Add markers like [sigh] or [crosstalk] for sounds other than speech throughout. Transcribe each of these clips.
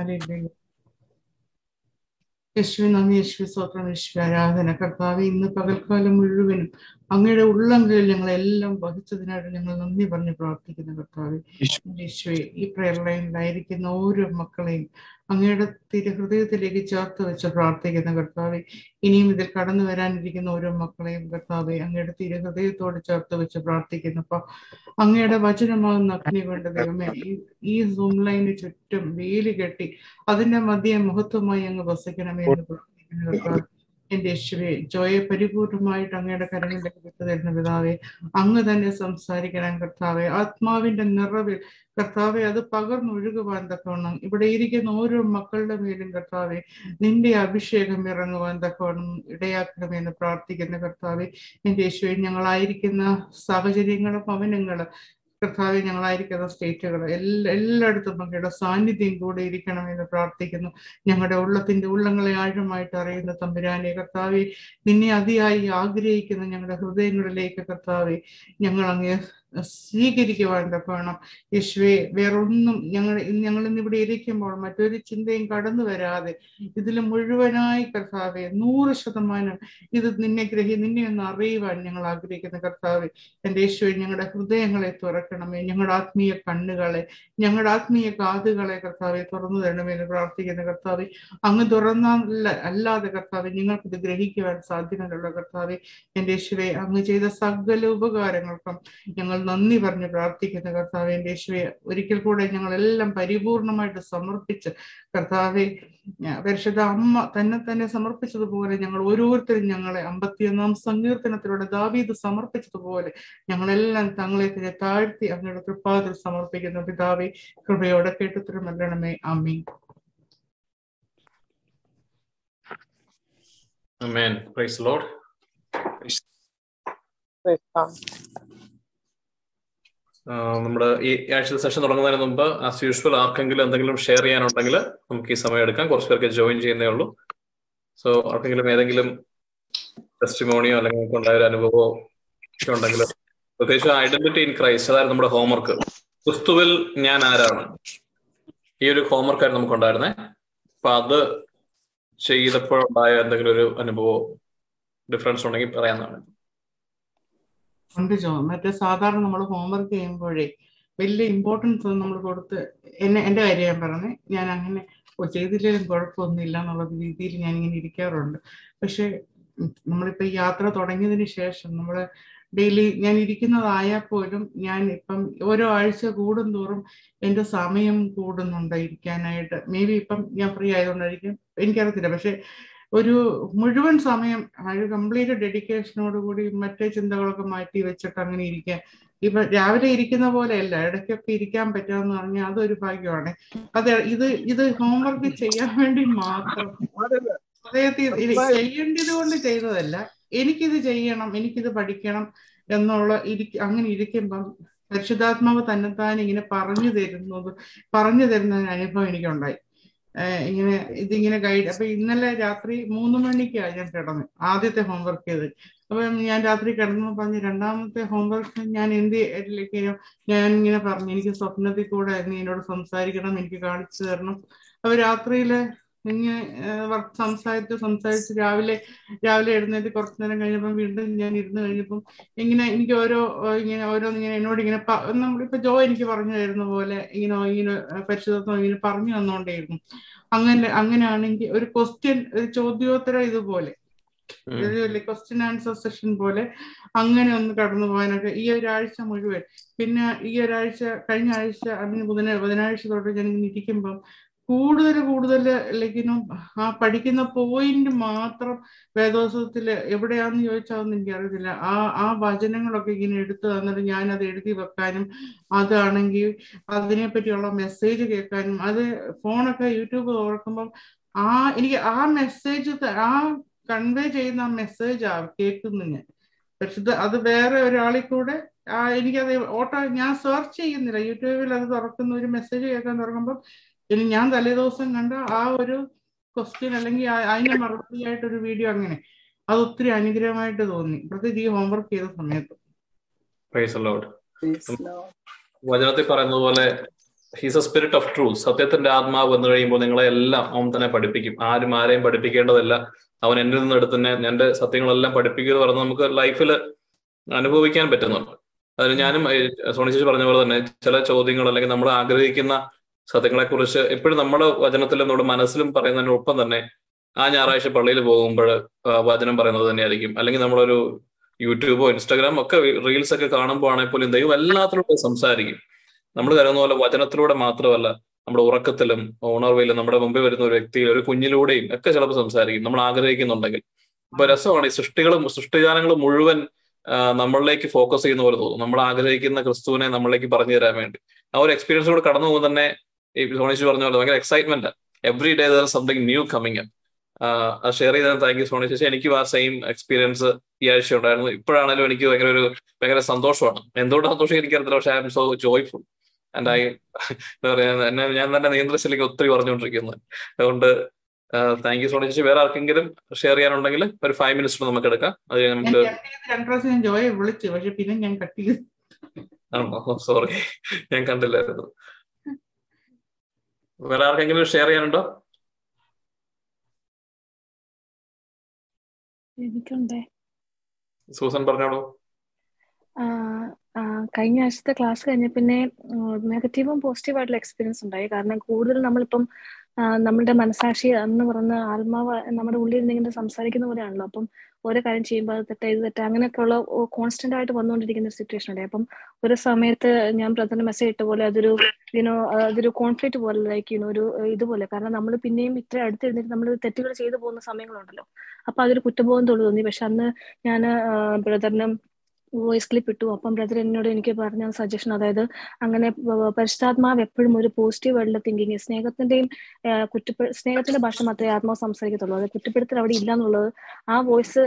Hallelujah. യേശുവിൻ നന്ദി യേശുവെ സ്തോത്രം യേശുവെ ആരാധന കർത്താവ് ഇന്ന് പകൽക്കാലം മുഴുവനും അങ്ങയുടെ ഉള്ളങ്കയിൽ ഞങ്ങളെല്ലാം വഹിച്ചതിനായിട്ട് ഞങ്ങൾ നന്ദി പറഞ്ഞ് പ്രാർത്ഥിക്കുന്നു കർത്താവ്. യേശുവെ ഈ പ്രയർ ലൈനിലായിരിക്കുന്ന ഓരോ മക്കളെയും അങ്ങയുടെ തിരഹൃദയത്തിലേക്ക് ചേർത്ത് വെച്ച് പ്രാർത്ഥിക്കുന്ന കർത്താവ്. ഇനിയും ഇതിൽ കടന്നു വരാനിരിക്കുന്ന ഓരോ മക്കളെയും കർത്താവ് അങ്ങയുടെ തിരഹൃദയത്തോട് ചേർത്ത് വെച്ച് പ്രാർത്ഥിക്കുന്നു അപ്പൊ. അങ്ങയുടെ വചനമാകുന്ന അഗ്നി കൊണ്ട് ദൈവമേ ഈ- ഈ സൂം ലൈന് ചുറ്റും വേലി കെട്ടി അതിന്റെ മധ്യ മഹത്വമായി അങ്ങ് വസിക്കണമേ എന്ന് പ്രാർത്ഥിക്കുന്നു കർത്താവ്. എന്റെ യേശുവെ ജോയെ പരിപൂർണമായിട്ട് അങ്ങയുടെ കരങ്ങളിലേക്ക് വിട്ടു തരുന്ന പിതാവെ അങ്ങ് തന്നെ സംസാരിക്കണം കർത്താവെ. ആത്മാവിന്റെ നിറവിൽ കർത്താവെ അത് പകർന്നൊഴുകുവാൻ തക്കവണ്ണം. ഇവിടെ ഇരിക്കുന്ന ഓരോ മക്കളുടെ മേലും കർത്താവെ നിന്റെ അഭിഷേകം ഇറങ്ങുവാൻ തക്കവണ്ണം ഇടയാക്കണമെന്ന് പ്രാർത്ഥിക്കുന്ന കർത്താവെ എന്റെ യേശുവിൻ ഞങ്ങളായിരിക്കുന്ന സാഹചര്യങ്ങളും ഭവനങ്ങളും കർത്താവെ ഞങ്ങളായിരിക്കുന്ന സ്റ്റേറ്റുകൾ എല്ലാ എല്ലായിടത്തും അങ്ങയുടെ സാന്നിധ്യം കൂടെ ഇരിക്കണമെന്ന് പ്രാർത്ഥിക്കുന്നു. ഞങ്ങളുടെ ഉള്ളത്തിന്റെ ഉള്ളങ്ങളെ ആഴമായിട്ട് അറിയുന്ന തമ്പുരാനെ കർത്താവെ നിന്നെ അതിയായി ആഗ്രഹിക്കുന്ന ഞങ്ങളുടെ ഹൃദയങ്ങളിലേക്ക് കർത്താവെ ഞങ്ങൾ അങ്ങ് സ്വീകരിക്കുവാൻ തക്കവണ്ണം യേശുവെ വേറൊന്നും ഞങ്ങൾ ഞങ്ങൾ ഇന്ന് ഇവിടെ ഇരിക്കുമ്പോൾ മറ്റൊരു ചിന്തയും കടന്നു വരാതെ ഇതിൽ മുഴുവനായി കർത്താവെ നൂറ് ശതമാനം ഇത് നിന്നെ ഗ്രഹി നിന്നെ ഒന്ന് അറിയുവാൻ ഞങ്ങൾ ആഗ്രഹിക്കുന്ന കർത്താവെ. എന്റെ യേശുവെ ഞങ്ങളുടെ ഹൃദയങ്ങളെ തുറക്കണമേ ഞങ്ങളുടെ ആത്മീയ കണ്ണുകളെ ഞങ്ങളുടെ ആത്മീയ കാതുകളെ കർത്താവെ തുറന്നു തരണമേ എന്ന് പ്രാർത്ഥിക്കുന്ന കർത്താവെ. അങ്ങ് തുറന്നല്ല അല്ലാതെ കർത്താവെ ഞങ്ങൾക്കിത് ഗ്രഹിക്കുവാൻ സാധ്യതയുള്ള കർത്താവെ എന്റെ യേശുവെ അങ്ങ് ചെയ്ത സകല ഉപകാരങ്ങൾക്കും ഞങ്ങൾ നന്ദി പറഞ്ഞ് പ്രാർത്ഥിക്കുന്ന കർത്താവെ എന്റെ യേശുവെ ഒരിക്കൽ കൂടെ ഞങ്ങളെല്ലാം പരിപൂർണമായിട്ട് സമർപ്പിച്ച് കർത്താവെ പരിശുദ്ധ അമ്മ തന്നെ തന്നെ സമർപ്പിച്ചതുപോലെ ഞങ്ങൾ ഓരോരുത്തരും ഞങ്ങളെ അമ്പത്തിയൊന്നാം സങ്കീർത്തനത്തിലൂടെ ദാവീത് സമർപ്പിച്ചതുപോലെ ഞങ്ങളെല്ലാം തങ്ങളെ തന്നെ താഴ്ത്തി അങ്ങയുടെ തൃപ്പാതിൽ സമർപ്പിക്കുന്ന പിതാവെ കൃപയോടെ കേട്ടുത്തരം നൽകണമേ അമ്മീ Amen. Praise the Lord. Praise God. നമ്മുടെ ഈ ആഴ്ച സെഷൻ തുടങ്ങുന്നതിന് മുമ്പ് ആസ് യൂഷ്വൽ ആർക്കെങ്കിലും എന്തെങ്കിലും ഷെയർ ചെയ്യാനുണ്ടെങ്കിൽ നമുക്ക് ഈ സമയം എടുക്കാം. കുറച്ച് പേർക്ക് ജോയിൻ ചെയ്യുന്നേ ഉള്ളൂ. സോ ആർക്കെങ്കിലും ഏതെങ്കിലും ടെസ്റ്റിമോണിയോ അല്ലെങ്കിൽ ഉണ്ടായ ഒരു അനുഭവമോ ഉണ്ടെങ്കിൽ പ്രത്യേകിച്ച് ഐഡന്റിറ്റി ഇൻ ക്രൈസ്റ്റ് അതായത് നമ്മുടെ ഹോംവർക്ക് ക്രിസ്തുവിൽ ഞാൻ ആരാണ്? ഈ ഒരു ഹോംവർക്ക് ആയിരുന്നു നമുക്ക് ഉണ്ടായിരുന്നേ. അപ്പൊ അത് ചെയ്തപ്പോഴുണ്ടായ എന്തെങ്കിലും ഒരു അനുഭവമോ ഡിഫറൻസ് ഉണ്ടെങ്കിൽ പറയാവുന്നതാണ് ഉണ്ട് ജോ മറ്റേ സാധാരണ നമ്മൾ ഹോംവർക്ക് ചെയ്യുമ്പോഴേ വലിയ ഇമ്പോർട്ടൻസ് നമ്മൾ കൊടുത്ത് എന്നെ എന്റെ കാര്യം ഞാൻ പറഞ്ഞേ. ഞാൻ അങ്ങനെ ചെയ്തില്ലെങ്കിലും കുഴപ്പമൊന്നുമില്ല എന്നുള്ള രീതിയിൽ ഞാൻ ഇങ്ങനെ ഇരിക്കാറുണ്ട്. പക്ഷെ നമ്മളിപ്പോ യാത്ര തുടങ്ങിയതിന് ശേഷം നമ്മൾ ഡെയിലി ഞാൻ ഇരിക്കുന്നതായാൽ പോലും ഞാൻ ഇപ്പം ഓരോ ആഴ്ച കൂടുന്തോറും എന്റെ സമയം കൂടുന്നുണ്ട് ഇരിക്കാനായിട്ട്. മേ ബി ഇപ്പം ഞാൻ ഫ്രീ ആയതുകൊണ്ടായിരിക്കും. എനിക്കറിയത്തില്ല. പക്ഷെ ഒരു മുഴുവൻ സമയം ഒരു കംപ്ലീറ്റ് ഡെഡിക്കേഷനോട് കൂടി മറ്റേ ചിന്തകളൊക്കെ മാറ്റി വെച്ചിട്ട് അങ്ങനെ ഇരിക്കാൻ. ഇപ്പൊ രാവിലെ ഇരിക്കുന്ന പോലെയല്ല ഇടയ്ക്കൊക്കെ ഇരിക്കാൻ പറ്റുമെന്ന് പറഞ്ഞാൽ അതൊരു ഭാഗ്യമാണ്. അത് ഇത് ഇത് ഹോംവർക്ക് ചെയ്യാൻ വേണ്ടി മാത്രം. ഇത് ചെയ്യേണ്ടത് കൊണ്ട് ചെയ്തതല്ല എനിക്കിത് ചെയ്യണം എനിക്കിത് പഠിക്കണം എന്നുള്ള ഇരി അങ്ങനെ ഇരിക്കുമ്പം പരിശുദ്ധാത്മാവ് തന്നെത്താൻ ഇങ്ങനെ പറഞ്ഞു തരുന്നത് പറഞ്ഞു തരുന്ന അനുഭവം എനിക്കുണ്ടായി. ഇങ്ങനെ ഇതിങ്ങനെ ഗൈഡ് അപ്പൊ ഇന്നലെ രാത്രി മൂന്ന് മണിക്കാണ് ഞാൻ കിടന്നത്. ആദ്യത്തെ ഹോംവർക്ക് ചെയ്ത്. അപ്പം ഞാൻ രാത്രി കിടന്നു പറഞ്ഞ് രണ്ടാമത്തെ ഹോംവർക്ക് ഞാൻ എന്ത് ഇതിലേക്ക് ഞാൻ ഇങ്ങനെ പറഞ്ഞു എനിക്ക് സ്വപ്നത്തിൽ കൂടെ നീ എന്നോട് സംസാരിക്കണം എനിക്ക് കാണിച്ചു തരണം. അപ്പൊ രാത്രിയിൽ ഇങ്ങനെ സംസാരിച്ച് സംസാരിച്ച് രാവിലെ രാവിലെ എഴുന്നേറ്റ് കുറച്ചു നേരം കഴിഞ്ഞപ്പം വീണ്ടും ഞാൻ ഇരുന്ന് കഴിഞ്ഞപ്പം ഇങ്ങനെ എനിക്ക് ഓരോ ഇങ്ങനെ ഓരോന്ന് ഇങ്ങനെ എന്നോട് ഇങ്ങനെ നമ്മളിപ്പോ ജോ എനിക്ക് പറഞ്ഞു തരുന്ന പോലെ ഇങ്ങനെ ഇങ്ങനെ പരിശുദ്ധത്വം ഇങ്ങനെ പറഞ്ഞു തന്നോണ്ടേയിരുന്നു. അങ്ങനെ അങ്ങനെയാണെങ്കിൽ ഒരു ക്വസ്റ്റ്യൻ ഒരു ചോദ്യോത്തര ഇതുപോലെ ക്വസ്റ്റ്യൻ ആൻസർ സെഷൻ പോലെ അങ്ങനെ ഒന്ന് കടന്നു പോകാനൊക്കെ ഈ ഒരാഴ്ച മുഴുവൻ. പിന്നെ ഈ ഒരാഴ്ച കഴിഞ്ഞ ആഴ്ച അതിന് ബുധന ബുധനാഴ്ച തൊട്ട് ഞാൻ ഇരിക്കുമ്പം കൂടുതൽ കൂടുതൽ ലൈക്കിനും ആ പഠിക്കുന്ന പോയിന്റ് മാത്രം വേദോത്സവത്തിൽ എവിടെയാന്ന് ചോദിച്ചാൽ എനിക്കറിയത്തില്ല. ആ ആ വചനങ്ങളൊക്കെ ഇങ്ങനെ എടുത്തു തന്നിട്ട് ഞാൻ അത് എഴുതി വെക്കാനും അതാണെങ്കിൽ അതിനെ പറ്റിയുള്ള മെസ്സേജ് കേൾക്കാനും അത് ഫോണൊക്കെ യൂട്യൂബ് തുറക്കുമ്പം ആ എനിക്ക് ആ മെസ്സേജ് ആ കൺവേ ചെയ്യുന്ന ആ മെസ്സേജ് ആ കേൾക്കുന്നു ഞാൻ. പക്ഷെ അത് വേറെ ഒരാളിൽ കൂടെ എനിക്കത് ഓട്ടോ ഞാൻ സെർച്ച് ചെയ്യുന്നില്ല. യൂട്യൂബിൽ അത് തുറക്കുന്ന ഒരു മെസ്സേജ് കേൾക്കാൻ തുറക്കുമ്പോൾ ഇനി ഞാൻ തലേദിവസം കണ്ട ആ ഒരു ക്വസ്റ്റ്യൻ അല്ലെങ്കിൽ അതിന്റെ അതിന് മറുപടി ആയിട്ടൊരു വീഡിയോ അങ്ങനെ. അത് ഒത്തിരി അനുഗ്രഹമായിട്ട് തോന്നി. പ്രത്യേകിച്ച് ഈ ഹോംവർക്ക് ചെയ്ത സമയത്ത്. വചനത്തിൽ പറയുന്നത് പോലെ he's a spirit of truth സത്യത്തിന്റെ ആത്മാവ് വന്നു കഴിയുമ്പോൾ നിങ്ങളെ എല്ലാം അവൻ തന്നെ പഠിപ്പിക്കും. ആരും ആരെയും പഠിപ്പിക്കേണ്ടതല്ല. അവൻ എന്നിൽ നിന്ന് എടുത്ത് തന്നെ എന്റെ സത്യങ്ങളെല്ലാം പഠിപ്പിക്കുക എന്ന് പറഞ്ഞാൽ നമുക്ക് ലൈഫിൽ അനുഭവിക്കാൻ പറ്റുന്നുണ്ട്. അതിന് ഞാനും സോണി ചേച്ചി പറഞ്ഞ പോലെ തന്നെ ചില ചോദ്യങ്ങൾ അല്ലെങ്കിൽ നമ്മൾ ആഗ്രഹിക്കുന്ന സത്യങ്ങളെ കുറിച്ച് എപ്പോഴും നമ്മുടെ വചനത്തിലും നമ്മുടെ മനസ്സിലും പറയുന്നതിനൊപ്പം തന്നെ ആ ഞായറാഴ്ച പള്ളിയിൽ പോകുമ്പോൾ വചനം പറയുന്നത് തന്നെയായിരിക്കും. അല്ലെങ്കിൽ നമ്മളൊരു യൂട്യൂബോ ഇൻസ്റ്റാഗ്രാമോ ഒക്കെ റീൽസ് ഒക്കെ കാണുമ്പോൾ ആണെങ്കിൽ പോലും ദൈവം എല്ലാത്തിലൂടെ സംസാരിക്കും. നമ്മൾ കരുതുന്ന പോലെ വചനത്തിലൂടെ മാത്രമല്ല നമ്മുടെ ഉറക്കത്തിലും ഉണർവിലും നമ്മുടെ മുമ്പിൽ വരുന്ന ഒരു വ്യക്തി ഒരു കുഞ്ഞിലൂടെയും ഒക്കെ ചിലപ്പോൾ സംസാരിക്കും. നമ്മൾ ആഗ്രഹിക്കുന്നുണ്ടെങ്കിൽ. അപ്പൊ രസമാണ് ഈ സൃഷ്ടികളും സൃഷ്ടിജാലങ്ങളും മുഴുവൻ നമ്മളിലേക്ക് ഫോക്കസ് ചെയ്യുന്ന പോലെ തോന്നും. നമ്മൾ ആഗ്രഹിക്കുന്ന ക്രിസ്തുവിനെ നമ്മളിലേക്ക് പറഞ്ഞു തരാൻ വേണ്ടി. ആ ഒരു എക്സ്പീരിയൻസ് കൂടെ കടന്നു പോകുമ്പോൾ തന്നെ ഈ സോണിച്ച് പറഞ്ഞ പോലെ ഭയങ്കര excitement every day there something new coming അത് ഷെയർ ചെയ്തതിന് താങ്ക് യു സോണി ചേച്ചി. എനിക്കും ആ സെയിം എക്സ്പീരിയൻസ് ഈ ആഴ്ച ഉണ്ടായിരുന്നു. ഇപ്പോഴാണെങ്കിലും എനിക്ക് ഭയങ്കര ഒരു ഭയങ്കര സന്തോഷമാണ്. എന്തുകൊണ്ട് സന്തോഷം എനിക്കറിയത്തില്ല പക്ഷേ I am so joyful and I എന്താ പറയാ എന്നെ ഞാൻ തന്നെ നിയന്ത്രിച്ചില്ലെങ്കിൽ ഒത്തിരി പറഞ്ഞുകൊണ്ടിരിക്കുന്നത് അതുകൊണ്ട് താങ്ക് യു സോണി ചേച്ചി. വേറെ ആർക്കെങ്കിലും ഷെയർ ചെയ്യാനുണ്ടെങ്കിൽ ഒരു ഫൈവ് മിനിറ്റ്സ് നമുക്ക് എടുക്കാം. അത് നമുക്ക് വിളിച്ചു. പക്ഷെ പിന്നെ ഞാൻ കട്ട് ചെയ്തു. ആണോ? സോറി ഞാൻ കണ്ടില്ലായിരുന്നു. വേറെ ആർക്കെങ്കിലും ഷെയർ ചെയ്യാനുണ്ടോ? എനിക്കുണ്ടേ. സൂസൻ പറഞ്ഞോളൂ. കഴിഞ്ഞ ആഴ്ചത്തെ ക്ലാസ് കഴിഞ്ഞ പിന്നെ നെഗറ്റീവും പോസിറ്റീവ് ആയിട്ടുള്ള എക്സ്പീരിയൻസ് ഉണ്ടായി. കാരണം കൂടുതൽ നമ്മളിപ്പം നമ്മളുടെ മനസാക്ഷി എന്ന് പറഞ്ഞ ആത്മാവ് നമ്മുടെ ഉള്ളിൽ നിന്നിങ്ങനെ സംസാരിക്കുന്ന പോലെയാണല്ലോ. അപ്പം ഓരോ കാര്യം ചെയ്യുമ്പോൾ അത് തെറ്റ ഇത് തെറ്റ അങ്ങനെയൊക്കെയുള്ള കോൺസ്റ്റന്റ് ആയിട്ട് വന്നുകൊണ്ടിരിക്കുന്ന ഒരു സിറ്റുവേഷൻ ഉണ്ട് അപ്പം ഒരു സമയത്ത് ഞാൻ ബ്രദറിന് മെസ്സേജ് ഇട്ട പോലെ അതൊരു യുനോ അതൊരു കോൺഫ്ലിക്റ്റ് പോലെ ലൈക്ക് യുനോ ഒരു ഇതുപോലെ. കാരണം നമ്മൾ പിന്നെയും ഇത്ര അടുത്തിരുന്നിട്ട് നമ്മൾ തെറ്റുകൾ ചെയ്തു പോകുന്ന സമയങ്ങളുണ്ടല്ലോ. അപ്പൊ അതൊരു കുറ്റബോധം തോന്നി. പക്ഷെ അന്ന് ഞാൻ ബ്രദറിനും വോയിസ് ക്ലിപ്പ് ഇട്ടു. അപ്പം ബ്രദർ എന്നോട് എനിക്ക് പറഞ്ഞ സജഷൻ അതായത് അങ്ങനെ പരിശുദ്ധാത്മാവ് എപ്പോഴും ഒരു പോസിറ്റീവ് ആയിട്ടുള്ള തിങ്കിങ് സ്നേഹത്തിന്റെയും കുറ്റപ്പെ സ്നേഹത്തിന്റെ ഭാഷ മാത്രമേ ആത്മാവ് സംസാരിക്കത്തുള്ളൂ. അത് കുറ്റപ്പെടുത്തൽ അവിടെ ഇല്ല എന്നുള്ളത് ആ വോയിസ്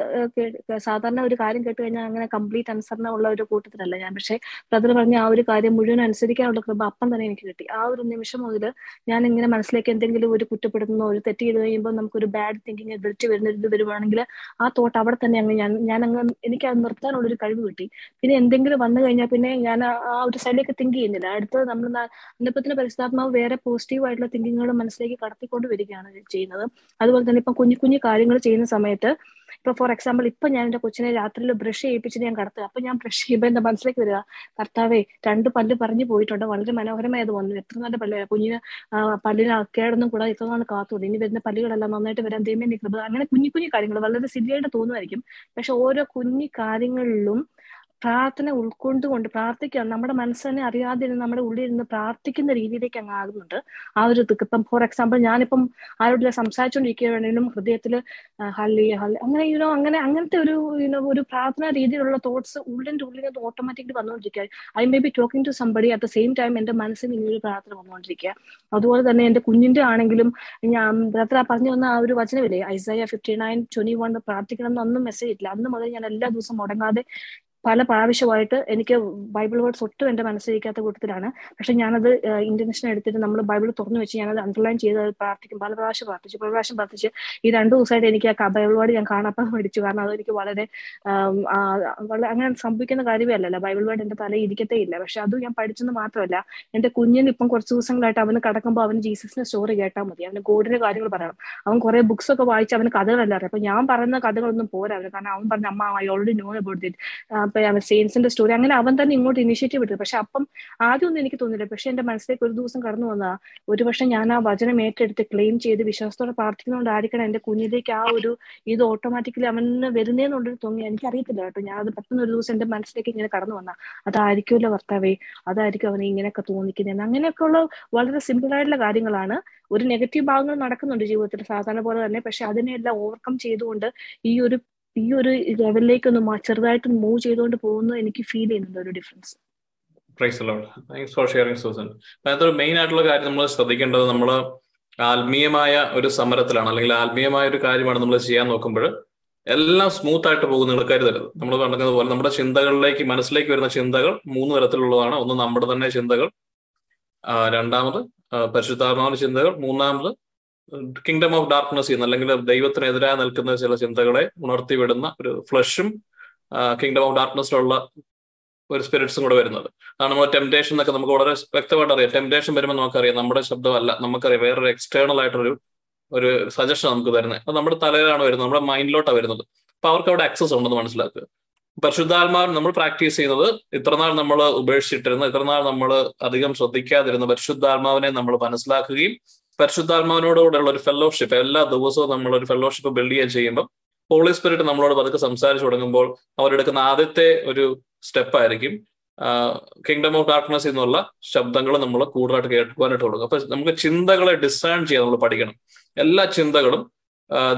സാധാരണ ഒരു കാര്യം കേട്ട് കഴിഞ്ഞാൽ അങ്ങനെ കംപ്ലീറ്റ് അനുസരണ ഉള്ള ഒരു കൂട്ടത്തിലല്ല ഞാൻ. പക്ഷേ ബ്രദർ പറഞ്ഞ ആ ഒരു കാര്യം മുഴുവൻ അനുസരിക്കാനുള്ള കൃപ അപ്പം തന്നെ എനിക്ക് കിട്ടി. ആ ഒരു നിമിഷം മുതൽ ഞാൻ ഇങ്ങനെ മനസ്സിലേക്ക് എന്തെങ്കിലും ഒരു കുറ്റപ്പെടുത്തുന്ന ഒരു തെറ്റ് ചെയ്ത് കഴിയുമ്പോൾ നമുക്കൊരു ബാഡ് തിങ്കിങ് എബിലിറ്റി വരുന്ന ഇത് വരുവാണെങ്കിൽ ആ തോട്ട് അവിടെ തന്നെ അങ്ങ് ഞാൻ ഞാൻ അങ്ങ് എനിക്ക് അത് നിർത്താനുള്ളൊരു കഴിവ് കിട്ടി. പിന്നെ എന്തെങ്കിലും വന്നു കഴിഞ്ഞാൽ പിന്നെ ഞാൻ ആ ഒരു സൈഡിലേക്ക് തിങ്ക് ചെയ്യുന്നില്ല. അടുത്തത് നമ്മൾ അന്നപ്പത്തിന് പരിശുദ്ധാത്മാവ് വേറെ പോസിറ്റീവ് ആയിട്ടുള്ള തിങ്കിങ്ങുകൾ മനസ്സിലേക്ക് കടത്തിക്കൊണ്ട് വരികയാണ് ചെയ്യുന്നത്. അതുപോലെ തന്നെ ഇപ്പം കുഞ്ഞു കുഞ്ഞു കാര്യങ്ങൾ ചെയ്യുന്ന സമയത്ത് ഇപ്പൊ ഫോർ എക്സാമ്പിൾ ഇപ്പൊ ഞാൻ എന്റെ കൊച്ചിനെ രാത്രിയിൽ ബ്രഷ് ചെയ്യിപ്പിച്ചിട്ട് ഞാൻ കടത്തുക. അപ്പൊ ഞാൻ ബ്രഷ് ചെയ്യുമ്പോൾ എന്റെ മനസ്സിലേക്ക് വരിക കർത്താവേ രണ്ട് പല്ല് പറഞ്ഞു പോയിട്ടുണ്ട്. വളരെ മനോഹരമായത് വന്നു. എത്ര നല്ല പല്ല്. കുഞ്ഞിന് പല്ലിന് കേടൊന്നും കൂടാതെ ഇത്ര നാൾ കാത്തുള്ളൂ ഇനി വരുന്ന പല്ലുകളെല്ലാം നന്നായിട്ട് വരാൻ ദൈവം നീ കൃപ. അങ്ങനെ കുഞ്ഞു കുഞ്ഞു കാര്യങ്ങൾ വളരെ സില്ലിയായിട്ട് തോന്നുമായിരിക്കും. പക്ഷെ ഓരോ കുഞ്ഞു കാര്യങ്ങളിലും പ്രാർത്ഥന ഉൾക്കൊണ്ടുകൊണ്ട് പ്രാർത്ഥിക്കുക. നമ്മുടെ മനസ്സിനെ അറിയാതിരുന്ന് അറിയാതെ നമ്മുടെ ഉള്ളിൽ നിന്ന് പ്രാർത്ഥിക്കുന്ന രീതിയിലേക്ക് അങ്ങ് ആകുന്നുണ്ട്. ആ ഒരു ഇതൊക്കെ. ഇപ്പം ഫോർ എക്സാമ്പിൾ ഞാനിപ്പം ആരോട് സംസാരിച്ചുകൊണ്ടിരിക്കുകയാണെങ്കിലും ഹൃദയത്തിൽ ഹല്ലി ഹല്ലി അങ്ങനെ യുനോ അങ്ങനെ അങ്ങനത്തെ ഒരു യുനോ ഒരു പ്രാർത്ഥന രീതിയിലുള്ള തോട്ട്സ് ഉള്ളിന്റെ ഉള്ളിൽ നിന്ന് automatically വന്നുകൊണ്ടിരിക്കുക. I may be talking to somebody at the same time എന്റെ മനസ്സിൽ ഇങ്ങനെ ഒരു പ്രാർത്ഥന വന്നുകൊണ്ടിരിക്കുക. അതുപോലെ തന്നെ എന്റെ കുഞ്ഞിന്റെ ആണെങ്കിലും ഞാൻ ബ്രദർ പറഞ്ഞു വന്ന ആ ഒരു വചനമില്ലേ? Isaiah fifty nine twenty one പ്രാർത്ഥിക്കണം എന്ന് അന്നും മെസ്സേജ് ഇല്ല. അന്ന് മുതൽ ഞാൻ എല്ലാ ദിവസവും മുടങ്ങാതെ പല പ്രാവശ്യമായിട്ട് എനിക്ക് ബൈബിൾ വേർഡ്സ് ഒട്ടും എന്റെ മനസ്സിലിരിക്കാത്ത കൂട്ടത്തിലാണ്. പക്ഷെ ഞാനത് ഇന്റർനെഷൻ എടുത്തിട്ട് നമ്മൾ ബൈബിൾ തുറന്നു വെച്ച് ഞാനത് അണ്ടർലൈൻ ചെയ്ത് പ്രാർത്ഥിക്കും. പല പ്രാവശ്യം പ്രാർത്ഥിച്ചു പല പ്രാവശ്യം പ്രാർത്ഥിച്ച് ഈ രണ്ടു ദിവസമായിട്ട് എനിക്ക് ആ ബൈബിൾ വേർഡ് ഞാൻ കാണാപ്പാൻ മേടിച്ചു. കാരണം അതെനിക്ക് വളരെ വളരെ അങ്ങനെ സംഭവിക്കുന്ന കാര്യമേ അല്ലല്ലോ. ബൈബിൾ വേർഡ് എന്റെ തലയിൽ ഇരിക്കത്തേ ഇല്ല. പക്ഷെ അത് ഞാൻ പഠിച്ചെന്ന് മാത്രമല്ല എന്റെ കുഞ്ഞിന് ഇപ്പം കുറച്ച് ദിവസങ്ങളായിട്ട് അവന് കടക്കുമ്പോൾ അവന് ജീസസിന്റെ സ്റ്റോറി കേട്ടാൽ മതി. അവന് ഗോഡിന്റെ കാര്യങ്ങൾ പറയണം. അവൻ കുറെ ബുക്സ് ഒക്കെ വായിച്ച് അവന് കഥകളെല്ലാം അറിയാം. അപ്പൊ ഞാൻ പറയുന്ന കഥകളൊന്നും പോരാ കാരണം അവൻ പറഞ്ഞ അമ്മ I already know about it സെയിൻസിന്റെ story അങ്ങനെ അവൻ തന്നെ ഇങ്ങോട്ട് ഇനിഷ്യേറ്റീവ് എടുത്തു. പക്ഷെ അപ്പം ആദ്യമൊന്നും എനിക്ക് തോന്നില്ല പക്ഷെ എന്റെ മനസ്സിലേക്ക് ഒരു ദിവസം കടന്നു വന്നാ ഒരു പക്ഷെ ഞാൻ ആ വചനം ഏറ്റെടുത്ത് ക്ലെയിം ചെയ്ത് വിശ്വാസത്തോടെ പ്രാർത്ഥിക്കുന്നതുകൊണ്ടായിരിക്കണം എന്റെ കുഞ്ഞിലേക്ക് ആ ഒരു ഇത് ഓട്ടോമാറ്റിക്കലി അവന് വരുന്നേന്നുള്ളൊരു തോന്നി എനിക്ക് അറിയത്തില്ല കേട്ടോ. ഞാൻ അത് പെട്ടെന്ന് ഒരു ദിവസം എന്റെ മനസ്സിലേക്ക് ഇങ്ങനെ കടന്നു വന്ന. അതായിരിക്കുമല്ലോ ഭർത്താവേ അതായിരിക്കും അവനെ ഇങ്ങനെയൊക്കെ തോന്നിക്കുന്നത് അങ്ങനെയൊക്കെ ഉള്ള വളരെ സിമ്പിൾ ആയിട്ടുള്ള കാര്യങ്ങളാണ്. ഒരു നെഗറ്റീവ് ഭാഗങ്ങൾ നടക്കുന്നുണ്ട് ജീവിതത്തിൽ സാധാരണ പോലെ തന്നെ. പക്ഷെ അതിനെല്ലാം ഓവർകം ചെയ്തുകൊണ്ട് ഈ ഒരു ഈ ഒരു ലെവലിലേക്ക് ഒന്ന് ചെറുതായിട്ട് മൂവ് ചെയ്തുകൊണ്ട് പോകുന്നത് എനിക്ക് ഫീൽ ചെയ്യുന്നുണ്ട് ഒരു difference thanks for sharing Susan അതിനകത്ത് ഒരു മെയിൻ ആയിട്ടുള്ള കാര്യം നമ്മൾ ശ്രദ്ധിക്കേണ്ടത് നമ്മൾ ആത്മീയമായ ഒരു സമരത്തിലാണ് അല്ലെങ്കിൽ ആത്മീയമായ ഒരു കാര്യമാണ് നമ്മൾ ചെയ്യാൻ നോക്കുമ്പോൾ എല്ലാം സ്മൂത്ത് ആയിട്ട് പോകുന്ന നിങ്ങൾ കരുതരുത്. നമ്മൾ പറഞ്ഞത് പോലെ നമ്മുടെ ചിന്തകളിലേക്ക് മനസ്സിലേക്ക് വരുന്ന ചിന്തകൾ മൂന്ന് തരത്തിലുള്ളതാണ്. ഒന്ന് നമ്മുടെ തന്നെ ചിന്തകൾ രണ്ടാമത് പരിശുദ്ധാത്മാവിന്റെ ചിന്തകൾ മൂന്നാമത് കിങ്ഡം ഓഫ് ഡാർക്ക്നെസ് ചെയ്യുന്ന അല്ലെങ്കിൽ ദൈവത്തിനെതിരായി നിൽക്കുന്ന ചില ചിന്തകളെ ഉണർത്തിവിടുന്ന ഒരു ഫ്ലഷും കിങ്ഡം ഓഫ് ഡാർക്ക്നെസ്സിലുള്ള ഒരു സ്പിരിറ്റ്സും കൂടെ വരുന്നത്. അതാണ് നമ്മൾ ടെംപ്ടേഷൻ എന്നൊക്കെ നമുക്ക് വളരെ വ്യക്തമായിട്ട് അറിയാം. ടെംപ്ടേഷൻ വരുമ്പോൾ നമുക്കറിയാം നമ്മുടെ ശബ്ദമല്ല നമുക്കറിയാം വേറൊരു എക്സ്റ്റേണൽ ആയിട്ടൊരു ഒരു സജഷൻ നമുക്ക് തരുന്നത്. അത് നമ്മുടെ തലയിലാണ് വരുന്നത് നമ്മുടെ മൈൻഡിലോട്ടാണ് വരുന്നത്. അപ്പൊ അവർക്ക് അവിടെ ആക്സസ് ഉണ്ടെന്ന് മനസ്സിലാക്കുക. പരിശുദ്ധാത്മാവ് നമ്മൾ പ്രാക്ടീസ് ചെയ്യുന്നത് ഇത്രനാൾ നമ്മൾ ഉപേക്ഷിച്ചിട്ടിരുന്ന ഇത്രനാൾ നമ്മൾ അധികം ശ്രദ്ധിക്കാതിരുന്ന പരിശുദ്ധാത്മാവിനെ നമ്മൾ മനസ്സിലാക്കുകയും പരിശുദ്ധാത്മാവിനോടുകൂടെയുള്ള ഒരു ഫെലോഷിപ്പ് എല്ലാ ദിവസവും നമ്മൾ ഒരു ഫെലോഷിപ്പ് ബിൽഡ് ചെയ്യാൻ ചെയ്യുമ്പോൾ ഹോളി സ്പിരിറ്റ് നമ്മളോട് പതുക്കെ സംസാരിച്ചു തുടങ്ങുമ്പോൾ അവരെടുക്കുന്ന ആദ്യത്തെ ഒരു സ്റ്റെപ്പ് ആയിരിക്കും കിങ്ഡം ഓഫ് ഡാർക്ക്നെസ് എന്നുള്ള ശബ്ദങ്ങൾ നമ്മൾ കൂടുതലായിട്ട് കേൾക്കുവാനായിട്ട് തുടങ്ങും. അപ്പൊ നമുക്ക് ചിന്തകളെ ഡിസേൺ ചെയ്യാൻ നമ്മൾ പഠിക്കണം. എല്ലാ ചിന്തകളും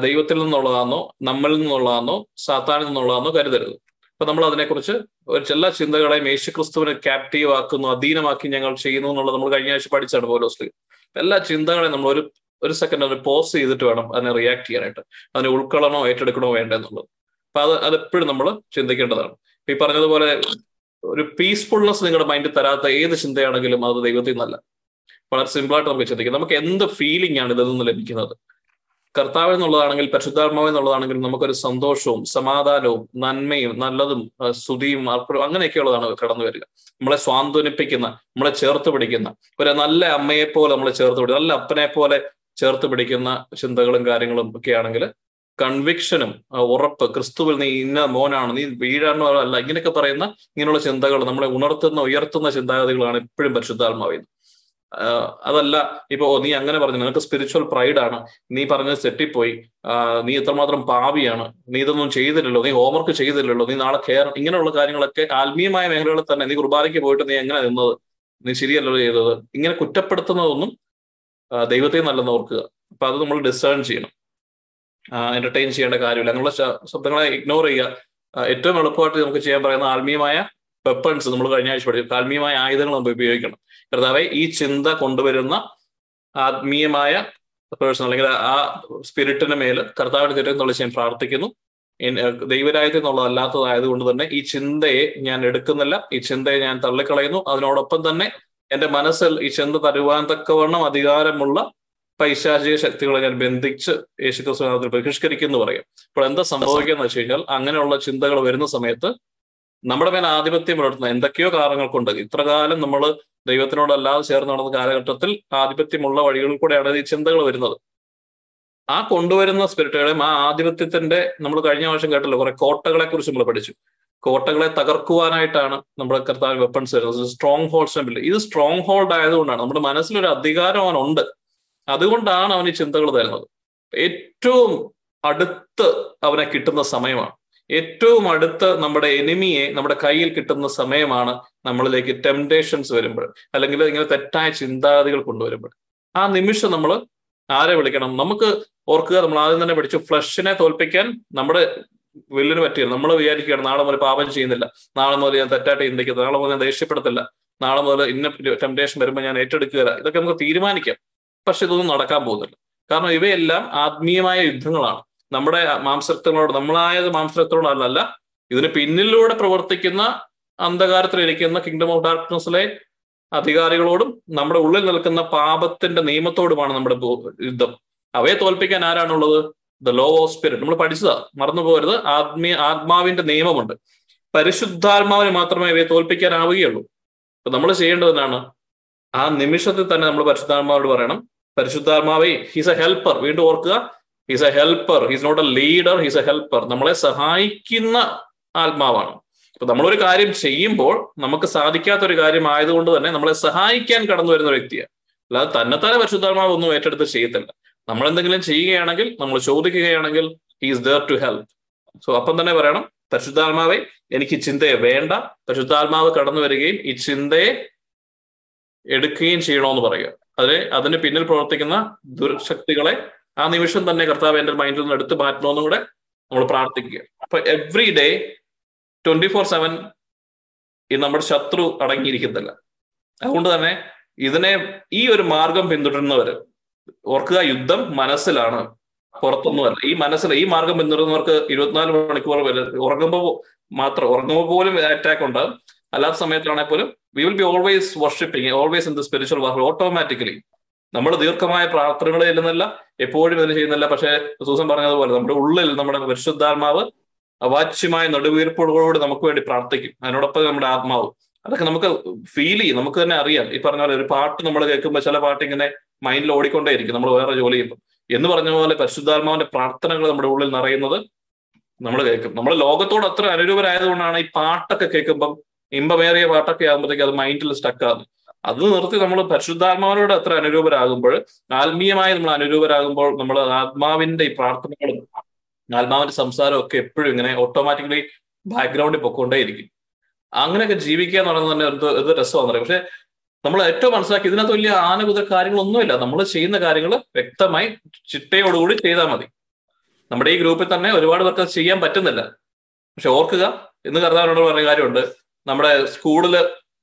ദൈവത്തിൽ നിന്നുള്ളതാണോ നമ്മളിൽ നിന്നുള്ളതാണോ സാത്താനിൽ നിന്നുള്ളതാണോ കരുതരുത്. അപ്പൊ നമ്മൾ അതിനെക്കുറിച്ച് ഒരു എല്ലാ ചിന്തകളെയും യേശുക്രിസ്തുവിനെ ക്യാപ്റ്റീവ് ആക്കുന്നു അധീനമാക്കി ഞങ്ങൾ ചെയ്യുന്നു എന്നുള്ളത് നമ്മൾ കഴിഞ്ഞ ആഴ്ച പഠിച്ചാണ് പോലോസ്ലി എല്ലാ ചിന്തകളെയും നമ്മൾ ഒരു ഒരു സെക്കൻഡ് അത് പോസ് ചെയ്തിട്ട് വേണം അതിനെ റിയാക്ട് ചെയ്യാനായിട്ട്. അതിനെ ഉൾക്കൊള്ളണോ ഏറ്റെടുക്കണോ വേണ്ടെന്നുള്ളത്. അപ്പൊ അത് അതെപ്പോഴും നമ്മൾ ചിന്തിക്കേണ്ടതാണ്. ഈ പറഞ്ഞതുപോലെ ഒരു പീസ്ഫുൾനെസ് നിങ്ങളുടെ മൈൻഡിൽ തരാത്ത ഏത് ചിന്തയാണെങ്കിലും അത് ദൈവത്തിൽ നിന്നല്ല. വളരെ സിമ്പിളായിട്ട് നമുക്ക് ചിന്തിക്കാം. നമുക്ക് എന്ത് ഫീലിംഗ് ആണ് ഇതിൽ നിന്ന് ലഭിക്കുന്നത്? കർത്താവ് എന്നുള്ളതാണെങ്കിൽ പരിശുദ്ധാത്മാവ് എന്നുള്ളതാണെങ്കിൽ നമുക്കൊരു സന്തോഷവും സമാധാനവും നന്മയും നല്ലതും സ്തുതിയും അർപ്പണവും അങ്ങനെയൊക്കെയുള്ളതാണ് കടന്നു വരിക. നമ്മളെ സ്വാന്തനിപ്പിക്കുന്ന നമ്മളെ ചേർത്ത് പിടിക്കുന്ന ഒരു നല്ല അമ്മയെ പോലെ നമ്മളെ ചേർത്ത് പിടിക്കുന്ന നല്ല അപ്പനെ പോലെ ചേർത്ത് പിടിക്കുന്ന ചിന്തകളും കാര്യങ്ങളും ഒക്കെ ആണെങ്കിൽ കൺവിക്ഷനും ഉറപ്പ് ക്രിസ്തുവിൽ നീ ഇന്ന മോനാണ് നീ വീഴാനോ അല്ല ഇങ്ങനെയൊക്കെ പറയുന്ന ഇങ്ങനെയുള്ള ചിന്തകൾ നമ്മളെ ഉണർത്തുന്ന ഉയർത്തുന്ന ചിന്താഗതികളാണ് എപ്പോഴും പരിശുദ്ധാത്മാവിൽ. അതല്ല. ഇപ്പോ നീ അങ്ങനെ പറഞ്ഞു നിനക്ക് സ്പിരിച്വൽ പ്രൈഡ് ആണ്. നീ പറഞ്ഞത് തെറ്റിപ്പോയി. നീ എത്രമാത്രം പാവിയാണ് നീ ഇതൊന്നും ചെയ്തില്ലല്ലോ. നീ ഹോംവർക്ക് ചെയ്തില്ലല്ലോ. നീ നാളെ കെയർ ഇങ്ങനെയുള്ള കാര്യങ്ങളൊക്കെ ആത്മീയമായ മേഖലകളിൽ തന്നെ നീ കുർബാനയ്ക്ക് പോയിട്ട് നീ എങ്ങനെ നിന്നത്? നീ ശരിയല്ലല്ലോ ചെയ്തത്. ഇങ്ങനെ കുറ്റപ്പെടുത്തുന്നതൊന്നും ദൈവത്തെ നല്ലെന്ന് ഓർക്കുക. അപ്പൊ അത് നമ്മൾ ഡിസേൺ ചെയ്യണം. എന്റർടൈൻ ചെയ്യേണ്ട കാര്യമില്ല. അങ്ങനെയുള്ള ശബ്ദങ്ങളെ ഇഗ്നോർ ചെയ്യുക. ഏറ്റവും എളുപ്പമായിട്ട് നമുക്ക് ചെയ്യാൻ പറയുന്ന ആത്മീയമായ വെപ്പൺസ് നമ്മൾ കഴിഞ്ഞ ആഴ്ച ആത്മീയമായ ആയുധങ്ങൾ നമ്മൾ ഉപയോഗിക്കണം. കർത്താവെ ഈ ചിന്ത കൊണ്ടുവരുന്ന ആത്മീയമായ പേഴ്സൺ അല്ലെങ്കിൽ ആ സ്പിരിറ്റിന് മേൽ കർത്താവിന് തരുന്നുള്ള ഞാൻ പ്രാർത്ഥിക്കുന്നു. ദൈവരായത്തിൽ നിന്നുള്ളതല്ലാത്തതായത് കൊണ്ട് തന്നെ ഈ ചിന്തയെ ഞാൻ എടുക്കുന്നില്ല. ഈ ചിന്തയെ ഞാൻ തള്ളിക്കളയുന്നു. അതിനോടൊപ്പം തന്നെ എന്റെ മനസ്സിൽ ഈ ചിന്ത തരുവാൻ തക്കവണ്ണം അധികാരമുള്ള പൈശാചിക ശക്തികളെ ഞാൻ ബന്ധിച്ച് യേശുക്രിസ്തു ബഹിഷ്കരിക്കുന്നു പറയും. അപ്പോൾ എന്താ സംഭവിക്കുക എന്ന് വെച്ച് കഴിഞ്ഞാൽ അങ്ങനെയുള്ള ചിന്തകൾ വരുന്ന സമയത്ത് നമ്മുടെ മേൽ ആധിപത്യം പുലർത്തുന്ന എന്തൊക്കെയോ കാരണങ്ങൾ കൊണ്ട് ഇത്രകാലം നമ്മൾ ദൈവത്തിനോടല്ലാതെ ചേർന്ന് നടന്ന കാലഘട്ടത്തിൽ ആധിപത്യമുള്ള വഴികളിൽ കൂടെയാണ് ഈ ചിന്തകൾ വരുന്നത്. ആ കൊണ്ടുവരുന്ന സ്പിരിറ്റുകളെയും ആ ആധിപത്യത്തിന്റെ നമ്മൾ കഴിഞ്ഞ വർഷം കേട്ടല്ലോ കുറെ കോട്ടകളെ കുറിച്ച് നമ്മൾ പഠിച്ചു. കോട്ടകളെ തകർക്കുവാനായിട്ടാണ് നമ്മുടെ കർത്താവ് വെപ്പൺസ് വരുന്നത്. സ്ട്രോങ് ഹോൾഡ്സ് ബിൽഡ് ഇത് സ്ട്രോങ് ഹോൾഡ് ആയതുകൊണ്ടാണ്. നമ്മുടെ മനസ്സിലൊരു അധികാരം അവനുണ്ട് അതുകൊണ്ടാണ് അവൻ ഈ ചിന്തകൾ തരുന്നത്. ഏറ്റവും അടുത്ത് അവനെ കിട്ടുന്ന സമയമാണ്. ഏറ്റവും അടുത്ത് നമ്മുടെ എനിമിയെ നമ്മുടെ കയ്യിൽ കിട്ടുന്ന സമയമാണ് നമ്മളിലേക്ക് ടെംപ്ടേഷൻസ് വരുമ്പോൾ. അല്ലെങ്കിൽ ഇങ്ങനെ തെറ്റായ ചിന്താഗതികൾ കൊണ്ടുവരുമ്പോൾ. ആ നിമിഷം നമ്മൾ ആരെ വിളിക്കണം? നമുക്ക് ഓർക്കുക നമ്മൾ ആദ്യം തന്നെ പഠിച്ചു ഫ്ലഷിനെ തോൽപ്പിക്കാൻ നമ്മുടെ വില്ലിന് പറ്റില്ല. നമ്മൾ വിചാരിക്കുകയാണ് നാളെ മുതൽ പാപം ചെയ്യുന്നില്ല. നാളെ മുതൽ ഞാൻ തെറ്റായിട്ട് ചിന്തിക്കുന്നത് നാളെ മുതൽ ഞാൻ ദേഷ്യപ്പെടത്തില്ല. നാളെ മുതൽ ഇന്ന ടെംപ്ടേഷൻ വരുമ്പോൾ ഞാൻ ഏറ്റെടുക്കുക ഇതൊക്കെ നമുക്ക് തീരുമാനിക്കാം. പക്ഷെ ഇതൊന്നും നടക്കാൻ പോകുന്നില്ല. കാരണം ഇവയെല്ലാം ആത്മീയമായ യുദ്ധങ്ങളാണ്. നമ്മുടെ മാംസരക്തങ്ങളോട് നമ്മളായത് മാംസരക്തങ്ങളോടല്ല ഇതിന് പിന്നിലൂടെ പ്രവർത്തിക്കുന്ന അന്ധകാരത്തിലിരിക്കുന്ന കിങ്ഡം ഓഫ് ഡാർക്ക്നെസ്സിലെ അധികാരികളോടും നമ്മുടെ ഉള്ളിൽ നിൽക്കുന്ന പാപത്തിന്റെ നിയമത്തോടുമാണ് നമ്മുടെ യുദ്ധം. അവയെ തോൽപ്പിക്കാൻ ആരാണുള്ളത്? ദ ലോ ഓഫ് സ്പിരിറ്റ് നമ്മൾ പഠിച്ചതാ മറന്നു പോകരുത് ആത്മീയ ആത്മാവിന്റെ നിയമമുണ്ട്. പരിശുദ്ധാത്മാവിന് മാത്രമേ ഇവയെ തോൽപ്പിക്കാനാവുകയുള്ളൂ. അപ്പൊ നമ്മൾ ചെയ്യേണ്ടത് എന്താണ്? ആ നിമിഷത്തിൽ തന്നെ നമ്മൾ പരിശുദ്ധാത്മാവോട് പറയണം. പരിശുദ്ധാത്മാവേ ഹീസ് എ ഹെൽപ്പർ വീണ്ടും ഓർക്കുക he's a helper he's not a leader he's a helper നമ്മളെ സഹായിക്കുന്ന ആത്മാവാണ്. അപ്പൊ നമ്മളൊരു കാര്യം ചെയ്യുമ്പോൾ നമുക്ക് സാധിക്കാത്ത ഒരു കാര്യം ആയതുകൊണ്ട് തന്നെ നമ്മളെ സഹായിക്കാൻ കടന്നു വരുന്ന വ്യക്തിയാണ്. അല്ലാതെ തന്നെത്താനെ പരിശുദ്ധാത്മാവ് ഒന്നും ഏറ്റെടുത്ത് ചെയ്യത്തില്ല. നമ്മൾ എന്തെങ്കിലും ചെയ്യുകയാണെങ്കിൽ നമ്മൾ ചോദിക്കുകയാണെങ്കിൽ he's there to help so അപ്പം തന്നെ പറയണം പരിശുദ്ധാത്മാവെ എനിക്ക് ചിന്തയെ വേണ്ട. പരിശുദ്ധാത്മാവ് കടന്നു വരികയും ഈ ചിന്തയെ എടുക്കുകയും ചെയ്യണമെന്ന് പറയുക. അതിന് അതിന് പിന്നിൽ പ്രവർത്തിക്കുന്ന ദുർശക്തികളെ ആ നിമിഷം തന്നെ കർത്താവ് എന്റെ മൈൻഡിൽ നിന്ന് എടുത്ത് മാറ്റണമെന്നും കൂടെ നമ്മൾ പ്രാർത്ഥിക്കുക. അപ്പൊ every day twenty four seven ഈ നമ്മുടെ ശത്രു അടങ്ങിയിരിക്കുന്നില്ല. അതുകൊണ്ട് തന്നെ ഇതിനെ ഈ ഒരു മാർഗം പിന്തുടരുന്നവർ ഓർക്കുക യുദ്ധം മനസ്സിലാണ് പുറത്തൊന്നുമല്ല. ഈ മനസ്സിൽ ഈ മാർഗം പിന്തുടരുന്നവർക്ക് ഇരുപത്തിനാല് മണിക്കൂർ വരെ ഉറങ്ങുമ്പോൾ മാത്രം ഉറങ്ങുമ്പോൾ പോലും അറ്റാക്ക് ഉണ്ടാകും അല്ലാത്ത സമയത്താണെങ്കിൽ പോലും we will be always worshipping always in the spiritual work automatically നമ്മൾ ദീർഘമായ പ്രാർത്ഥനകൾ ചെല്ലുന്നില്ല എപ്പോഴും ഇതിന് ചെയ്യുന്നില്ല പക്ഷേ സൂസൻ പറഞ്ഞതുപോലെ നമ്മുടെ ഉള്ളിൽ നമ്മുടെ പരിശുദ്ധാത്മാവ് അവാച്യമായ നടുവീർപ്പോടുകൂടി നമുക്ക് വേണ്ടി പ്രാർത്ഥിക്കും. അതിനോടൊപ്പം നമ്മുടെ ആത്മാവ്. അതൊക്കെ നമുക്ക് ഫീൽ ചെയ്യും. നമുക്ക് തന്നെ അറിയാം. ഈ പറഞ്ഞ പോലെ ഒരു പാട്ട് നമ്മൾ കേൾക്കുമ്പോൾ ചില പാട്ട് ഇങ്ങനെ മൈൻഡിൽ ഓടിക്കൊണ്ടേയിരിക്കും. നമ്മൾ വേറെ ജോലി ചെയ്യുമ്പോൾ. എന്ന് പറഞ്ഞ പോലെ പരിശുദ്ധാത്മാവിന്റെ പ്രാർത്ഥനകൾ നമ്മുടെ ഉള്ളിൽ നിറയുന്നത് നമ്മൾ കേൾക്കും. നമ്മൾ ലോകത്തോട് അത്ര അനുരൂപരായതുകൊണ്ടാണ് ഈ പാട്ടൊക്കെ കേൾക്കുമ്പം ഇമ്പമേറിയ പാട്ടൊക്കെ ആകുമ്പോഴത്തേക്ക് അത് മൈൻഡിൽ സ്റ്റക്കാണ് അത് നിർത്തി നമ്മൾ പരിശുദ്ധാത്മാവിനോട് അത്ര അനുരൂപരാകുമ്പോൾ ആത്മീയമായി നമ്മൾ അനുരൂപരാകുമ്പോൾ നമ്മൾ ആത്മാവിന്റെ ഈ പ്രാർത്ഥനകളും ആത്മാവിന്റെ സംസാരവും ഒക്കെ എപ്പോഴും ഇങ്ങനെ ഓട്ടോമാറ്റിക്കലി ബാക്ക്ഗ്രൗണ്ടിൽ പൊക്കോണ്ടേയിരിക്കും അങ്ങനെയൊക്കെ ജീവിക്കുക എന്ന് പറയുന്നത് തന്നെ എന്ത് എന്ത് രസമാണെന്ന് പറയാം പക്ഷെ നമ്മൾ ഏറ്റവും മനസ്സിലാക്കി ഇതിനകത്ത് വലിയ ആന കാര്യങ്ങളൊന്നുമില്ല. നമ്മൾ ചെയ്യുന്ന കാര്യങ്ങൾ വ്യക്തമായി ചിട്ടയോടുകൂടി ചെയ്താൽ മതി. നമ്മുടെ ഈ ഗ്രൂപ്പിൽ തന്നെ ഒരുപാട് പേർക്ക് ചെയ്യാൻ പറ്റുന്നില്ല. പക്ഷെ ഓർക്കുക എന്ന് കർത്താവിനോട് പറഞ്ഞ കാര്യമുണ്ട്. നമ്മുടെ സ്കൂളിൽ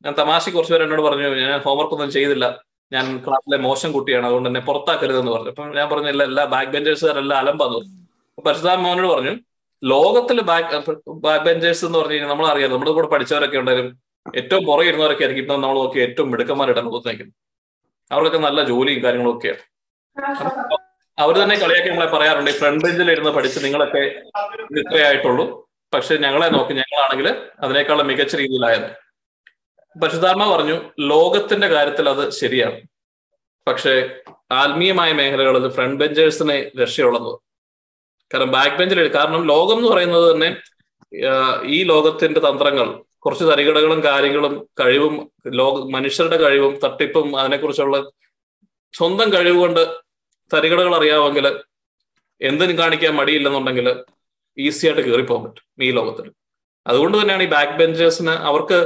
ഞാൻ തമാശ കുറച്ച് പേര് എന്നോട് പറഞ്ഞു ഞാൻ ഹോംവർക്ക് ഒന്നും ചെയ്തില്ല. ഞാൻ ക്ലാസ്സിലെ മോശം കുട്ടിയാണ്. അതുകൊണ്ട് എന്നെ പുറത്താക്കരുതെന്ന് പറഞ്ഞു. അപ്പൊ ഞാൻ പറഞ്ഞു ഇല്ല എല്ലാ ബാക്ക് ബെഞ്ചേഴ്സുകാരെല്ലാം അലമ്പാന്ന്. പറഞ്ഞു അപ്പൊ പരിശുദ്ധാൻ മോഹനോട് പറഞ്ഞു ലോകത്തിൽ ബാക്ക് ബാക്ക് ബെഞ്ചേഴ്സ് എന്ന് പറഞ്ഞു കഴിഞ്ഞാൽ നമ്മൾ അറിയാം നമ്മുടെ കൂടെ പഠിച്ചവരൊക്കെ ഉണ്ടായാലും ഏറ്റവും പുറകെ ഇരുന്നവരൊക്കെ ആയിരിക്കും. ഇപ്പം നമ്മൾ നോക്കി ഏറ്റവും മിടുക്കന്മാരായിട്ടാണ് നോക്കുന്നത് അവർക്കൊക്കെ നല്ല ജോലിയും കാര്യങ്ങളും ഒക്കെയാണ്. അവർ തന്നെ കളിയാക്കി നമ്മളെ പറയാറുണ്ട് ഫ്രണ്ട് ബെഞ്ചിൽ ഇരുന്ന് പഠിച്ച് നിങ്ങളൊക്കെ ഇത്രയായിട്ടുള്ളൂ പക്ഷെ ഞങ്ങളെ നോക്കി ഞങ്ങളാണെങ്കിൽ അതിനേക്കാളും മികച്ച രീതിയിലായത്. പരിശുദ്ധാത്മ പറഞ്ഞു ലോകത്തിന്റെ കാര്യത്തിൽ അത് ശരിയാണ്. പക്ഷേ ആത്മീയമായ മേഖലകളിൽ ഫ്രണ്ട് ബെഞ്ചേഴ്സിനെ രക്ഷയുള്ളത് കാരണം ബാക്ക് ബെഞ്ചിൽ കാരണം ലോകം എന്ന് പറയുന്നത് തന്നെ ഈ ലോകത്തിന്റെ തന്ത്രങ്ങൾ കുറച്ച് തരികടകളും കാര്യങ്ങളും കഴിവും ലോക മനുഷ്യരുടെ കഴിവും തട്ടിപ്പും അതിനെക്കുറിച്ചുള്ള സ്വന്തം കഴിവ് കൊണ്ട് തരികടകൾ അറിയാമെങ്കിൽ എന്തിനും കാണിക്കാൻ മടിയില്ലെന്നുണ്ടെങ്കിൽ ഈസി ആയിട്ട് കയറിപ്പോകാൻ പറ്റും ഈ ലോകത്തിൽ. അതുകൊണ്ട് തന്നെയാണ് ഈ ബാക്ക് ബെഞ്ചേഴ്സിന് അവർക്ക്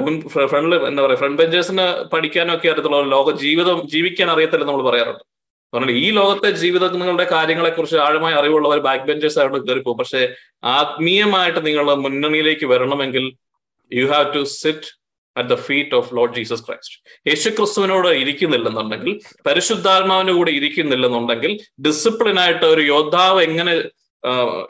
മുൻ ഫ്രണ്ട് എന്താ പറയുക ഫ്രണ്ട് ബെഞ്ചേഴ്സിന് പഠിക്കാനൊക്കെ അറിയത്തുള്ള ലോക ജീവിതം ജീവിക്കാൻ അറിയത്തില്ല നമ്മൾ പറയാറുണ്ട്. പറഞ്ഞാൽ ഈ ലോകത്തെ ജീവിതങ്ങളുടെ കാര്യങ്ങളെ കുറിച്ച് ആഴമായി അറിവുള്ളവർ ബാക്ക് ബെഞ്ചേഴ്സ് ആയിട്ട് കയറിപ്പോകും പക്ഷെ ആത്മീയമായിട്ട് നിങ്ങൾ മുന്നണിയിലേക്ക് വരണമെങ്കിൽ you have to sit at the feet of Lord Jesus Christ യേശു ക്രിസ്തുവിനോട് ഇരിക്കുന്നില്ലെന്നുണ്ടെങ്കിൽ പരിശുദ്ധാത്മാവിന് കൂടെ ഇരിക്കുന്നില്ലെന്നുണ്ടെങ്കിൽ ഡിസിപ്ലിൻ ആയിട്ട് ഒരു യോദ്ധാവ് എങ്ങനെ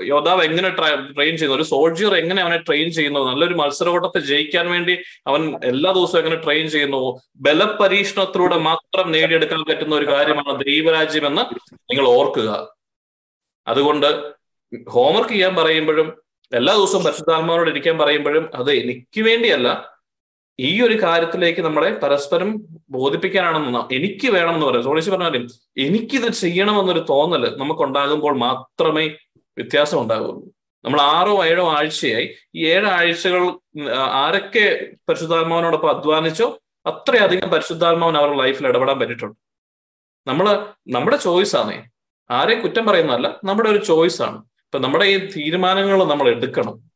യോദ്ധാവ് എങ്ങനെ ട്രെയിൻ ചെയ്യുന്നു? ഒരു സോൾജിയർ എങ്ങനെ അവനെ ട്രെയിൻ ചെയ്യുന്നു? നല്ലൊരു മത്സരോട്ടത്തെ ജയിക്കാൻ വേണ്ടി അവൻ എല്ലാ ദിവസവും എങ്ങനെ ട്രെയിൻ ചെയ്യുന്നു? ബലപരീക്ഷണത്തിലൂടെ മാത്രം നേടിയെടുക്കാൻ പറ്റുന്ന ഒരു കാര്യമാണ് ദൈവരാജ്യം എന്ന് നിങ്ങൾ ഓർക്കുക. അതുകൊണ്ട് ഹോംവർക്ക് ചെയ്യാൻ പറയുമ്പോഴും എല്ലാ ദിവസവും പരിശുദ്ധാത്മാവോട് ഇരിക്കാൻ പറയുമ്പോഴും അത് എനിക്ക് വേണ്ടിയല്ല ഈ ഒരു കാര്യത്തിലേക്ക് നമ്മളെ പരസ്പരം ബോധിപ്പിക്കാനാണെന്ന് എനിക്ക് വേണം എന്ന് പറയാം സോളിച്ച് പറഞ്ഞാലും എനിക്കിത് ചെയ്യണമെന്നൊരു തോന്നൽ നമുക്കുണ്ടാകുമ്പോൾ മാത്രമേ വ്യത്യാസം ഉണ്ടാകുള്ളൂ നമ്മൾ ആറോ ഏഴോ ആഴ്ചയായി. ഈ ഏഴാഴ്ചകൾ ആരൊക്കെ പരിശുദ്ധാത്മാവിനോടൊപ്പം അധ്വാനിച്ചോ അത്രയധികം പരിശുദ്ധാത്മാവിന് അവരുടെ ലൈഫിൽ ഇടപെടാൻ പറ്റിയിട്ടുണ്ട്. നമ്മൾ നമ്മുടെ ചോയ്സ് ആണേ. ആരെയും കുറ്റം പറയുന്നതല്ല നമ്മുടെ ഒരു ചോയ്സ് ആണ്. ഇപ്പൊ നമ്മുടെ ഈ തീരുമാനങ്ങൾ നമ്മൾ എടുക്കണം.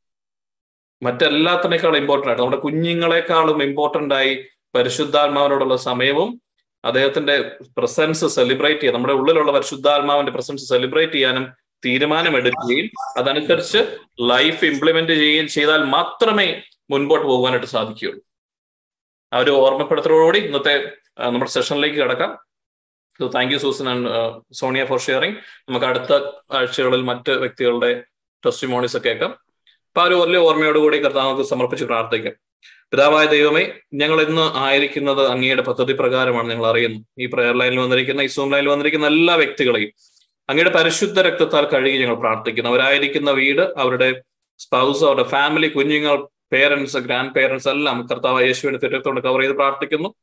മറ്റെല്ലാത്തിനേക്കാളും ഇമ്പോർട്ടന്റ് ആയിട്ട് നമ്മുടെ കുഞ്ഞുങ്ങളെക്കാളും ഇമ്പോർട്ടന്റ് ആയി പരിശുദ്ധാത്മാവിനോടുള്ള സമയവും അദ്ദേഹത്തിന്റെ പ്രസൻസ് സെലിബ്രേറ്റ് ചെയ്യാൻ നമ്മുടെ ഉള്ളിലുള്ള പരിശുദ്ധാത്മാവിന്റെ പ്രസൻസ് സെലിബ്രേറ്റ് ചെയ്യാനും തീരുമാനമെടുക്കുകയും അതനുസരിച്ച് ലൈഫ് ഇംപ്ലിമെന്റ് ചെയ്യുകയും ചെയ്താൽ മാത്രമേ മുൻപോട്ട് പോകാനായിട്ട് സാധിക്കുകയുള്ളൂ. ആ ഒരു ഓർമ്മപ്പെടുത്തലോടുകൂടി ഇന്നത്തെ നമ്മുടെ സെഷനിലേക്ക് കിടക്കാം. So thank you Susan and Sonia for sharing നമുക്ക് അടുത്ത ആഴ്ചകളിൽ മറ്റ് വ്യക്തികളുടെ ടെസ്റ്റിമോണീസ് ഒക്കെ കേൾക്കാം. അപ്പൊ ആ ഒരു വലിയ ഓർമ്മയോടുകൂടി കർത്താവ് സമർപ്പിച്ച് പ്രാർത്ഥിക്കാം. പിതാവായ ദൈവമേ ഞങ്ങൾ ഇന്ന് ആയിരിക്കുന്നത് അങ്ങയുടെ പദ്ധതി പ്രകാരമാണ് ഞങ്ങൾ അറിയുന്നത്. ഈ പ്രയർ ലൈനിൽ വന്നിരിക്കുന്ന ഈ സൂം ലൈനിൽ വന്നിരിക്കുന്ന എല്ലാ വ്യക്തികളെയും അങ്ങയുടെ പരിശുദ്ധ രക്തത്താൽ കഴുകി ഞങ്ങൾ പ്രാർത്ഥിക്കുന്നു. അവരായിരിക്കുന്ന വീട് അവരുടെ സ്പൗസ് അവരുടെ ഫാമിലി കുഞ്ഞുങ്ങൾ പേരൻസ് ഗ്രാൻഡ് പേരൻസ് എല്ലാം കർത്താവ് യേശുവിന്റെ തിരക്കത്തോട് കവർ ചെയ്ത് പ്രാർത്ഥിക്കുന്നു.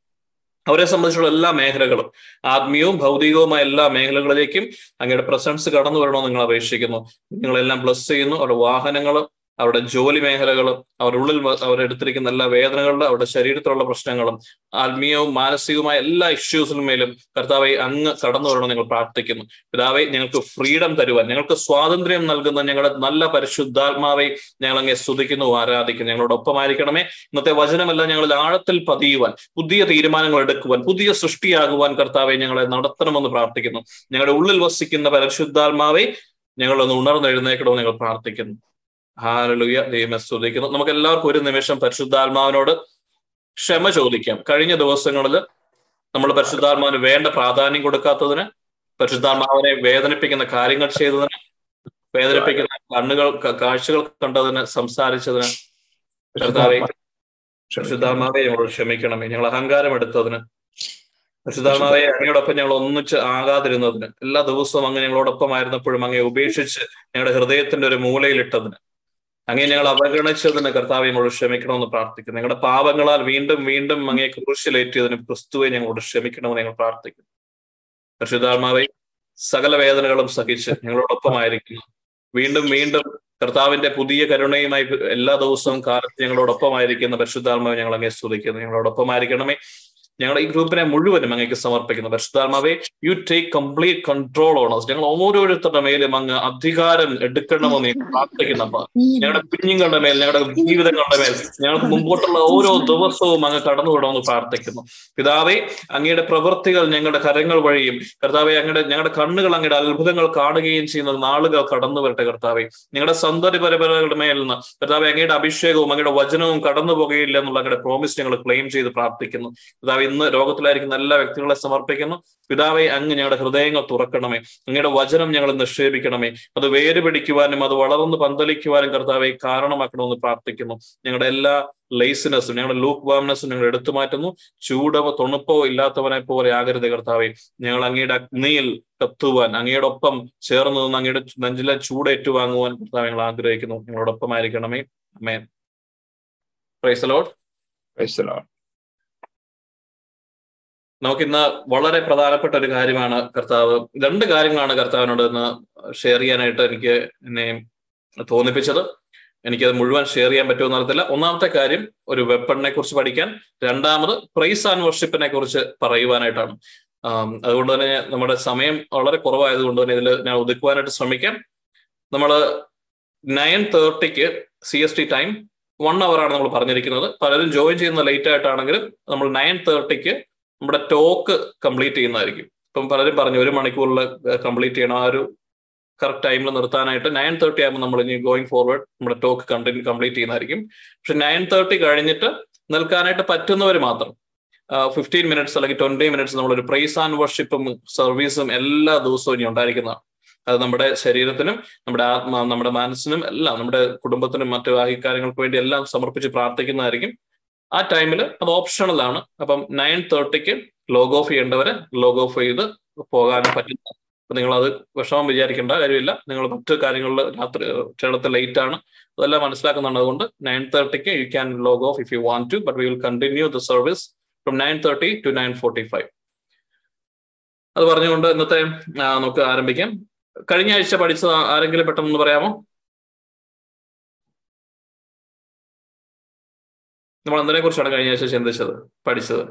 അവരെ സംബന്ധിച്ചുള്ള എല്ലാ മേഖലകളും ആത്മീയവും ഭൗതികവുമായ എല്ലാ മേഖലകളിലേക്കും അങ്ങയുടെ പ്രസൻസ് കടന്നു വരണമെന്ന് നിങ്ങൾ അപേക്ഷിക്കുന്നു. നിങ്ങളെല്ലാം ബ്ലസ് ചെയ്യുന്നു. അവരുടെ വാഹനങ്ങൾ അവരുടെ ജോലി മേഖലകളും അവരുടെ ഉള്ളിൽ അവരെടുത്തിരിക്കുന്ന എല്ലാ വേദനകളും അവരുടെ ശരീരത്തിലുള്ള പ്രശ്നങ്ങളും ആത്മീയവും മാനസികവുമായ എല്ലാ ഇഷ്യൂസിനുമേലും കർത്താവെ അങ്ങ് കടന്നു വരണം നിങ്ങൾ പ്രാർത്ഥിക്കുന്നു. പിതാവെ ഞങ്ങൾക്ക് ഫ്രീഡം തരുവാൻ ഞങ്ങൾക്ക് സ്വാതന്ത്ര്യം നൽകുന്ന ഞങ്ങളുടെ നല്ല പരിശുദ്ധാത്മാവെ ഞങ്ങൾ അങ്ങെ സ്തുതിക്കുന്നു ആരാധിക്കുന്നു. ഞങ്ങളോടൊപ്പമായിരിക്കണമേ. ഇന്നത്തെ വചനമെല്ലാം ഞങ്ങളിൽ ആഴത്തിൽ പതിയുവാൻ പുതിയ തീരുമാനങ്ങൾ എടുക്കുവാൻ പുതിയ സൃഷ്ടിയാകുവാൻ കർത്താവെ ഞങ്ങളെ നടത്തണമെന്ന് പ്രാർത്ഥിക്കുന്നു. ഞങ്ങളുടെ ഉള്ളിൽ വസിക്കുന്ന പരിശുദ്ധാത്മാവെ ഞങ്ങളൊന്ന് ഉണർന്നെഴുന്നേക്കണമെന്ന് ഞങ്ങൾ പ്രാർത്ഥിക്കുന്നു. ഹാലലുയ. ദൈവമെ സ്തുതിക്കുന്നു. നമുക്ക് എല്ലാവർക്കും ഒരു നിമിഷം പരിശുദ്ധാത്മാവിനോട് ക്ഷമ ചോദിക്കാം. കഴിഞ്ഞ ദിവസങ്ങളിൽ നമ്മൾ പരിശുദ്ധാത്മാവിന് വേണ്ട പ്രാധാന്യം കൊടുക്കാത്തതിന് പരിശുദ്ധാത്മാവിനെ വേദനിപ്പിക്കുന്ന കാര്യങ്ങൾ ചെയ്തതിന് വേദനിപ്പിക്കുന്ന കണ്ണുകൾ കാഴ്ചകൾ കണ്ടതിന് സംസാരിച്ചതിന് പരിശുദ്ധാത്മാവെ ഞങ്ങളോട് ക്ഷമിക്കണമേ. ഞങ്ങൾ അഹങ്കാരം എടുത്തതിന് പരിശുദ്ധാത്മാവെ അങ്ങയോടൊപ്പം ഞങ്ങൾ ഒന്നിച്ച് ആകാതിരുന്നതിന് എല്ലാ ദിവസവും അങ്ങ് ഞങ്ങളോടൊപ്പം ആയിരുന്നപ്പോഴും അങ്ങയെ ഉപേക്ഷിച്ച് ഞങ്ങളുടെ ഹൃദയത്തിന്റെ ഒരു മൂലയിലിട്ടതിന് അങ്ങനെ ഞങ്ങൾ അവഗണിച്ചതിന് കർത്താവ് ഞങ്ങളോട് ക്ഷമിക്കണമെന്ന് പ്രാർത്ഥിക്കുന്നു. ഞങ്ങളുടെ പാപങ്ങളാൽ വീണ്ടും വീണ്ടും അങ്ങേ ക്രൂശിലേറ്റിയതിന് ക്രിസ്തുവെ ഞങ്ങളോട് ക്ഷമിക്കണമെന്ന് ഞങ്ങൾ പ്രാർത്ഥിക്കുന്നു. പരിശുദ്ധാത്മാവെ സകല വേദനകളും സഹിച്ച് ഞങ്ങളോടൊപ്പമായിരിക്കുന്നു. വീണ്ടും വീണ്ടും കർത്താവിന്റെ പുതിയ കരുണയുമായി എല്ലാ ദിവസവും കാലത്ത് ഞങ്ങളോടൊപ്പമായിരിക്കുന്ന പരിശുദ്ധാത്മാവെ ഞങ്ങൾ അങ്ങേ സ്തുതിക്കുന്നു. ഞങ്ങളോടൊപ്പമായിരിക്കണമേ. ഞങ്ങളുടെ ഈ ഗ്രൂപ്പിനെ മുഴുവനും അങ്ങേക്ക് സമർപ്പിക്കുന്നു. പരിശുദ്ധാത്മാവെ you take complete control over us ഞങ്ങൾ ഓരോരുത്തരുടെ മേലും അങ്ങ് അധികാരം എടുക്കണമെന്ന് പ്രാർത്ഥിക്കുന്നപ്പ. ഞങ്ങളുടെ കുഞ്ഞുങ്ങളുടെ മേൽ ഞങ്ങളുടെ ജീവിതങ്ങളുടെ മേൽ ഞങ്ങൾക്ക് മുമ്പോട്ടുള്ള ഓരോ ദിവസവും അങ്ങ് കടന്നുവിടണമെന്ന് പ്രാർത്ഥിക്കുന്നു. പിതാവെ അങ്ങയുടെ പ്രവൃത്തികൾ ഞങ്ങളുടെ കരങ്ങൾ വഴിയും കർത്താവെ അങ്ങയുടെ ഞങ്ങളുടെ കണ്ണുകൾ അങ്ങയുടെ അത്ഭുതങ്ങൾ കാണുകയും ചെയ്യുന്ന നാളുകൾ കടന്നു വരട്ടെ കർത്താവെ. ഞങ്ങളുടെ സൗന്ദര്യ പരമ്പരകളുടെ മേൽ നിന്ന് കർത്താവെ അങ്ങയുടെ അഭിഷേകവും അങ്ങയുടെ വചനവും കടന്നു പോകുകയില്ല എന്നുള്ള അങ്ങയുടെ പ്രോമിസ് ഞങ്ങൾ ക്ലെയിം ചെയ്ത് പ്രാർത്ഥിക്കുന്നു. ഇന്ന് രോഗത്തിലായിരിക്കുന്ന എല്ലാ വ്യക്തികളെ സമർപ്പിക്കുന്നു. പിതാവെ അങ്ങ് ഞങ്ങളുടെ ഹൃദയങ്ങൾ തുറക്കണമേ. അങ്ങയുടെ വചനം ഞങ്ങൾ നിക്ഷേപിക്കണമേ. അത് വേര് പിടിക്കുവാനും അത് വളർന്ന് പന്തലിക്കുവാനും കർത്താവെ കാരണമാക്കണമെന്ന് പ്രാർത്ഥിക്കുന്നു. ഞങ്ങളുടെ എല്ലാ ലേസിനെസ്സും ഞങ്ങളുടെ ലൂക്ക് വാംനെസ്സും ഞങ്ങൾ എടുത്തു മാറ്റുന്നു. ചൂടവോ തണുപ്പോ ഇല്ലാത്തവനെ പോലെ ആകരുത് കർത്താവെ. ഞങ്ങൾ അങ്ങയുടെ അഗ്നിയിൽ കത്തുവാൻ അങ്ങയോടൊപ്പം ചേർന്ന് നിന്ന് അങ്ങയുടെ നെഞ്ചിലെ ചൂട് ഏറ്റുവാങ്ങുവാൻ കർത്താവ് ഞങ്ങൾ ആഗ്രഹിക്കുന്നു. ഞങ്ങളോടൊപ്പം ആയിരിക്കണമേ amen praise Lord the Lord. നമുക്കിന്ന് വളരെ പ്രധാനപ്പെട്ട ഒരു കാര്യമാണ് കർത്താവ്. രണ്ട് കാര്യങ്ങളാണ് കർത്താവിനോട് ഇന്ന് ഷെയർ ചെയ്യാനായിട്ട് എനിക്ക് എന്നെ തോന്നിപ്പിച്ചത്. എനിക്കത് മുഴുവൻ ഷെയർ ചെയ്യാൻ പറ്റുമെന്ന് അറിയത്തില്ല. ഒന്നാമത്തെ കാര്യം ഒരു വെപ്പണിനെ കുറിച്ച് പഠിക്കാൻ. രണ്ടാമത് പ്രൈസ് ആൻഡ് വർഷിപ്പിനെ കുറിച്ച് പറയുവാനായിട്ടാണ്. അതുകൊണ്ട് തന്നെ നമ്മുടെ സമയം വളരെ കുറവായതുകൊണ്ട് തന്നെ ഇതിൽ ഞാൻ ഒതുക്കുവാനായിട്ട് ശ്രമിക്കാം. നമ്മൾ nine തേർട്ടിക്ക് C S T time one hour ആണ് നമ്മൾ പറഞ്ഞിരിക്കുന്നത്. പലരും ജോയിൻ ചെയ്യുന്ന ലേറ്റ് ആയിട്ടാണെങ്കിലും നമ്മൾ നയൻ തേർട്ടിക്ക് നമ്മുടെ ടോക്ക് കംപ്ലീറ്റ് ചെയ്യുന്നതായിരിക്കും. ഇപ്പം പലരും പറഞ്ഞു ഒരു മണിക്കൂറിൽ കംപ്ലീറ്റ് ചെയ്യണം. ആ ഒരു കറക്റ്റ് ടൈമിൽ നിർത്താനായിട്ട് നയൻ തേർട്ടി ആകുമ്പോൾ നമ്മൾ ഇനി ഗോയിങ് ഫോർവേഡ് നമ്മുടെ ടോക്ക് കണ്ടിന്യൂ കംപ്ലീറ്റ് ചെയ്യുന്നതായിരിക്കും. പക്ഷെ നയൻ തേർട്ടി കഴിഞ്ഞിട്ട് നിൽക്കാനായിട്ട് പറ്റുന്നവർ മാത്രം ഫിഫ്റ്റീൻ മിനിറ്റ്സ് അല്ലെങ്കിൽ ട്വന്റി മിനിറ്റ്സ് നമ്മളൊരു പ്രൈസ് ആൻഡ് വർഷിപ്പും സർവീസും എല്ലാ ദിവസവും ഇനി ഉണ്ടായിരിക്കുന്നതാണ്. അത് നമ്മുടെ ശരീരത്തിനും നമ്മുടെ ആത്മാ നമ്മുടെ മനസ്സിനും എല്ലാം നമ്മുടെ കുടുംബത്തിനും മറ്റു കാര്യങ്ങൾക്ക് വേണ്ടി എല്ലാം സമർപ്പിച്ച് പ്രാർത്ഥിക്കുന്നതായിരിക്കും. ആ ടൈമിൽ അത് ഓപ്ഷണൽ ആണ്. അപ്പം നയൻ തേർട്ടിക്ക് ലോഗ് ഓഫ് ചെയ്യേണ്ടവരെ ലോഗ് ഓഫ് ചെയ്ത് പോകാനും പറ്റില്ല അപ്പം നിങ്ങൾ അത് വിഷമം വിചാരിക്കേണ്ട കാര്യമില്ല. നിങ്ങൾ മറ്റ് കാര്യങ്ങളിൽ രാത്രി ക്ഷണത്തിൽ ലേറ്റ് ആണ്. അതെല്ലാം മനസ്സിലാക്കുന്നുണ്ട്. അതുകൊണ്ട് nine തേർട്ടിക്ക് you can log off if you want to but we will continue the service from nine thirty to nine forty five അത് പറഞ്ഞുകൊണ്ട് ഇന്നത്തെ നമുക്ക് ആരംഭിക്കാം. കഴിഞ്ഞ ആഴ്ച പഠിച്ച ആരെങ്കിലും പെട്ടെന്ന് പറയാമോ? നമ്മൾ അന്നതിനെ കുറിച്ചാണ് കഴിഞ്ഞ ആഴ്ച ചിന്തിച്ചത് പഠിച്ചത്.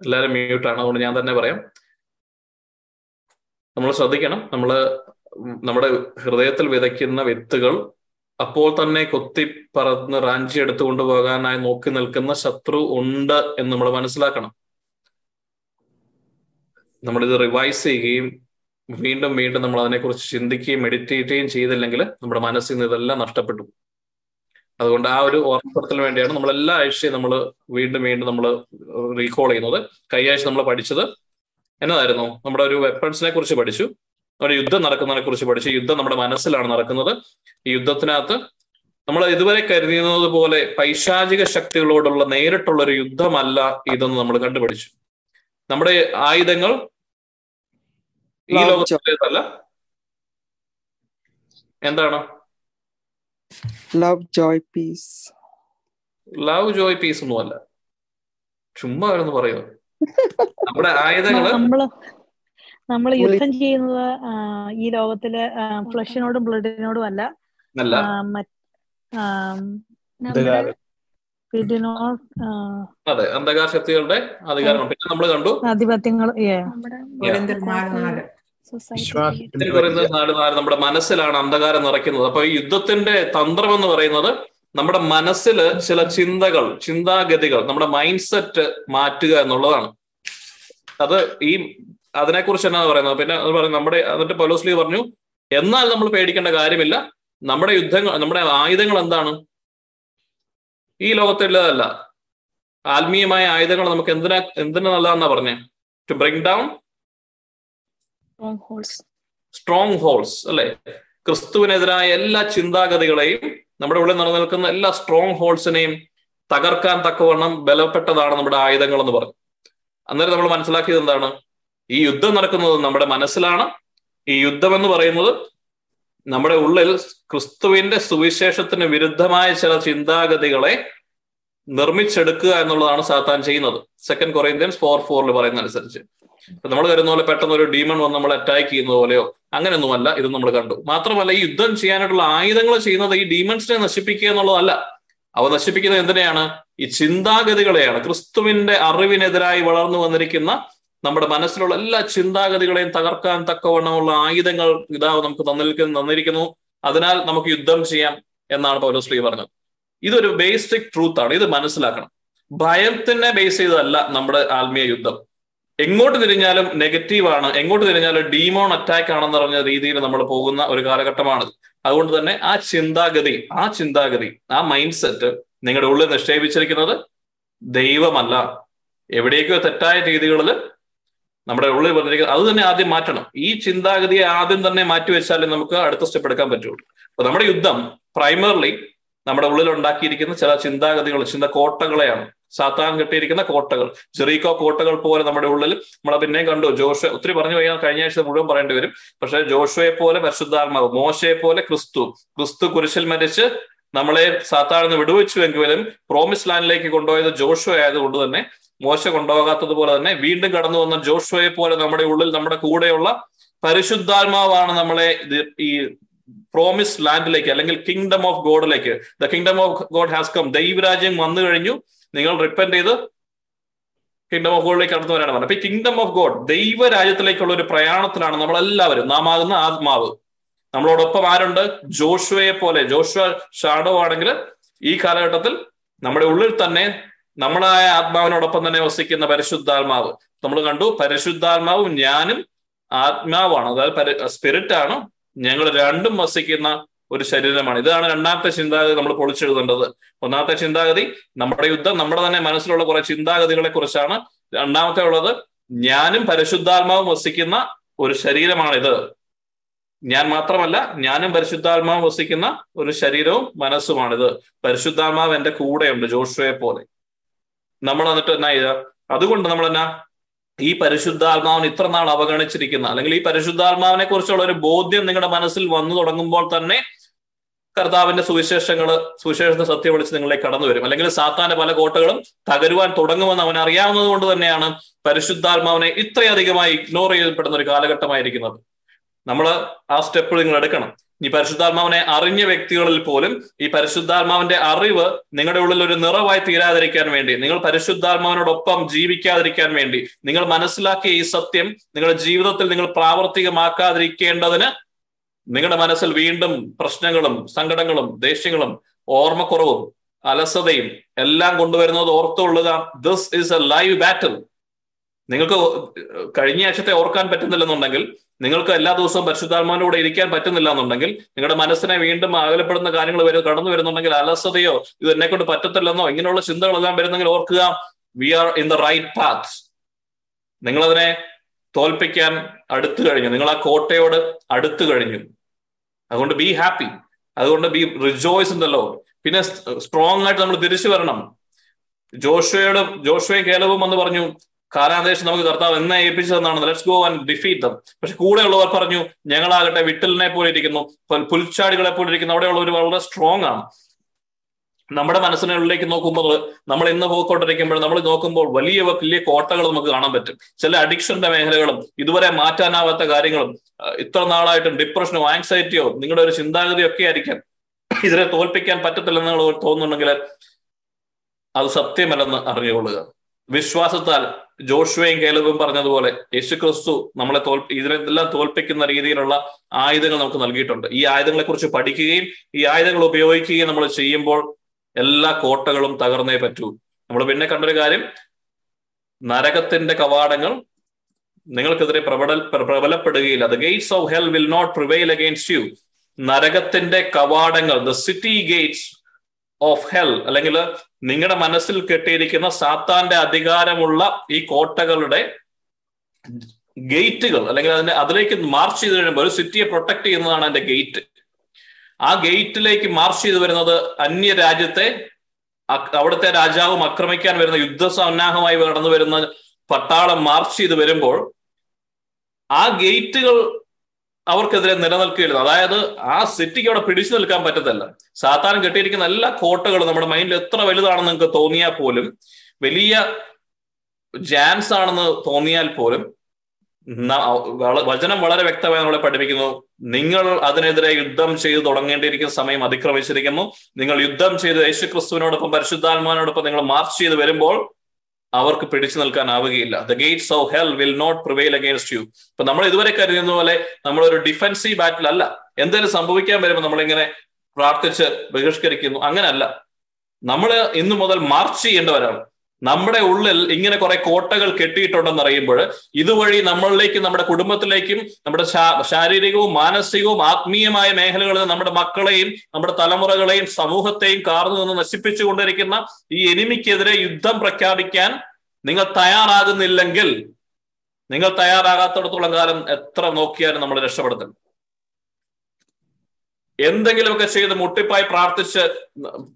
എല്ലാവരും മ്യൂട്ടാണ് അതുകൊണ്ട് ഞാൻ തന്നെ പറയാം. നമ്മൾ ശ്രദ്ധിക്കണം നമ്മൾ നമ്മുടെ ഹൃദയത്തിൽ വിതയ്ക്കുന്ന വിത്തുകൾ അപ്പോൾ തന്നെ കൊത്തി പറന്ന് റാഞ്ചി എടുത്തു കൊണ്ടുപോകാനായി നോക്കി നിൽക്കുന്ന ശത്രു ഉണ്ട് എന്ന് നമ്മൾ മനസ്സിലാക്കണം. നമ്മളിത് റിവൈസ് ചെയ്യുകയും വീണ്ടും വീണ്ടും നമ്മൾ അതിനെക്കുറിച്ച് ചിന്തിക്കുകയും മെഡിറ്റേറ്റുകയും ചെയ്തില്ലെങ്കിൽ നമ്മുടെ മനസ്സിൽ നിന്ന് ഇതെല്ലാം നഷ്ടപ്പെട്ടു അതുകൊണ്ട് ആ ഒരു ഓർമ്മപ്പെടുത്തലിന് വേണ്ടിയാണ് നമ്മൾ എല്ലാ ആഴ്ചയും നമ്മൾ വീണ്ടും വീണ്ടും നമ്മൾ റീകോൾ ചെയ്യുന്നത്. ആഴ്ച നമ്മൾ പഠിച്ചത് എന്നതായിരുന്നു. നമ്മുടെ ഒരു വെപ്പൺസിനെ കുറിച്ച് പഠിച്ചു. നമ്മുടെ യുദ്ധം നടക്കുന്നതിനെ കുറിച്ച് പഠിച്ചു. യുദ്ധം നമ്മുടെ മനസ്സിലാണ് നടക്കുന്നത്. ഈ യുദ്ധത്തിനകത്ത് നമ്മൾ ഇതുവരെ കരുതുന്നത് പോലെ പൈശാചിക ശക്തികളോടുള്ള നേരിട്ടുള്ള ഒരു യുദ്ധമല്ല ഇതെന്ന് നമ്മൾ കണ്ടുപിടിച്ചു നമ്മുടെ ആയുധങ്ങൾ ഈ Love, ലോകത്തിലേതല്ല. എന്താണ്? Love joy peace love joy peace ഒന്നും അല്ല. ചുമ്മാ അവരൊന്ന് പറയുന്നു നമ്മുടെ ആയുധങ്ങൾ നമ്മൾ യുദ്ധം ചെയ്യുന്നത് ഈ ലോകത്തിലെ ഫ്ലഷിനോടും ബ്ലഡിനോടും അല്ല. അതെ അന്ധകാര ശക്തികളുടെ അധികാരമാണ് പിന്നെ നമ്മൾ കണ്ടു. ആധിപത്യങ്ങൾ പറയുന്നത് നാല് നാല് നമ്മുടെ മനസ്സിലാണ് അന്ധകാരം നിറയ്ക്കുന്നത്. അപ്പൊ ഈ യുദ്ധത്തിന്റെ തന്ത്രം എന്ന് പറയുന്നത് നമ്മുടെ മനസ്സിൽ ചില ചിന്തകൾ ചിന്താഗതികൾ നമ്മുടെ മൈൻഡ് സെറ്റ് മാറ്റുക എന്നുള്ളതാണ്. അത് ഈ അതിനെക്കുറിച്ച് എന്നാ പറയുന്നത്? പിന്നെ അത് പറയും നമ്മുടെ എന്നിട്ട് പൗലോസ്ലി പറഞ്ഞു എന്നാൽ നമ്മൾ പേടിക്കേണ്ട കാര്യമില്ല. നമ്മുടെ യുദ്ധങ്ങൾ നമ്മുടെ ആയുധങ്ങൾ എന്താണ്? ഈ ലോകത്തുള്ളതല്ല ആത്മീയമായ ആയുധങ്ങൾ നമുക്ക് എന്തിനാ എന്തിനു നല്ലതാന്നാ പറഞ്ഞേ? To break down strongholds അല്ലെ? ക്രിസ്തുവിനെതിരായ എല്ലാ ചിന്താഗതികളെയും നമ്മുടെ ഉള്ളിൽ നിലനിൽക്കുന്ന എല്ലാ സ്ട്രോങ് ഹോൾസിനെയും തകർക്കാൻ തക്കവണ്ണം ബലപ്പെട്ടതാണ് നമ്മുടെ ആയുധങ്ങൾ എന്ന് പറഞ്ഞു. അന്നേരം നമ്മൾ മനസ്സിലാക്കിയത് എന്താണ്? ഈ യുദ്ധം നടക്കുന്നത് നമ്മുടെ മനസ്സിലാണ്. ഈ യുദ്ധം എന്ന് പറയുന്നത് നമ്മുടെ ഉള്ളിൽ ക്രിസ്തുവിന്റെ സുവിശേഷത്തിന് വിരുദ്ധമായ ചില ചിന്താഗതികളെ നിർമ്മിച്ചെടുക്കുക എന്നുള്ളതാണ് സാത്താൻ ചെയ്യുന്നത്. സെക്കൻഡ് കൊറിയന്ത്യൻസ് ഫോർ ഫോറിൽ പറയുന്ന അനുസരിച്ച് നമ്മൾ വരുന്ന പോലെ പെട്ടെന്ന് ഒരു ഡീമൺ വന്ന് നമ്മൾ അറ്റാക്ക് ചെയ്യുന്നത് പോലെയോ അങ്ങനെയൊന്നുമല്ല ഇത് നമ്മൾ കണ്ടു. മാത്രമല്ല ഈ യുദ്ധം ചെയ്യാനായിട്ടുള്ള ആയുധങ്ങൾ ചെയ്യുന്നത് ഈ ഡീമൺസിനെ നശിപ്പിക്കുക എന്നുള്ളതല്ല. അവ നശിപ്പിക്കുന്നത് എന്തിനെയാണ്? ഈ ചിന്താഗതികളെയാണ്. ക്രിസ്തുവിന്റെ അറിവിനെതിരായി വളർന്നു വന്നിരിക്കുന്ന നമ്മുടെ മനസ്സിലുള്ള എല്ലാ ചിന്താഗതികളെയും തകർക്കാൻ തക്കവണ്ണമുള്ള ആയുധങ്ങൾ ഇതാവ് നമുക്ക് തന്നിരിക്കുന്നു തന്നിരിക്കുന്നു. അതിനാൽ നമുക്ക് യുദ്ധം ചെയ്യാം എന്നാണ് പൗലോസ്ലി പറഞ്ഞത്. ഇതൊരു ബേസിക് ട്രൂത്ത് ആണ്. ഇത് മനസ്സിലാക്കണം. ഭയത്തിനെ ബേസ് ചെയ്തതല്ല നമ്മുടെ ആത്മീയ യുദ്ധം. എങ്ങോട്ട് തിരിഞ്ഞാലും നെഗറ്റീവാണ് എങ്ങോട്ട് തിരിഞ്ഞാലും ഡീമോൺ അറ്റാക്ക് ആണെന്ന് പറഞ്ഞ രീതിയിൽ നമ്മൾ പോകുന്ന ഒരു കാലഘട്ടമാണ് അതുകൊണ്ട് തന്നെ ആ ചിന്താഗതി ആ ചിന്താഗതി ആ മൈൻഡ് സെറ്റ് നിങ്ങളുടെ ഉള്ളിൽ നിക്ഷേപിച്ചിരിക്കുന്നത് ദൈവമല്ല. എവിടേക്കോ തെറ്റായ രീതികളിൽ നമ്മുടെ ഉള്ളിൽ വന്നിരിക്കുന്നത് അത് തന്നെ ആദ്യം മാറ്റണം. ഈ ചിന്താഗതിയെ ആദ്യം തന്നെ മാറ്റി വെച്ചാലേ നമുക്ക് അടുത്ത സ്റ്റെപ്പ് എടുക്കാൻ പറ്റുള്ളൂ. അപ്പൊ നമ്മുടെ യുദ്ധം പ്രൈമർലി നമ്മുടെ ഉള്ളിൽ ഉണ്ടാക്കിയിരിക്കുന്ന ചില ചിന്താഗതികൾ ചിന്ത കോട്ടകളെയാണ് സാത്താൻ കെട്ടിയിരിക്കുന്ന കോട്ടകൾ. ജെറീക്കോ കോട്ടകൾ പോലെ നമ്മുടെ ഉള്ളിൽ നമ്മളെ പിന്നെയും കണ്ടു. ജോഷ ഒത്തിരി പറഞ്ഞു കഴിഞ്ഞാൽ കഴിഞ്ഞ ആഴ്ച മുഴുവൻ പറയേണ്ടി വരും. പക്ഷെ ജോഷയെ പോലെ പരിശുദ്ധാത്മാവ് മോശയെ പോലെ ക്രിസ്തു ക്രിസ്തു കുരിശിൽ മരിച്ച് നമ്മളെ സാത്താനെന്ന് വിടുവെച്ചുവെങ്കിലും പ്രോമിസ് ലാൻഡിലേക്ക് കൊണ്ടുപോയത് ജോഷോ ആയതുകൊണ്ട് തന്നെ മോശ കൊണ്ടുപോകാത്തതുപോലെ തന്നെ വീണ്ടും കടന്നു വന്ന ജോഷോയെ പോലെ നമ്മുടെ ഉള്ളിൽ നമ്മുടെ കൂടെയുള്ള പരിശുദ്ധാത്മാവാണ് നമ്മളെ ഈ പ്രോമിസ് ലാൻഡിലേക്ക് അല്ലെങ്കിൽ kingdom of ഗോഡിലേക്ക് the kingdom of God has come ദൈവരാജ്യം വന്നു കഴിഞ്ഞു. നിങ്ങൾ റിപ്പൻഡ് ചെയ്ത് കിങ്ഡം ഓഫ് ഗോഡിലേക്ക് കടന്നു വരാണ് പറഞ്ഞത്. അപ്പൊ കിങ്ഡം ഓഫ് ഗോഡ് ദൈവരാജ്യത്തിലേക്കുള്ള ഒരു പ്രയാണത്തിലാണ് നമ്മളെല്ലാവരും നാം ആകുന്ന ആത്മാവ്. നമ്മളോടൊപ്പം ആരുണ്ട്? ജോഷുവയെ പോലെ ജോഷുവ ഷാഡോ ആണെങ്കിൽ ഈ കാലഘട്ടത്തിൽ നമ്മുടെ ഉള്ളിൽ തന്നെ നമ്മളായ ആത്മാവിനോടൊപ്പം തന്നെ വസിക്കുന്ന പരിശുദ്ധാത്മാവ്. നമ്മൾ കണ്ടു പരിശുദ്ധാത്മാവും ഞാനും ആത്മാവാണ്. അതായത് സ്പിരിറ്റ് ആണ് ഞങ്ങൾ രണ്ടും വസിക്കുന്ന ഒരു ശരീരമാണ്. ഇതാണ് രണ്ടാമത്തെ ചിന്താഗതി നമ്മൾ പൊളിച്ചെഴുതേണ്ടത് ഒന്നാമത്തെ ചിന്താഗതി നമ്മുടെ യുദ്ധം നമ്മുടെ തന്നെ മനസ്സിലുള്ള കുറെ ചിന്താഗതികളെ കുറിച്ചാണ് രണ്ടാമത്തെ ഉള്ളത് ഞാനും പരിശുദ്ധാത്മാവും വസിക്കുന്ന ഒരു ശരീരമാണിത്. ഞാൻ മാത്രമല്ല ഞാനും പരിശുദ്ധാത്മാവും വസിക്കുന്ന ഒരു ശരീരവും മനസ്സുമാണിത്. പരിശുദ്ധാത്മാവ് എന്റെ കൂടെയുണ്ട് ജോഷുവെ പോലെ. നമ്മൾ എന്നിട്ട് എന്നാ ചെയ്ത അതുകൊണ്ട് നമ്മൾ എന്നാ? ഈ പരിശുദ്ധാത്മാവിന് ഇത്ര നാൾ അവഗണിച്ചിരിക്കുന്ന അല്ലെങ്കിൽ ഈ പരിശുദ്ധാത്മാവിനെ കുറിച്ചുള്ള ഒരു ബോധ്യം നിങ്ങളുടെ മനസ്സിൽ വന്നു തുടങ്ങുമ്പോൾ തന്നെ കർത്താവിന്റെ സുവിശേഷങ്ങൾ സുവിശേഷത്തെ സത്യം വിളിച്ച് നിങ്ങളിലേക്ക് കടന്നു വരും അല്ലെങ്കിൽ സാത്താന്റെ പല കോട്ടകളും തകരുവാൻ തുടങ്ങുമെന്ന് അവൻ അറിയാവുന്നത് കൊണ്ട് തന്നെയാണ് പരിശുദ്ധാത്മാവിനെ ഇത്രയധികമായി ഇഗ്നോർ ചെയ്യപ്പെടുന്ന ഒരു കാലഘട്ടമായിരിക്കുന്നത്. നമ്മൾ ആ സ്റ്റെപ്പ് നിങ്ങൾ എടുക്കണം. ഈ പരിശുദ്ധാത്മാവിനെ അറിഞ്ഞ വ്യക്തികളിൽ പോലും ഈ പരിശുദ്ധാത്മാവിന്റെ അറിവ് നിങ്ങളുടെ ഉള്ളിൽ ഒരു നിറവായി തീരാതിരിക്കാൻ വേണ്ടി നിങ്ങൾ പരിശുദ്ധാത്മാവിനോടൊപ്പം ജീവിക്കാതിരിക്കാൻ വേണ്ടി നിങ്ങൾ മനസ്സിലാക്കിയ ഈ സത്യം നിങ്ങളുടെ ജീവിതത്തിൽ നിങ്ങൾ പ്രാവർത്തികമാക്കാതിരിക്കേണ്ടതിന് നിങ്ങളുടെ മനസ്സിൽ വീണ്ടും പ്രശ്നങ്ങളും സങ്കടങ്ങളും ദേഷ്യങ്ങളും ഓർമ്മക്കുറവും അലസതയും എല്ലാം കൊണ്ടുവരുന്നത് ഓർത്തുകൊള്ളുക. This is a live battle നിങ്ങൾക്ക് കഴിഞ്ഞ ആഴ്ചത്തെ ഓർക്കാൻ പറ്റുന്നില്ലെന്നുണ്ടെങ്കിൽ നിങ്ങൾക്ക് എല്ലാ ദിവസവും പരിശുദ്ധാത്മാവിന്റെ കൂടെ ഇരിക്കാൻ പറ്റുന്നില്ല എന്നുണ്ടെങ്കിൽ നിങ്ങളുടെ മനസ്സിനെ വീണ്ടും അകലപ്പെടുന്ന കാര്യങ്ങൾ വരും കടന്നു വരുന്നുണ്ടെങ്കിൽ അലസതയോ ഇത് എന്നെ കൊണ്ട് പറ്റത്തില്ലെന്നോ ഇങ്ങനെയുള്ള ചിന്തകളെല്ലാം വരുന്നെങ്കിൽ ഓർക്കുക we are in the right path നിങ്ങളതിനെ തോൽപ്പിക്കാൻ അടുത്തു കഴിഞ്ഞു. നിങ്ങൾ ആ കോട്ടയോട് അടുത്തു കഴിഞ്ഞു. അതുകൊണ്ട് ബി ഹാപ്പി അതുകൊണ്ട് be rejoice in the law പിന്നെ സ്ട്രോങ് ആയിട്ട് നമ്മൾ തിരിച്ചു വരണം. ജോഷയുടെ ജോഷയും കേലവും എന്ന് പറഞ്ഞു കാലാന്തേശം നമുക്ക് കർത്താവ് എന്നെ ഏൽപ്പിച്ചതെന്നാണ്. Let's go and defeat them പക്ഷെ കൂടെയുള്ളവർ പറഞ്ഞു ഞങ്ങളാകട്ടെ വിട്ടലിനെ പോലെ ഇരിക്കുന്നു. പുൽച്ചാടികളെ പോലെ ഇരിക്കുന്നു. അവിടെയുള്ളവർ വളരെ സ്ട്രോങ് ആണ്. നമ്മുടെ മനസ്സിനുള്ളിലേക്ക് നോക്കുമ്പോൾ നമ്മൾ ഇന്ന് പോയിക്കൊണ്ടിരിക്കുമ്പോൾ നമ്മൾ നോക്കുമ്പോൾ വലിയ വലിയ കോട്ടകൾ നമുക്ക് കാണാൻ പറ്റും. ചില അഡിക്ഷന്റെ മേഖലകളും ഇതുവരെ മാറ്റാനാവാത്ത കാര്യങ്ങളും ഇത്ര നാളായിട്ടും ഡിപ്രഷനോ ആങ്സൈറ്റിയോ നിങ്ങളുടെ ഒരു ചിന്താഗതിയോ ഒക്കെ ആയിരിക്കാം. ഇതിനെ തോൽപ്പിക്കാൻ പറ്റത്തില്ലെന്ന് നിങ്ങൾ തോന്നുന്നുണ്ടെങ്കിൽ അത് സത്യമല്ലെന്ന് അറിഞ്ഞുകൊള്ളുക. വിശ്വാസത്താൽ ജോഷുവയും കേലവും പറഞ്ഞതുപോലെ യേശു ക്രിസ്തു നമ്മളെ തോൽ ഇതിനെല്ലാം തോൽപ്പിക്കുന്ന രീതിയിലുള്ള ആയുധങ്ങൾ നമുക്ക് നൽകിയിട്ടുണ്ട്. ഈ ആയുധങ്ങളെ കുറിച്ച് പഠിക്കുകയും ഈ ആയുധങ്ങൾ ഉപയോഗിക്കുകയും നമ്മൾ ചെയ്യുമ്പോൾ എല്ലാ കോട്ടകളും തകർന്നേ പറ്റൂ. നമ്മൾ പിന്നെ കണ്ടൊരു കാര്യം നരകത്തിന്റെ കവാടങ്ങൾ നിങ്ങൾക്കെതിരെ പ്രബല പ്രബലപ്പെടുകയില്ല. The gates of hell will not prevail against you നരകത്തിന്റെ കവാടങ്ങൾ the city gates of hell അല്ലെങ്കിൽ നിങ്ങളുടെ മനസ്സിൽ കെട്ടിയിരിക്കുന്ന സാത്താന്റെ അധികാരമുള്ള ഈ കോട്ടകളുടെ ഗേറ്റുകൾ അല്ലെങ്കിൽ അതിന്റെ അതിലേക്ക് മാർച്ച് ചെയ്ത് കഴിയുമ്പോൾ ഒരു സിറ്റിയെ പ്രൊട്ടക്ട് ചെയ്യുന്നതാണ് അതിന്റെ ഗേറ്റ് ആ ഗേറ്റിലേക്ക് മാർച്ച് ചെയ്ത് വരുന്നത് അന്യ രാജ്യത്തെ അവിടുത്തെ രാജാവും ആക്രമിക്കാൻ വരുന്ന യുദ്ധ സന്നാഹമായി കടന്നു വരുന്ന പട്ടാളം മാർച്ച് ചെയ്ത് വരുമ്പോൾ ആ ഗേറ്റുകൾ അവർക്കെതിരെ നിലനിൽക്കുകയില്ല. അതായത് ആ സിറ്റിക്ക് അവിടെ പിടിച്ചു നിൽക്കാൻ പറ്റത്തില്ല. സാത്താൻ കെട്ടിയിരിക്കുന്ന എല്ലാ കോട്ടകളും നമ്മുടെ മൈൻഡിൽ എത്ര വലുതാണെന്ന് നിങ്ങൾക്ക് തോന്നിയാൽ പോലും വലിയ ജാൻസ് ആണെന്ന് തോന്നിയാൽ പോലും വചനം വളരെ വ്യക്തമായി നമ്മളെ പഠിപ്പിക്കുന്നു. നിങ്ങൾ അതിനെതിരെ യുദ്ധം ചെയ്ത് തുടങ്ങേണ്ടിയിരിക്കുന്ന സമയം അതിക്രമിച്ചിരിക്കുന്നു. നിങ്ങൾ യുദ്ധം ചെയ്ത് യേശു ക്രിസ്തുവിനോടൊപ്പം പരിശുദ്ധാത്മാവിനോടൊപ്പം നിങ്ങൾ മാർച്ച് ചെയ്ത് വരുമ്പോൾ അവർക്ക് പിടിച്ചു നിൽക്കാനാവുകയില്ല. The gates of hell will not prevail against you ഇപ്പൊ നമ്മൾ ഇതുവരെ കരുതുന്ന പോലെ നമ്മളൊരു ഡിഫൻസീവ് ബാറ്റിൽ അല്ല. എന്തെങ്കിലും സംഭവിക്കാൻ വരുമ്പോൾ നമ്മളിങ്ങനെ പ്രാർത്ഥിച്ച് ബഹിഷ്കരിക്കുന്നു. അങ്ങനല്ല. നമ്മൾ ഇന്നു മുതൽ മാർച്ച് ചെയ്യേണ്ടവരാണ്. നമ്മുടെ ഉള്ളിൽ ഇങ്ങനെ കുറെ കോട്ടകൾ കെട്ടിയിട്ടുണ്ടെന്ന് അറിയുമ്പോൾ ഇതുവഴി നമ്മളിലേക്കും നമ്മുടെ കുടുംബത്തിലേക്കും നമ്മുടെ ശാരീരികവും മാനസികവും ആത്മീയമായ മേഖലകളിൽ നമ്മുടെ മക്കളെയും നമ്മുടെ തലമുറകളെയും സമൂഹത്തെയും കാർന്നു നിന്ന് നശിപ്പിച്ചുകൊണ്ടിരിക്കുന്ന ഈ എനിമിക്കെതിരെ യുദ്ധം പ്രഖ്യാപിക്കാൻ നിങ്ങൾ തയ്യാറാകുന്നില്ലെങ്കിൽ നിങ്ങൾ തയ്യാറാകാത്തിടത്തോളം കാലം എത്ര നോക്കിയാലും നമ്മൾ രക്ഷപ്പെടുത്തും. എന്തെങ്കിലുമൊക്കെ ചെയ്ത് മുട്ടിപ്പായി പ്രാർത്ഥിച്ച്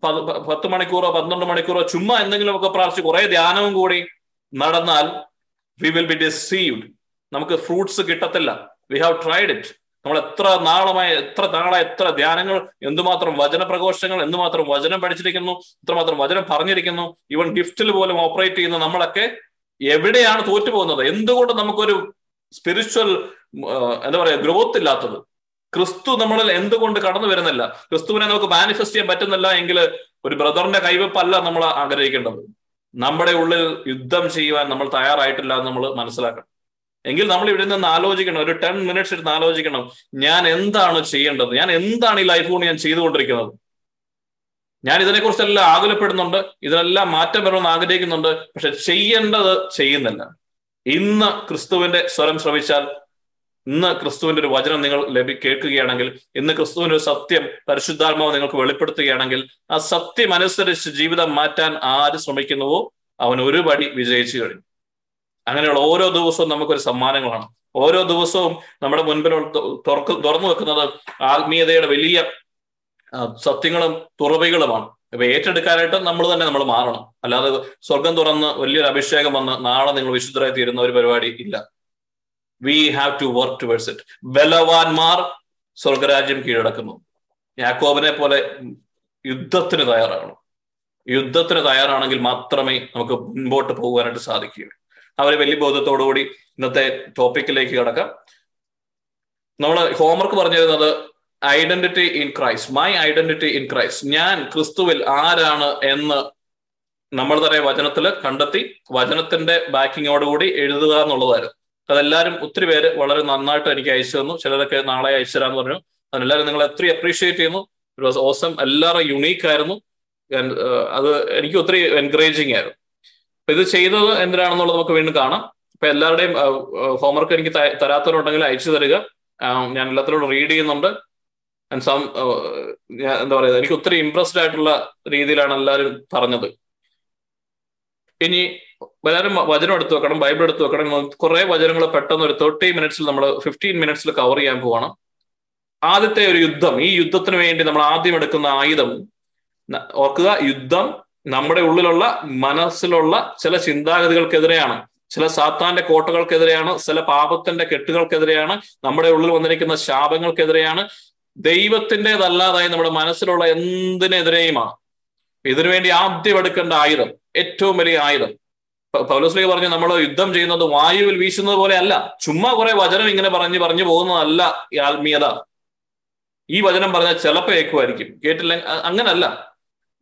പത് പത്ത് മണിക്കൂറോ പന്ത്രണ്ട് മണിക്കൂറോ ചുമ്മാ എന്തെങ്കിലുമൊക്കെ പ്രാർത്ഥിച്ച് കുറെ ധ്യാനവും കൂടി നടന്നാൽ വി വിൽ ബി ഡിസീവ്ഡ് നമുക്ക് ഫ്രൂട്ട്സ് കിട്ടത്തില്ല. വി ഹാവ് ട്രൈഡ് ഇറ്റ് നമ്മൾ എത്ര നാളമായി എത്ര നാളായി എത്ര ധ്യാനങ്ങൾ എന്തുമാത്രം വചന പ്രഘോഷങ്ങൾ എന്തുമാത്രം വചനം പഠിച്ചിരിക്കുന്നു എത്രമാത്രം വചനം പറഞ്ഞിരിക്കുന്നു ഈവൻ ഗിഫ്റ്റിൽ പോലും ഓപ്പറേറ്റ് ചെയ്യുന്ന നമ്മളൊക്കെ എവിടെയാണ് തോറ്റുപോകുന്നത്? എന്തുകൊണ്ട് നമുക്കൊരു സ്പിരിച്വൽ എന്താ പറയാ ഗ്രോത്ത് ഇല്ലാത്തത്? ക്രിസ്തു നമ്മളിൽ എന്തുകൊണ്ട് കടന്നു വരുന്നില്ല? ക്രിസ്തുവിനെ നമുക്ക് മാനിഫെസ്റ്റ് ചെയ്യാൻ പറ്റുന്നില്ല എങ്കിൽ ഒരു ബ്രദറിന്റെ കൈവെപ്പല്ല നമ്മൾ ആഗ്രഹിക്കേണ്ടത്. നമ്മുടെ ഉള്ളിൽ യുദ്ധം ചെയ്യുവാൻ നമ്മൾ തയ്യാറായിട്ടില്ല എന്ന് നമ്മൾ മനസ്സിലാക്കണം. എങ്കിൽ നമ്മൾ ഇവിടെ നിന്ന് ആലോചിക്കണം. ഒരു ടെൻ മിനിറ്റ്സ് ഇരുന്ന് ആലോചിക്കണം. ഞാൻ എന്താണ് ചെയ്യേണ്ടത്? ഞാൻ എന്താണ് ഈ ലൈഫ് കൊണ്ട് ഞാൻ ചെയ്തുകൊണ്ടിരിക്കുന്നത്? ഞാൻ ഇതിനെക്കുറിച്ചെല്ലാം ആകുലപ്പെടുന്നുണ്ട്. ഇതിനെല്ലാം മാറ്റം വരണമെന്ന് ആഗ്രഹിക്കുന്നുണ്ട്. പക്ഷെ ചെയ്യേണ്ടത് ചെയ്യുന്നില്ല. ഇന്ന് ക്രിസ്തുവിന്റെ സ്വരം ശ്രവിച്ചാൽ ഇന്ന് ക്രിസ്തുവിന്റെ ഒരു വചനം നിങ്ങൾ ലഭി കേൾക്കുകയാണെങ്കിൽ ഇന്ന് ക്രിസ്തുവിന്റെ ഒരു സത്യം പരിശുദ്ധാത്മാവ് നിങ്ങൾക്ക് വെളിപ്പെടുത്തുകയാണെങ്കിൽ ആ സത്യം അനുസരിച്ച് ജീവിതം മാറ്റാൻ ആര് ശ്രമിക്കുന്നുവോ അവൻ ഒരു പടി വിജയിച്ചു കഴിഞ്ഞു. അങ്ങനെയുള്ള ഓരോ ദിവസവും നമുക്കൊരു സമ്മാനങ്ങളാണ്. ഓരോ ദിവസവും നമ്മുടെ മുൻപിൽ തുറക്ക് തുറന്നു വെക്കുന്നത് ആത്മീയതയുടെ വലിയ സത്യങ്ങളും തുറവികളുമാണ്. ഇപ്പൊ ഏറ്റെടുക്കാനായിട്ട് നമ്മൾ തന്നെ നമ്മൾ മാറണം. അല്ലാതെ സ്വർഗം തുറന്ന് വലിയൊരു അഭിഷേകം വന്ന് നാളെ നിങ്ങൾ വിശുദ്ധരായി തീരുന്ന ഒരു പരിപാടി ഇല്ല. We have to work towards it ബലവാന്മാർ സ്വർഗരാജ്യം കീഴടക്കുന്നു. യാക്കോബിനെ പോലെ യുദ്ധത്തിന് തയ്യാറാകണം യുദ്ധത്തിന് തയ്യാറാണെങ്കിൽ മാത്രമേ നമുക്ക് മുൻപോട്ട് പോകാനായിട്ട് സാധിക്കുകയുള്ളൂ അവർ വലിയ ബോധത്തോടുകൂടി ഇന്നത്തെ ടോപ്പിക്കിലേക്ക് കിടക്കാം. നമ്മൾ ഹോംവർക്ക് പറഞ്ഞിരുന്നത് identity in Christ my identity in Christ ഞാൻ ക്രിസ്തുവിൽ ആരാണ് എന്ന് നമ്മൾ തന്നെ വചനത്തിൽ കണ്ടെത്തി വചനത്തിന്റെ ബാക്കിങ്ങോടുകൂടി എഴുതുക എന്നുള്ളതായിരുന്നു. അതെല്ലാവരും ഒത്തിരി പേര് വളരെ നന്നായിട്ട് എനിക്ക് അയച്ചു തന്നു. ചിലരൊക്കെ നാളെ അയച്ചു തരാന്ന് പറഞ്ഞു. അതിനെല്ലാവരും നിങ്ങൾ എത്ര അപ്രീഷിയേറ്റ് ചെയ്യുന്നു. ഇറ്റ് വാസ് ഓസം എല്ലാവരും യുണീക്ക് ആയിരുന്നു. Uh, അത് എനിക്ക് ഒത്തിരി എൻകറേജിങ് ആയിരുന്നു. അപ്പൊ ഇത് ചെയ്തത് എന്തിനാണെന്നുള്ളത് നമുക്ക് വീണ്ടും കാണാം. അപ്പൊ എല്ലാവരുടെയും ഹോംവർക്ക് എനിക്ക് ത- തരാത്തവരുണ്ടെങ്കിൽ അയച്ചു തരിക. ഞാൻ എല്ലാത്തിനോടും റീഡ് ചെയ്യുന്നുണ്ട്. ആൻഡ് സം എന്താ പറയുക എനിക്ക് ഒത്തിരി ഇംപ്രസ്ഡ് ആയിട്ടുള്ള രീതിയിലാണ് എല്ലാവരും പറഞ്ഞത്. ഇനി എല്ലാവരും വചനം എടുത്തു വെക്കണം ബൈബിൾ എടുത്തു വെക്കണം. കുറെ വചനങ്ങൾ പെട്ടെന്ന് ഒരു തേർട്ടി മിനിറ്റ്സിൽ നമ്മൾ ഫിഫ്റ്റീൻ മിനിറ്റ്സിൽ കവർ ചെയ്യാൻ പോകണം ആദ്യത്തെ ഒരു യുദ്ധം ഈ യുദ്ധത്തിന് വേണ്ടി നമ്മൾ ആദ്യം എടുക്കുന്ന ആയുധം ഓർക്കുക യുദ്ധം നമ്മുടെ ഉള്ളിലുള്ള മനസ്സിലുള്ള ചില ചിന്താഗതികൾക്കെതിരെയാണ് ചില സാത്താന്റെ കോട്ടകൾക്കെതിരെയാണ് ചില പാപത്തിന്റെ കെട്ടുകൾക്കെതിരെയാണ് നമ്മുടെ ഉള്ളിൽ വന്നിരിക്കുന്ന ശാപങ്ങൾക്കെതിരെയാണ് ദൈവത്തിന്റെതല്ലാതായി നമ്മുടെ മനസ്സിലുള്ള എന്തിനെതിരെയുമാണ്. ഇതിനുവേണ്ടി ആദ്യം എടുക്കേണ്ട ആയുധം ഏറ്റവും വലിയ ആയുധം. പൗലോസ്ലി പറഞ്ഞു നമ്മൾ യുദ്ധം ചെയ്യുന്നത് വായുവിൽ വീശുന്നത് പോലെ അല്ല ചുമ്മാ കുറെ വചനം ഇങ്ങനെ പറഞ്ഞു പറഞ്ഞു പോകുന്നതല്ല ഈ ആത്മീയത. ഈ വചനം പറഞ്ഞാൽ ചിലപ്പോ ഏക്കുമായിരിക്കും. കേട്ടില്ല? അങ്ങനല്ല.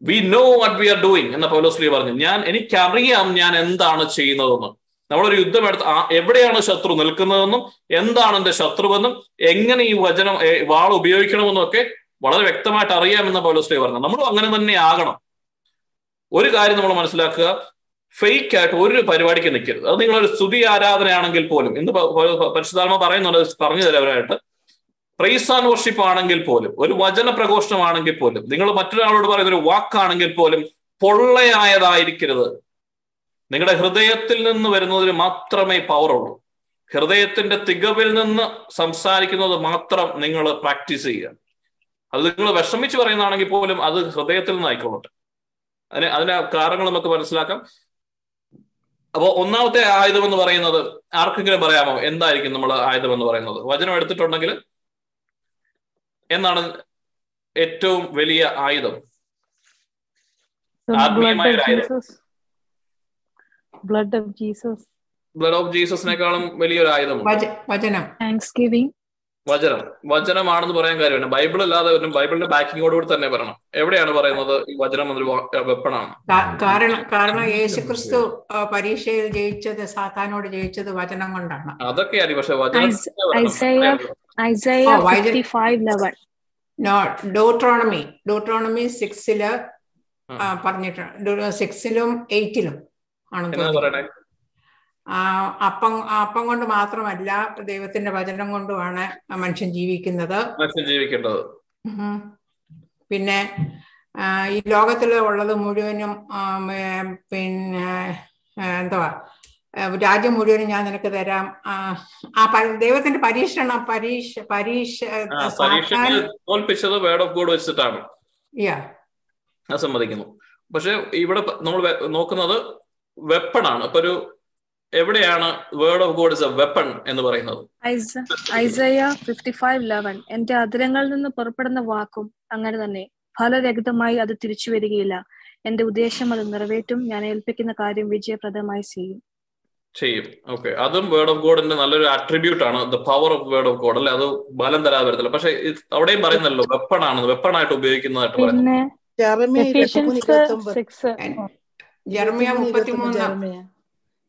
We know what we are doing എന്ന പൗലോസ്ലി പറഞ്ഞു. ഞാൻ എനിക്കറിയാം ഞാൻ എന്താണ് ചെയ്യുന്നതെന്ന്. നമ്മളൊരു യുദ്ധം എടുത്ത് എവിടെയാണ് ശത്രു നിൽക്കുന്നതെന്നും എന്താണ് എന്റെ ശത്രുവെന്നും എങ്ങനെ ഈ വചനം വാൾ ഉപയോഗിക്കണമെന്നും ഒക്കെ വളരെ വ്യക്തമായിട്ട് അറിയാമെന്ന് പൗലോസ്ലീഹ പറഞ്ഞു. നമ്മളും അങ്ങനെ തന്നെ ആകണം. ഒരു കാര്യം നമ്മൾ മനസ്സിലാക്കുക. ഫേക്ക് ആയിട്ട് ഒരു പരിപാടിക്ക് നിൽക്കരുത്. അത് നിങ്ങളൊരു സ്തുതി ആരാധനയാണെങ്കിൽ പോലും ഇന്ന് പരിശുദ്ധാത്മ പറയുന്നുണ്ട് പറഞ്ഞു തരവരായിട്ട് പ്രൈസ് ആൻഡ് വർഷിപ്പ് ആണെങ്കിൽ പോലും ഒരു വചന പ്രഘോഷണമാണെങ്കിൽ പോലും നിങ്ങൾ മറ്റൊരാളോട് പറയുന്ന ഒരു വാക്കാണെങ്കിൽ പോലും പൊള്ളയായതായിരിക്കരുത്. നിങ്ങളുടെ ഹൃദയത്തിൽ നിന്ന് വരുന്നതിന് മാത്രമേ പവർ ഉള്ളൂ. ഹൃദയത്തിന്റെ തികവിൽ നിന്ന് സംസാരിക്കുന്നത് മാത്രം നിങ്ങൾ പ്രാക്ടീസ് ചെയ്യുക. അത് നിങ്ങൾ വിഷമിച്ച് പറയുന്നതാണെങ്കിൽ പോലും അത് ഹൃദയത്തിൽ നിന്ന് ആയിക്കൊള്ളട്ടെ. അതിന് അതിന്റെ കാരണങ്ങൾ നമുക്ക് മനസ്സിലാക്കാം. അപ്പോൾ ഒന്നാമത്തെ ആയുധം എന്ന് പറയുന്നത് ആർക്കെങ്കിലും പറയാമോ? എന്തായിരിക്കും നമ്മൾ ആയുധം എന്ന് പറയുന്നത്? വചനം എടുത്തിട്ടുണ്ടെങ്കിൽ എന്നാണ് ഏറ്റവും വലിയ ആയുധം? The ആത്മീയമായ blood ഒരു ആയുധം. Jesus. Blood of blood of ജീസസിനേക്കാളും വലിയൊരു ആയുധം വചനം വചനം. Thanksgiving. വചനം. വചനമാണെന്ന് പറയാൻ കാര്യമാണ് ബൈബിൾ അല്ലാതെ ഒരു ബൈബിളിന്റെ ബാക്കിങ്ങോട് കൂടി തന്നെ പറയണം. എവിടെയാണ് പറയുന്നത് ഈ വചനം എന്നൊരു വെപ്പണാണ്? കാരണം കാരണം യേശുക്രിസ്തു പരീക്ഷയിൽ ജയിച്ചത് സാത്താനോട് ജയിച്ചത് വചനം കൊണ്ടാണ്. അതൊക്കെ അറിയും പക്ഷെ വചനം Isaiah Isaiah Oh, Isaiah- 55 11. No Deuteronomy Deuteronomy സിക്സിൽ. പറഞ്ഞിട്ടുണ്ട് സിക്സിലും എയ്റ്റിലും ആണ്. പറയണേ? ആ, അപ്പം അപ്പം കൊണ്ട് മാത്രമല്ല ദൈവത്തിന്റെ വചനം കൊണ്ടുമാണ് മനുഷ്യൻ ജീവിക്കുന്നത്. മനുഷ്യൻ ജീവിക്കേണ്ടത്. പിന്നെ ഈ ലോകത്തിൽ ഉള്ളത് മുഴുവനും പിന്നെ എന്തുവാ? രാജ്യം മുഴുവനും ഞാൻ നിനക്ക് തരാം. ആ, ദൈവത്തിന്റെ പരീക്ഷണം പരീക്ഷ പരീക്ഷ തോൽപ്പിച്ചത് വേർഡ് ഓഫ് ഗോഡ് വെച്ചിട്ടാണ്. സമ്മതിക്കുന്നു. പക്ഷെ ഇവിടെ നമ്മൾ നോക്കുന്നത് വെപ്പണാണ്. അപ്പൊ ഒരു എവിടെയാണ് word of God is a weapon എന്ന് പറയുന്നത്? Isaiah fifty 55 11. എന്റെ അതിരങ്ങളിൽ നിന്ന് പുറപ്പെടുന്ന വാക്കും അങ്ങനെ തന്നെ. ഫലരഹിതമായി അത് തിരിച്ചു വരികയില്ല. എന്റെ ഉദ്ദേശം അത് നിറവേറ്റും. ഞാൻ ഏൽപ്പിക്കുന്ന കാര്യം വിജയപ്രദമായി ചെയ്യും. ചെയ്യും. ഓക്കെ അതും വേർഡ് ഓഫ് ഗോഡിന്റെ നല്ലൊരു അട്രിബ്യൂട്ട് ആണ്. The power of word of God അല്ലെ? അത് ബലം തരാതെ വരത്തില്ല. പക്ഷെ അവിടെയും പറയുന്നല്ലോ വെപ്പൺ ആണ്. വെപ്പൺ ആയിട്ട് ഉപയോഗിക്കുന്നതായിട്ട് പറയുന്നത്. ജെറമിയ മുപ്പത്തിമൂന്ന്.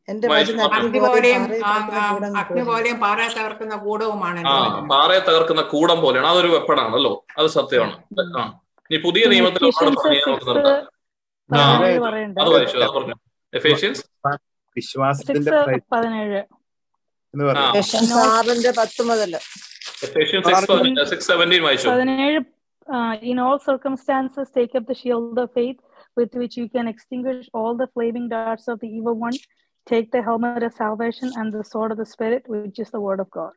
എന്റെ വായിച്ച് വചനം അഗ്നി പോലെയും പാറയിൽ ആ, കിടക്കുന്ന ആ, കൂടങ്ങ് അഗ്നി പോലെ. പോലെയും പാറ തകർക്കുന്ന കൂടവുമാണ് പാറയെ തകർക്കുന്ന കൂടം പോലെയാണ്. അതൊരു വെപ്പടാണല്ലോ അത് സത്യമാണ്. ഇനി പുതിയ നിയമത്തിൽ അത് പറഞ്ഞു. എഫേഷ്യൻസ്? വിശ്വാസത്തിന്റെ പറയാം uh, in all circumstances take up the shield of faith with which you can extinguish all the flaming darts of the evil one. Take the helmet of salvation and the sword of the spirit which is the word of god.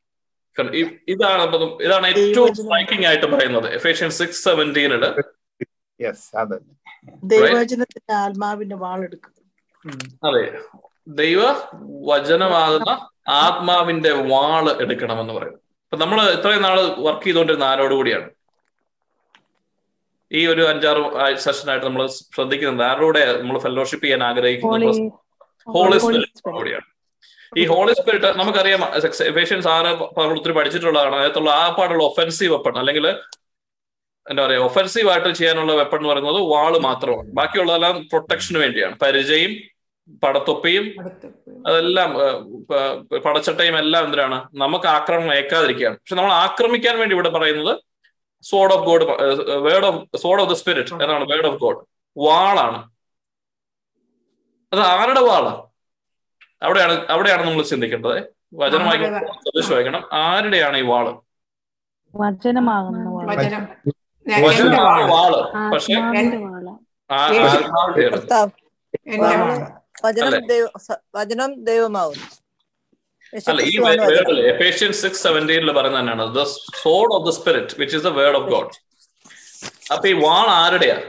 ഇതാണ് ഇതാണ് ഏറ്റവും striking ആയിട്ട് പറയുന്നത്. Ephesian six സെവന്റീനിൽ yes അതെ ദൈവവചനത്തിന്റെ ആത്മാവിന്റെ വാളെടുക്കും. അതെ. ദൈവ വചനമാകുന്ന ആത്മാവിന്റെ വാൾ എടുക്കണമെന്ന് പറയുന്നത് അപ്പൊ നമ്മൾ ഇത്രയും നാൾ വർക്ക് ചെയ്തുകൊണ്ടിരുന്ന ആരോടുകൂടിയാണ് ഈ ഒരു അഞ്ചാറ് സെഷനായിട്ട് നമ്മൾ ശ്രദ്ധിക്കുന്നുണ്ട്. ആരോടെ നമ്മൾ ഫെലോഷിപ്പ് ചെയ്യാൻ holy ആഗ്രഹിക്കുന്നത് ഹോളി സ്പിരിറ്റ്. കൂടിയാണ് ഈ ഹോളി സ്പിരിറ്റ് നമുക്കറിയാം എഫേഷ്യൻസ് ആറ് ഒത്തിരി പഠിച്ചിട്ടുള്ളതാണ്. അതിനകത്തുള്ള ആ പാടുള്ള ഒഫൻസീവ് വെപ്പൺ അല്ലെങ്കിൽ എന്താ പറയാ ഒഫൻസീവ് ആയിട്ട് ചെയ്യാനുള്ള വെപ്പൺ എന്ന് പറയുന്നത് വാൾ മാത്രമാണ്. ബാക്കിയുള്ളതെല്ലാം പ്രൊട്ടക്ഷന് വേണ്ടിയാണ്. പരിചയം പടത്തൊപ്പിയും അതെല്ലാം പടച്ചട്ടയും എല്ലാം എന്തിനാണ്? നമുക്ക് ആക്രമണം ഏക്കാതിരിക്കുകയാണ് പക്ഷെ നമ്മൾ ആക്രമിക്കാൻ വേണ്ടി ഇവിടെ പറയുന്നത് sword of God word of sword of the Spirit എന്നാണ് വേർഡ് ഓഫ് ഗോഡ് വാളാണ്. അത് ആരുടെ വാളാ? അവിടെയാണ് അവിടെയാണ് നമ്മൾ ചിന്തിക്കേണ്ടത്. വചനമായി സന്ദേശം വായിക്കണം. ആരുടെയാണ് ഈ വാൾ? വചനമാകുന്ന വാൾ. പക്ഷെ വചനം അല്ലേ? ദൈവ സ- വചനം ദൈവമാവും അല്ല ഈ യേശുക്രിസ്തുവാണ് വചനം. വേർഡിൽ എഫേഷ്യൻ സിക്സ് സെവന്റീനിൽ പറയുന്നത് തന്നെയാണ്. The sword of the Spirit which is the word of God അപ്പൊ ഈ വാൾ ആരുടെയാ?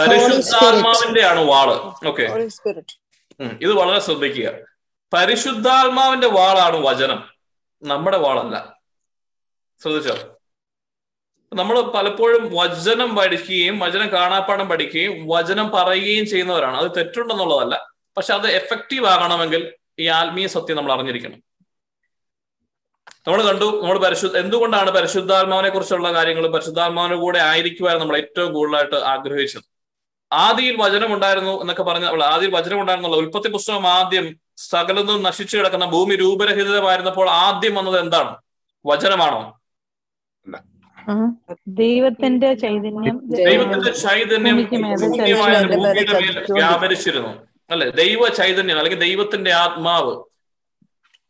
പരിശുദ്ധാത്മാവിന്റെ ആണ് വാൾ. ഓക്കെ ഇത് വളരെ ശ്രദ്ധിക്കുക. പരിശുദ്ധാത്മാവിന്റെ വാളാണ് വചനം. നമ്മുടെ വാളല്ല. ശ്രദ്ധിച്ചോ? നമ്മൾ പലപ്പോഴും വചനം പഠിക്കുകയും വചനം കാണാപ്പാടം പഠിക്കുകയും വചനം പറയുകയും ചെയ്യുന്നവരാണ്. അത് തെറ്റുണ്ടെന്നുള്ളതല്ല. പക്ഷെ അത് എഫക്റ്റീവ് ആകണമെങ്കിൽ ഈ ആത്മീയ സത്യം നമ്മൾ അറിഞ്ഞിരിക്കണം. നമ്മൾ കണ്ടു നമ്മൾ പരിശുദ്ധ എന്തുകൊണ്ടാണ് പരിശുദ്ധാത്മാവിനെ കുറിച്ചുള്ള കാര്യങ്ങൾ പരിശുദ്ധാത്മാവിന്റെ കൂടെ ആയിരിക്കുവാൻ നമ്മൾ ഏറ്റവും കൂടുതലായിട്ട് ആഗ്രഹിച്ചത്? ആദിയിൽ വചനം ഉണ്ടായിരുന്നു എന്നൊക്കെ പറഞ്ഞ ആദിയിൽ വചനം ഉണ്ടായിരുന്നുള്ള ഉൽപ്പത്തി പുസ്തകം ആദ്യം സകലതും നശിച്ചു കിടക്കുന്ന ഭൂമി രൂപരഹിതമായിരുന്നപ്പോൾ ആദ്യം വന്നത് എന്താണ്? വചനമാണോ? ദൈവത്തിന്റെ ചൈതന്യം ദൈവത്തിന്റെ ചൈതന്യം ഭൂമിയുടെ മേൽ വ്യാപരിച്ചിരുന്നു. അല്ലെ? ദൈവ ചൈതന്യം അല്ലെങ്കിൽ ദൈവത്തിന്റെ ആത്മാവ്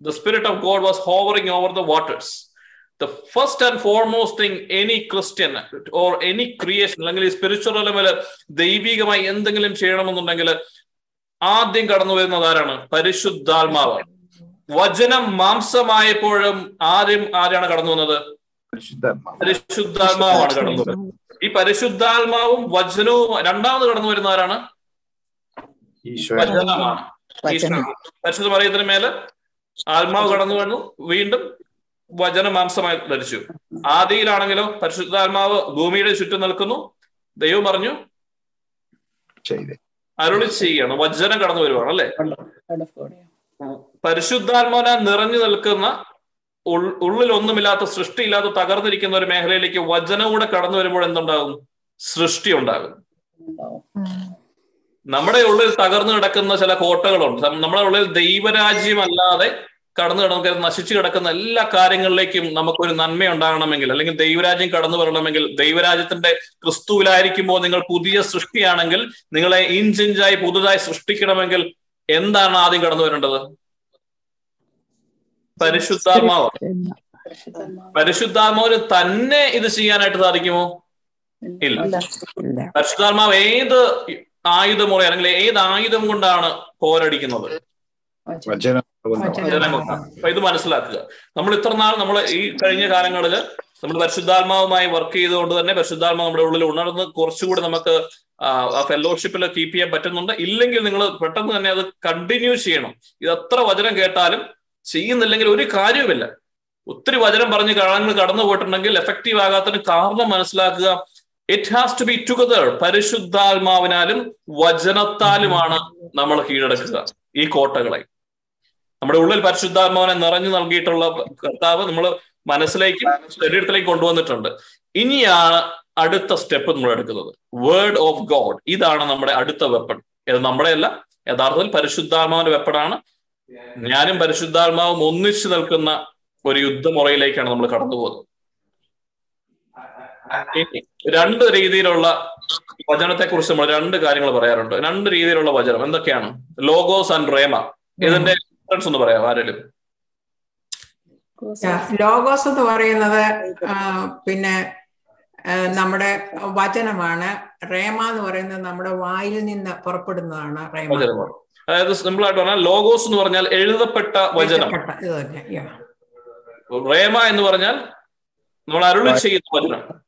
the Spirit of God was hovering over the waters. The first and foremost thing any Christian or any creation അല്ലെങ്കിൽ സ്പിരിച്വൽ ലെവൽ ദൈവികമായി എന്തെങ്കിലും ചെയ്യണമെന്നുണ്ടെങ്കിൽ ആദ്യം കടന്നു വരുന്നത് ആരാണ്? പരിശുദ്ധാത്മാവ്. വചനം മാംസമായപ്പോഴും ആരും ആരാണ് കടന്നു വന്നത്? പരിശുദ്ധാത്മാവാണ് കടന്നു വരുന്നത് ഈ പരിശുദ്ധാത്മാവും വചനവും രണ്ടാമത് കടന്നു വരുന്ന ആരാണ്? ഈശോ വചനമാണ്. വചനം. ഈശ്വരൻ. പരിശുദ്ധ മറിയത്തിന് മേൽ ആത്മാവ് കടന്നു വന്നു. വീണ്ടും വചന മാംസമായി ധരിച്ചു. ആദിയിലാണെങ്കിലോ പരിശുദ്ധാത്മാവ് ഭൂമിയുടെ ചുറ്റും നിൽക്കുന്നു. ദൈവം പറഞ്ഞു അരുളി ചെയ്യണം. വചനം കടന്നു വരുവാണ് അല്ലെ? പരിശുദ്ധാത്മാവിനെ നിറഞ്ഞു നിൽക്കുന്ന ഉള്ളിലൊന്നുമില്ലാത്ത ഉള്ളിൽ ഒന്നുമില്ലാത്ത സൃഷ്ടിയില്ലാത്ത തകർന്നിരിക്കുന്ന ഒരു മേഖലയിലേക്ക് വചനം കൂടെ കടന്നു വരുമ്പോൾ എന്തുണ്ടാകും? സൃഷ്ടി ഉണ്ടാകും. നമ്മുടെ ഉള്ളിൽ തകർന്നു കിടക്കുന്ന ചില കോട്ടകളുണ്ട് നമ്മുടെ ഉള്ളിൽ ദൈവരാജ്യമല്ലാതെ കടന്നു കിടക്കുന്ന നശിച്ചു കിടക്കുന്ന എല്ലാ കാര്യങ്ങളിലേക്കും നമുക്കൊരു നന്മ ഉണ്ടാകണമെങ്കിൽ അല്ലെങ്കിൽ ദൈവരാജ്യം കടന്നു വരണമെങ്കിൽ ദൈവരാജ്യത്തിന്റെ ക്രിസ്തുവിലായിരിക്കുമ്പോൾ നിങ്ങൾ പുതിയ സൃഷ്ടിയാണെങ്കിൽ നിങ്ങളെ ഇഞ്ചിഞ്ചായി പുതുതായി സൃഷ്ടിക്കണമെങ്കിൽ എന്താണ് ആദ്യം കടന്നു വരേണ്ടത് പരിശുദ്ധാത്മാവ് പരിശുദ്ധാത്മാവ്. പരിശുദ്ധാത്മാവിന് തന്നെ ഇത് ചെയ്യാനായിട്ട് സാധിക്കുമോ ഇല്ല. പരിശുദ്ധാത്മാവ് ഏത് ആയുധമുറ അല്ലെങ്കിൽ ഏത് ആയുധം കൊണ്ടാണ് പോരടിക്കുന്നത്? അപ്പൊ ഇത് മനസ്സിലാക്കുക. നമ്മൾ ഇത്രനാൾ നമ്മൾ ഈ കഴിഞ്ഞ കാലങ്ങളിൽ നമ്മൾ പരിശുദ്ധാത്മാവുമായി വർക്ക് ചെയ്തുകൊണ്ട് തന്നെ പരിശുദ്ധാത്മാവ് നമ്മുടെ ഉള്ളിൽ ഉണർന്ന് കുറച്ചുകൂടി നമുക്ക് ഫെലോഷിപ്പിൽ കീപ്പ് ചെയ്യാൻ പറ്റുന്നുണ്ട്. ഇല്ലെങ്കിൽ നിങ്ങൾ പെട്ടെന്ന് തന്നെ അത് കണ്ടിന്യൂ ചെയ്യണം. ഇത് എത്ര വചനം കേട്ടാലും ചെയ്യുന്നില്ലെങ്കിൽ ഒരു കാര്യവുമില്ല. ഒത്തിരി വചനം പറഞ്ഞ് കാര്യങ്ങൾ കടന്നു പോയിട്ടുണ്ടെങ്കിൽ എഫക്റ്റീവ് ആകാത്തതിന് കാരണം മനസ്സിലാക്കുക. It has to be together പരിശുദ്ധാത്മാവിനാലും വചനത്താലുമാണ് നമ്മൾ കീഴടക്കുക ഈ കോട്ടകളെ. നമ്മുടെ ഉള്ളിൽ പരിശുദ്ധാത്മാവിനെ നിറഞ്ഞു നൽകിയിട്ടുള്ള കർത്താവ് നമ്മൾ മനസ്സിലേക്ക് ശരീരത്തിലേക്ക് കൊണ്ടുവന്നിട്ടുണ്ട്. ഇനിയാണ് അടുത്ത സ്റ്റെപ്പ് നമ്മൾ എടുക്കുന്നത്. വേർഡ് ഓഫ് ഗോഡ് ഇതാണ് നമ്മുടെ അടുത്ത വെപ്പൺ ഇത് നമ്മുടെ അല്ല യഥാർത്ഥത്തിൽ പരിശുദ്ധാത്മാവിന്റെ വെപ്പണാണ് ഞാനും പരിശുദ്ധാത്മാവും ഒന്നിച്ചു നിൽക്കുന്ന ഒരു യുദ്ധമുറയിലേക്കാണ് നമ്മൾ കടന്നു പോകുന്നത് രണ്ട് രീതിയിലുള്ള വചനത്തെ കുറിച്ച് നമ്മൾ രണ്ട് കാര്യങ്ങൾ പറയാറുണ്ട്. രണ്ട് രീതിയിലുള്ള വചനം. എന്തൊക്കെയാണ്? Logos and rhema. ഇതിന്റെ ഡിഫറൻസ് ഒന്ന് പറയാം ആരെങ്കിലും? ലോഗോസ്. എന്ന് പറയുന്നത് പിന്നെ നമ്മുടെ വചനമാണ്. റേമ എന്ന് പറയുന്നത് നമ്മുടെ വായിൽ നിന്ന് പുറപ്പെടുന്നതാണ് റേമ. അതായത് സിമ്പിൾ ആയിട്ട് പറഞ്ഞാൽ ലോഗോസ് എന്ന് പറഞ്ഞാൽ എഴുതപ്പെട്ട വചനം. റേമ എന്ന് പറഞ്ഞാൽ നമ്മൾ അരുളി ചെയ്യുന്ന വചനം.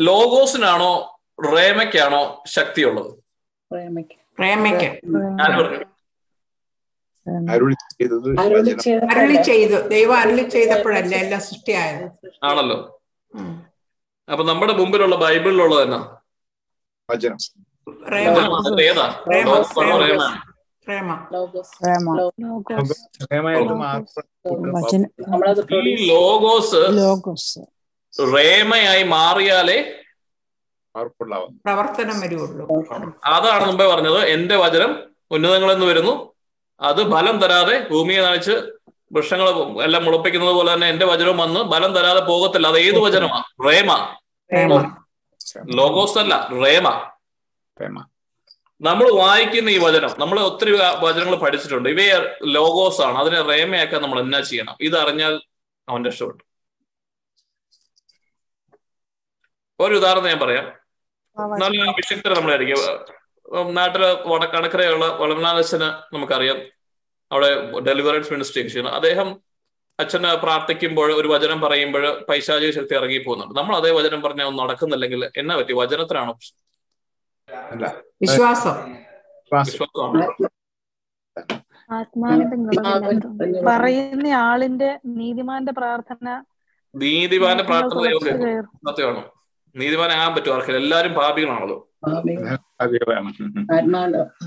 ലോഗോസിനാണോ റേമയ്ക്കാണോ ശക്തിയുള്ളത്? ഞാൻ പറഞ്ഞു? അരുളി ചെയ്ത ദൈവം അരളി ചെയ്തപ്പോഴല്ലേ എല്ലാം സൃഷ്ടിയായത്? ആണല്ലോ. അപ്പൊ നമ്മുടെ മുമ്പിലുള്ള ബൈബിളിലുള്ളത് എന്നാ? ഏതാ? Logos logos. റേമയായി മാറിയാലേ പ്രവർത്തനം വരുള്ളൂ അതാണ് മുമ്പേ പറഞ്ഞത്. എന്റെ വചനം ഉന്നതങ്ങളിൽ നിന്ന് വരുന്നു. അത് ഫലം തരാതെ ഭൂമിയെ നനച്ച് വൃക്ഷങ്ങൾ എല്ലാം മുളപ്പിക്കുന്നത് പോലെ തന്നെ എന്റെ വചനം വന്ന് ഫലം തരാതെ പോകത്തില്ല. അത് ഏത് വചനമാണ് റേമ. ലോകോസ് ലോഗോസ് അല്ല റേമ. നമ്മൾ വായിക്കുന്ന ഈ വചനം നമ്മൾ ഒത്തിരി വചനങ്ങൾ പഠിച്ചിട്ടുണ്ട്. ഇവയെ ലോഗോസ് ആണ് അതിനെ റേമയാക്കാൻ നമ്മൾ എന്നാ ചെയ്യണം? ഇത് അറിഞ്ഞാൽ അവൻ രക്ഷപ്പെട്ടു ഒരു ഉദാഹരണം ഞാൻ പറയാം. നല്ല വിശക്തരെ നമ്മളായിരിക്കും. നാട്ടിലെ കണക്കരയുള്ള വളർനാഥന് നമുക്കറിയാം. അവിടെ ഡെലിവറൻസ് മിനിസ്ട്രി ചെയ്യണം അദ്ദേഹം അച്ഛന് പ്രാർത്ഥിക്കുമ്പോൾ ഒരു വചനം പറയുമ്പോൾ പൈശാചിക ശക്തി ഇറങ്ങി പോകുന്നുണ്ട് നമ്മൾ അതേ വചനം പറഞ്ഞാൽ ഒന്നും നടക്കുന്നില്ലെങ്കിൽ എന്നാ പറ്റി? വചനത്തിനാണോ? അല്ല. വിശ്വാസം. പറയുന്ന ആളിന്റെ നീതിമാന്റെ പ്രാർത്ഥന നീതിമാന്റെ പ്രാർത്ഥന ദൈവം കേൾക്കും കയറും. സത്യമാണ്? നീതിമാനാകാൻ പറ്റും ആർക്കും. എല്ലാരും പാപികളാണല്ലോ.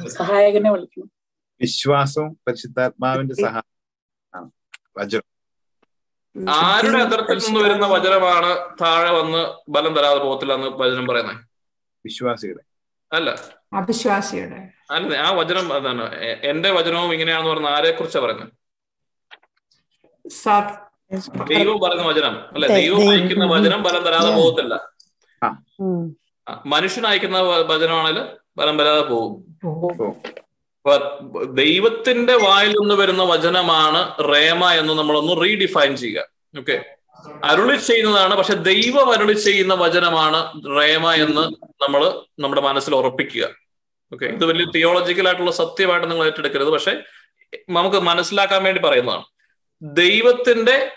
സഹായകനെ വിളിക്കണം. വിശ്വാസവും പരിശുദ്ധാത്മാവിന്റെ സഹായം. ആരുടെ അതിർത്തിൽ നിന്ന് വരുന്ന വചനമാണ് താഴെ വന്ന് ബലം തരാതെ പോകത്തില്ല എന്ന് വചനം പറയുന്നത് വിശ്വാസിയുടെ. അല്ല. അവിശ്വാസിയുടെ. അല്ല ആ വചനം അതാണ്. എ- എന്റെ വചനവും ഇങ്ങനെയാണെന്ന് പറഞ്ഞ ആരെ കുറിച്ചാ പറയുന്നത് ദൈവം പറയുന്ന വചനം. അല്ലെ? ദൈവം അയക്കുന്ന വചനം ബലം തരാതെ. പോകത്തില്ല. മനുഷ്യൻ അയക്കുന്ന ഭജനമാണെങ്കിൽ പരമ്പരാതെ പോകും ദൈവത്തിന്റെ വായിൽ നിന്ന് വരുന്ന വചനമാണ് റേമ എന്ന് നമ്മളൊന്ന് റീഡിഫൈൻ ചെയ്യുക. ഓക്കെ? അരുളി ചെയ്യുന്നതാണ് പക്ഷെ ദൈവം അരുളി ചെയ്യുന്ന വചനമാണ് റേമ എന്ന് നമ്മൾ നമ്മുടെ മനസ്സിൽ ഉറപ്പിക്കുക. ഓക്കെ? ഇത് വലിയ തിയോളജിക്കൽ ആയിട്ടുള്ള സത്യമായിട്ട് നിങ്ങൾ ഏറ്റെടുക്കരുത് പക്ഷെ നമുക്ക് മനസ്സിലാക്കാൻ വേണ്ടി പറയുന്നതാണ്. ദൈവത്തിന്റെ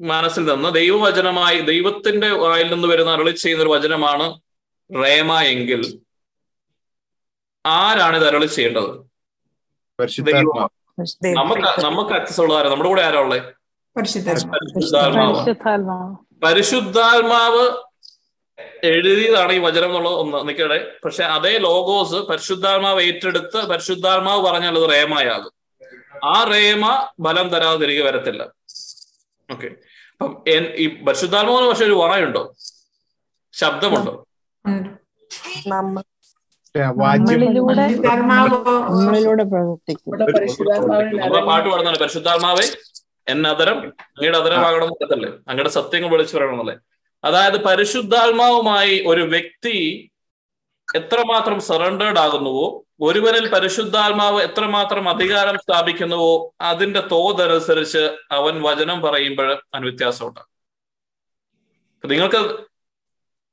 മനസ്സിൽ നിന്ന് ദൈവവചനമായി ദൈവത്തിന്റെ വായിൽ നിന്ന് വരുന്ന അരളി ചെയ്യുന്ന ഒരു വചനമാണ് റേമ എങ്കിൽ. ആരാണ് ഇത് അരളി ചെയ്യേണ്ടത്? നമുക്ക് നമുക്ക് അക്സസ് ആരാ? നമ്മുടെ കൂടെ ആരാ ഉള്ളത് പരിശുദ്ധാത്മാവ്. എഴുതിയതാണ് ഈ വചനം എന്നുള്ളത് ഒന്ന് നിൽക്കട്ടെ പക്ഷെ അതേ ലോഗോസ് പരിശുദ്ധാത്മാവ് ഏറ്റെടുത്ത് പരിശുദ്ധാത്മാവ് പറഞ്ഞാൽ അത് റേമയാകും. ആ റേമ ബലം തരാതെ തിരികെ വരത്തില്ല. ഓക്കെ അപ്പം ഈ പരിശുദ്ധാത്മാവിന് പക്ഷെ ഒരു വായുണ്ടോ ശബ്ദമുണ്ടോ? പാട്ട് പാടുന്നതാണ്. പരിശുദ്ധാത്മാവേ എന്നെ അതരം അങ്ങയുടെ അതരമാകണം എന്നല്ലേ? അങ്ങയുടെ സത്യങ്ങൾ വിളിച്ചു പറയണമെന്നല്ലേ അതായത് പരിശുദ്ധാത്മാവുമായി ഒരു വ്യക്തി എത്രമാത്രം സറണ്ടേർഡ് ആകുന്നുവോ ഒരുവനിൽ പരിശുദ്ധാത്മാവ് എത്രമാത്രം അധികാരം സ്ഥാപിക്കുന്നുവോ അതിന്റെ തോതനുസരിച്ച് അവൻ വചനം പറയുമ്പോൾ അവൻ വ്യത്യാസമുണ്ട്. നിങ്ങൾക്ക്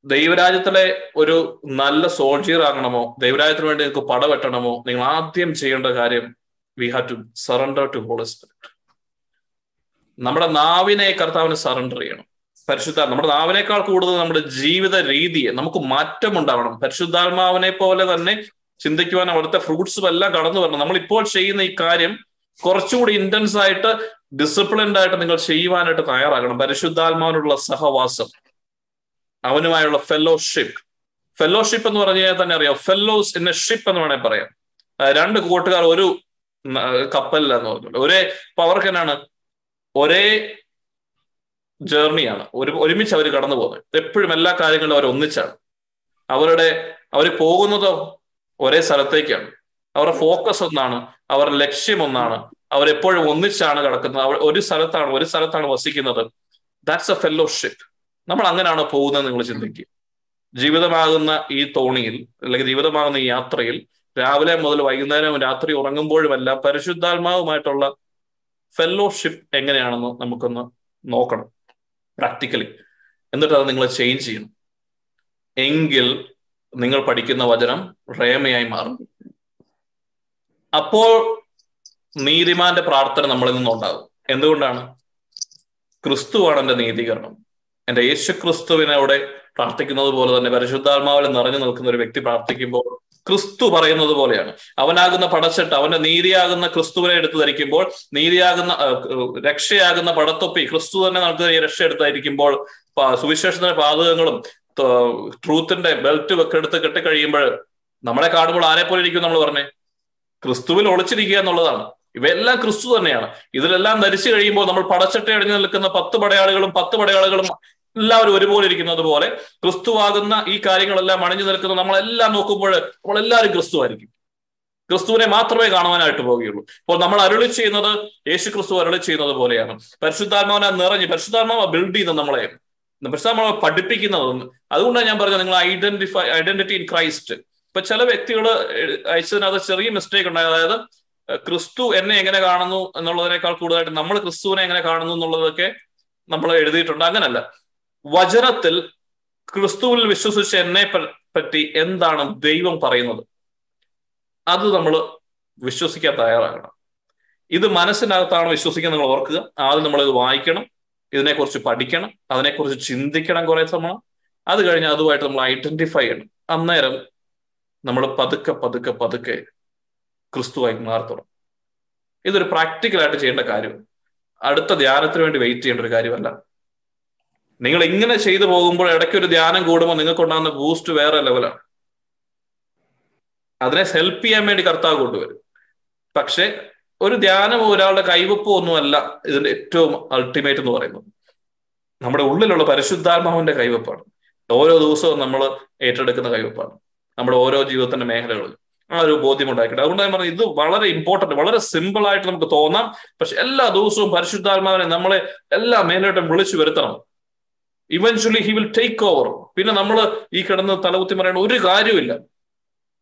ദൈവരാജ്യത്തിലെ ഒരു നല്ല സോൾജിയർ ആകണമോ? ദൈവരാജ്യത്തിന് വേണ്ടി നിങ്ങൾക്ക് പടവെട്ടണമോ നിങ്ങൾ ആദ്യം ചെയ്യേണ്ട കാര്യം we have to surrender to Holy Spirit നമ്മുടെ നാവിനെ കർത്താവിന് സറണ്ടർ ചെയ്യണം. പരിശുദ്ധ നമ്മുടെ നാവിനേക്കാൾ കൂടുതൽ നമ്മുടെ ജീവിത രീതിയെ നമുക്ക് മാറ്റമുണ്ടാവണം. പരിശുദ്ധാത്മാവിനെ പോലെ തന്നെ ചിന്തിക്കുവാൻ അവിടുത്തെ ഫ്രൂട്ട്സും എല്ലാം കടന്നു വരണം. നമ്മൾ ഇപ്പോൾ ചെയ്യുന്ന ഈ കാര്യം കുറച്ചുകൂടി ഇന്റൻസ് ആയിട്ട് ഡിസിപ്ലിൻഡ് ആയിട്ട് നിങ്ങൾ ചെയ്യുവാനായിട്ട് തയ്യാറാകണം. പരിശുദ്ധാത്മാവിനുള്ള സഹവാസം അവനുമായുള്ള ഫെലോഷിപ്പ് ഫെലോഷിപ്പ് എന്ന് പറഞ്ഞു കഴിഞ്ഞാൽ തന്നെ അറിയാം ഫെലോസ് ഇൻ എ ഷിപ്പ് എന്ന് വേണമെങ്കിൽ പറയാം. രണ്ട് കൂട്ടുകാർ ഒരു കപ്പലിലാന്ന് പറഞ്ഞു ഒരേ അപ്പൊ അവർക്ക് എന്നാണ് ഒരേ ജേർണിയാണ് ഒരു ഒരുമിച്ച് അവർ കടന്നു പോകുന്നത് എപ്പോഴും എല്ലാ കാര്യങ്ങളും അവർ ഒന്നിച്ചാണ്. അവരുടെ അവർ പോകുന്നതോ ഒരേ സ്ഥലത്തേക്കാണ്. അവരുടെ ഫോക്കസ് ഒന്നാണ് അവരുടെ ലക്ഷ്യം ഒന്നാണ് അവരെപ്പോഴും ഒന്നിച്ചാണ് കിടക്കുന്നത്. അവർ ഒരു സ്ഥലത്താണ് ഒരു സ്ഥലത്താണ് വസിക്കുന്നത്. ദാറ്റ്സ് എ ഫെല്ലോഷിപ്പ് നമ്മൾ അങ്ങനെയാണ് പോകുന്നത് നിങ്ങൾ ചിന്തിക്കുക. ജീവിതമാകുന്ന ഈ തോണിയിൽ അല്ലെങ്കിൽ ജീവിതമാകുന്ന ഈ യാത്രയിൽ രാവിലെ മുതൽ വൈകുന്നേരം രാത്രി ഉറങ്ങുമ്പോഴുമെല്ലാം പരിശുദ്ധാത്മാവുമായിട്ടുള്ള ഫെല്ലോഷിപ്പ് എങ്ങനെയാണെന്ന് നമുക്കൊന്ന് നോക്കണം. പ്രാക്ടിക്കലി എന്നിട്ട് അത് നിങ്ങൾ ചേഞ്ച് ചെയ്യണം. എങ്കിൽ നിങ്ങൾ പഠിക്കുന്ന വചനം റേമയായി മാറും. അപ്പോൾ നീതിമാന്റെ പ്രാർത്ഥന നമ്മളിൽ നിന്നുണ്ടാകും. എന്തുകൊണ്ടാണ്? ക്രിസ്തുവാണ് എന്റെ നീതീകരണം. എന്റെ യേശു ക്രിസ്തുവിനോടെ പ്രാർത്ഥിക്കുന്നത് പോലെ തന്നെ പരിശുദ്ധാത്മാവിൽ നിറഞ്ഞു നിൽക്കുന്ന ഒരു വ്യക്തി പ്രാർത്ഥിക്കുമ്പോൾ ക്രിസ്തു പറയുന്നത് പോലെയാണ്. അവനാകുന്ന പടച്ചട്ട് അവന്റെ നീതിയാകുന്ന ക്രിസ്തുവിനെ എടുത്തു ധരിക്കുമ്പോൾ നീതിയാകുന്ന രക്ഷയാകുന്ന പടത്തൊപ്പി ക്രിസ്തു തന്നെ നടത്തുന്ന രക്ഷ എടുത്തായിരിക്കുമ്പോൾ സുവിശേഷത്തിന്റെ പാതകങ്ങളും ട്രൂത്തിന്റെ ബെൽറ്റ് വെക്കെടുത്ത് കെട്ടിക്കഴിയുമ്പോൾ നമ്മളെ കാണുമ്പോൾ ആരെ പോലെ ഇരിക്കും നമ്മൾ പറഞ്ഞേ? ക്രിസ്തുവിൽ ഒളിച്ചിരിക്കുക എന്നുള്ളതാണ്. ഇവയെല്ലാം ക്രിസ്തു തന്നെയാണ്. ഇതിലെല്ലാം ധരിച്ചു കഴിയുമ്പോൾ നമ്മൾ പടച്ചട്ട അടിഞ്ഞു നിൽക്കുന്ന പത്ത് പടയാളികളും പത്ത് പടയാളികളും എല്ലാവരും ഒരുപോലെ ഇരിക്കുന്നത് പോലെ ക്രിസ്തുവാകുന്ന ഈ കാര്യങ്ങളെല്ലാം അണിഞ്ഞു നിൽക്കുന്ന നമ്മളെല്ലാം നോക്കുമ്പോൾ നമ്മളെല്ലാവരും ക്രിസ്തു ആയിരിക്കും ക്രിസ്തുവിനെ മാത്രമേ കാണുവാനായിട്ട് പോവുകയുള്ളൂ. അപ്പോൾ നമ്മൾ അരുളി ചെയ്യുന്നത് യേശു ക്രിസ്തു അരുളി ചെയ്യുന്നത് പോലെയാണ്. പരിശുദ്ധാത്മാവിനെ നിറഞ്ഞ് പരിശുദ്ധാത്മാവ് ബിൽഡ് ചെയ്യുന്നത് നമ്മളെ പരിശുദ്ധാത്മാവ് പഠിപ്പിക്കുന്നതൊന്നും അതുകൊണ്ടാണ് ഞാൻ പറഞ്ഞത് നിങ്ങൾ ഐഡന്റിഫൈ ഐഡന്റിറ്റി ഇൻ ക്രൈസ്റ്റ് ഇപ്പൊ ചില വ്യക്തികൾ അയച്ചതിനകത്ത് ചെറിയ മിസ്റ്റേക്ക് ഉണ്ടായി. അതായത് ക്രിസ്തു എന്നെ എങ്ങനെ കാണുന്നു എന്നുള്ളതിനേക്കാൾ കൂടുതലായിട്ട് നമ്മൾ ക്രിസ്തുവിനെ എങ്ങനെ കാണുന്നു എന്നുള്ളതൊക്കെ നമ്മൾ എഴുതിയിട്ടുണ്ട്. അങ്ങനല്ല. വചനത്തിൽ ക്രിസ്തുവിൽ വിശ്വസിച്ച എന്നെ പറ്റി എന്താണ് ദൈവം പറയുന്നത്? അത് നമ്മൾ വിശ്വസിക്കാൻ തയ്യാറാകണം. ഇത് മനസ്സിനകത്താണ് വിശ്വസിക്കാൻ നിങ്ങൾ ഓർക്കുക. ആദ്യം നമ്മൾ ഇത് വായിക്കണം. ഇതിനെക്കുറിച്ച് പഠിക്കണം അതിനെക്കുറിച്ച് ചിന്തിക്കണം കുറെ സമയം. അത് കഴിഞ്ഞ് അതുമായിട്ട് നമ്മൾ ഐഡന്റിഫൈ ചെയ്യണം. അന്നേരം നമ്മൾ പതുക്കെ പതുക്കെ പതുക്കെ ക്രിസ്തുവായി മാറത്തോളം ഇതൊരു പ്രാക്ടിക്കലായിട്ട് ചെയ്യേണ്ട കാര്യം. അടുത്ത ധ്യാനത്തിന് വേണ്ടി വെയിറ്റ് ചെയ്യേണ്ട ഒരു കാര്യമല്ല. നിങ്ങൾ ഇങ്ങനെ ചെയ്തു പോകുമ്പോൾ ഇടയ്ക്ക് ഒരു ധ്യാനം കൂടുമ്പോൾ നിങ്ങൾക്ക് ഉണ്ടാകുന്ന ബൂസ്റ്റ് വേറെ ലെവലാണ് അതിനെ ഹെൽപ്പ് ചെയ്യാൻ വേണ്ടി കർത്താവ് കൊണ്ടുവരും. പക്ഷെ ഒരു ധ്യാനമോ ഒരാളുടെ കൈവപ്പോ ഒന്നുമല്ല ഇതിന്റെ ഏറ്റവും അൾട്ടിമേറ്റ് എന്ന് പറയുന്നത്. നമ്മുടെ ഉള്ളിലുള്ള പരിശുദ്ധാത്മാവിന്റെ കൈവപ്പാണ്. ഓരോ ദിവസവും നമ്മൾ ഏറ്റെടുക്കുന്ന കൈവപ്പാണ്. നമ്മുടെ ഓരോ ജീവിതത്തിന്റെ മേഖലകളിൽ ആ ഒരു ബോധ്യം ഉണ്ടാക്കിയിട്ട് അതുകൊണ്ട് ഞാൻ പറഞ്ഞു ഇത് വളരെ ഇമ്പോർട്ടന്റ് വളരെ സിമ്പിൾ ആയിട്ട് നമുക്ക് തോന്നാം. പക്ഷെ എല്ലാ ദിവസവും പരിശുദ്ധാത്മാവിനെ നമ്മളെ എല്ലാ മേലോട്ടും വിളിച്ചു വരുത്തണം. Eventually he will take over പിന്നെ നമ്മൾ ഈ കിടന്ന് തലകുത്തി പറയേണ്ട ഒരു കാര്യമില്ല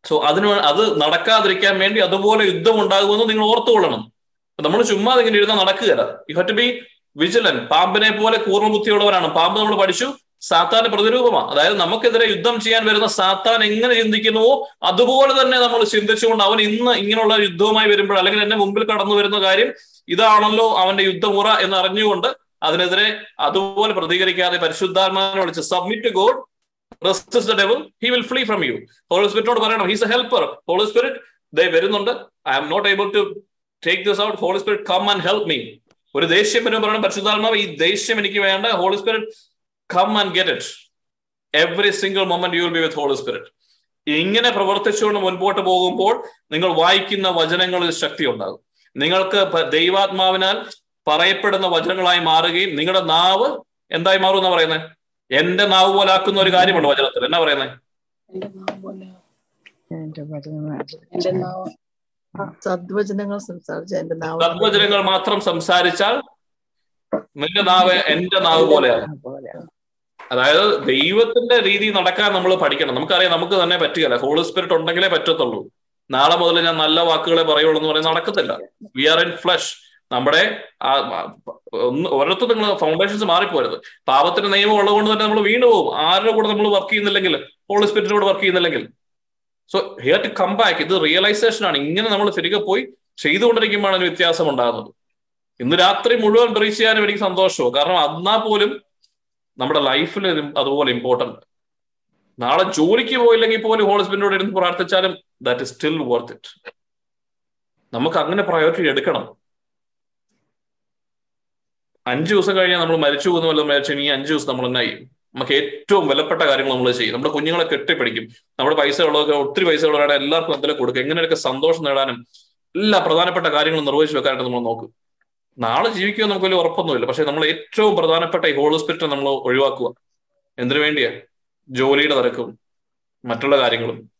സോ അതിന് അത് നടക്കാതിരിക്കാൻ വേണ്ടി അതുപോലെ യുദ്ധം ഉണ്ടാകുമെന്ന് നിങ്ങൾ ഓർത്തുകൊള്ളണം. നമ്മൾ ചുമ്മാ ഇങ്ങനെ ഇരുന്നാൽ നടക്കുകയല്ല. You have to be vigilant പാമ്പിനെ പോലെ കൂർമ്മബുദ്ധിയുള്ളവരാണ്. പാമ്പ് നമ്മൾ പഠിച്ചു സാത്താന്റെ പ്രതിരൂപമാണ് അതായത് നമുക്കെതിരെ യുദ്ധം ചെയ്യാൻ വരുന്ന സാത്താൻ എങ്ങനെ ചിന്തിക്കുന്നുവോ അതുപോലെ തന്നെ നമ്മൾ ചിന്തിച്ചുകൊണ്ട് അവൻ ഇന്ന് ഇങ്ങനെയുള്ള യുദ്ധവുമായി വരുമ്പോൾ അല്ലെങ്കിൽ എന്റെ മുമ്പിൽ കടന്നു വരുന്ന കാര്യം ഇതാണല്ലോ അവന്റെ യുദ്ധമുറ എന്ന് അറിഞ്ഞുകൊണ്ട് അതിനെതിരെ അതുപോലെ പ്രതികരിക്കാതെ പരിശുദ്ധാത്മാവിനെ വിളിച്ച് submit God resist devil he will flee from you Holy സ്പിരിറ്റിനോട് പറയണം. He's a helper Holy Spirit ദേ വരുന്നുണ്ട്. I am not able to take this out Holy Spirit come and help me ഒരു ദേഷ്യം വരുമ്പോൾ പറയണം പരിശുദ്ധാത്മാവ് ഈ ദേഷ്യം എനിക്ക് വേണ്ട. Holy Spirit come and get it every single moment you will be with Holy Spirit ഇങ്ങനെ പ്രവർത്തിച്ചുകൊണ്ട് മുൻപോട്ട് പോകുമ്പോൾ നിങ്ങൾ വായിക്കുന്ന വചനങ്ങളിൽ ശക്തി ഉണ്ടാകും. നിങ്ങൾക്ക് ദൈവാത്മാവിനാൽ പറയപ്പെടുന്ന വചനങ്ങളായി മാറുകയും നിങ്ങളുടെ നാവ് എന്തായി മാറും എന്നാ പറയുന്നത് എന്റെ നാവ് പോലെ ആക്കുന്ന ഒരു കാര്യമുണ്ട് വചനത്തിൽ? എന്നാ പറയുന്നത് എന്റെ നാവ് പോലെ. എന്റെ വചനങ്ങൾ എന്റെ നാവ്. സദ്വചനങ്ങൾ സംസാരിച്ച എന്റെ നാവ്. മാത്രം സംസാരിച്ചാൽ നിന്റെ നാവ് എന്റെ നാവ് പോലെയാണ്. പോലെ അതായത് ദൈവത്തിന്റെ രീതി നടക്കാൻ നമ്മൾ പഠിക്കണം. നമുക്കറിയാം നമുക്ക് തന്നെ പറ്റുകയില്ല. ഹോളി സ്പിരിറ്റ് ഉണ്ടെങ്കിലേ പറ്റത്തുള്ളൂ. നാളെ മുതൽ ഞാൻ നല്ല വാക്കുകളെ പറയുള്ളൂ എന്ന് പറയുന്നത് നടക്കത്തില്ല. വി ആർ ഇൻ ഫ്ലഷ് നമ്മുടെ ഓരോരുത്തർ നിങ്ങൾ ഫൗണ്ടേഷൻസ് മാറിപ്പോരുത്. പാപത്തിന്റെ നിയമം ഉള്ളതുകൊണ്ട് തന്നെ നമ്മൾ വീണ് പോകും. ആരുടെ കൂടെ നമ്മൾ വർക്ക് ചെയ്യുന്നില്ലെങ്കിൽ? ഹോളി കൂടെ വർക്ക് ചെയ്യുന്നില്ലെങ്കിൽ. So here to come back ഇത് റിയലൈസേഷൻ ആണ്. ഇങ്ങനെ നമ്മൾ തിരികെ പോയി ചെയ്തുകൊണ്ടിരിക്കുമ്പോഴാണ് ഒരു വ്യത്യാസം ഉണ്ടാകുന്നത്. ഇന്ന് രാത്രി മുഴുവൻ ബ്രീച്ച് ചെയ്യാനും എനിക്ക് സന്തോഷവും. കാരണം എന്നാ പോലും നമ്മുടെ ലൈഫിൽ അതുപോലെ ഇമ്പോർട്ടന്റ് നാളെ ജോലിക്ക് പോയില്ലെങ്കിൽ പോലും ഹോളി സ്പിരിറ്റിനോട് ഇരുന്ന് പ്രാർത്ഥിച്ചാലും that is still worth it നമുക്ക് അങ്ങനെ പ്രയോറിറ്റി എടുക്കണം. അഞ്ചു ദിവസം കഴിഞ്ഞാൽ നമ്മൾ മരിച്ചു പോകുന്ന വല്ലതും മരിച്ചു ഈ അഞ്ചു ദിവസം നമ്മൾ എന്നാ ചെയ്യും നമുക്ക് ഏറ്റവും വിലപ്പെട്ട കാര്യങ്ങൾ നമ്മൾ ചെയ്യും. നമ്മുടെ കുഞ്ഞുങ്ങളെ കെട്ടിപ്പിടിക്കും. നമ്മുടെ പൈസ ഉള്ളതൊക്കെ ഒത്തിരി പൈസ ഉള്ളവരാണ് എല്ലാവർക്കും എന്തെങ്കിലും കൊടുക്കും. എങ്ങനെയൊക്കെ സന്തോഷം നേടാനും എല്ലാ പ്രധാനപ്പെട്ട കാര്യങ്ങളും നിർവഹിച്ചു വെക്കാനായിട്ട് നമ്മൾ നോക്കും. നാളെ ജീവിക്കുക നമുക്ക് വലിയ ഉറപ്പൊന്നുമില്ല. പക്ഷെ നമ്മൾ ഏറ്റവും പ്രധാനപ്പെട്ട ഈ ഹോളി സ്പിരിറ്റ് നമ്മൾ ഒഴിവാക്കുക. എന്തിനു വേണ്ടിയാ? ജോലിയുടെ തിരക്കും മറ്റുള്ള കാര്യങ്ങളും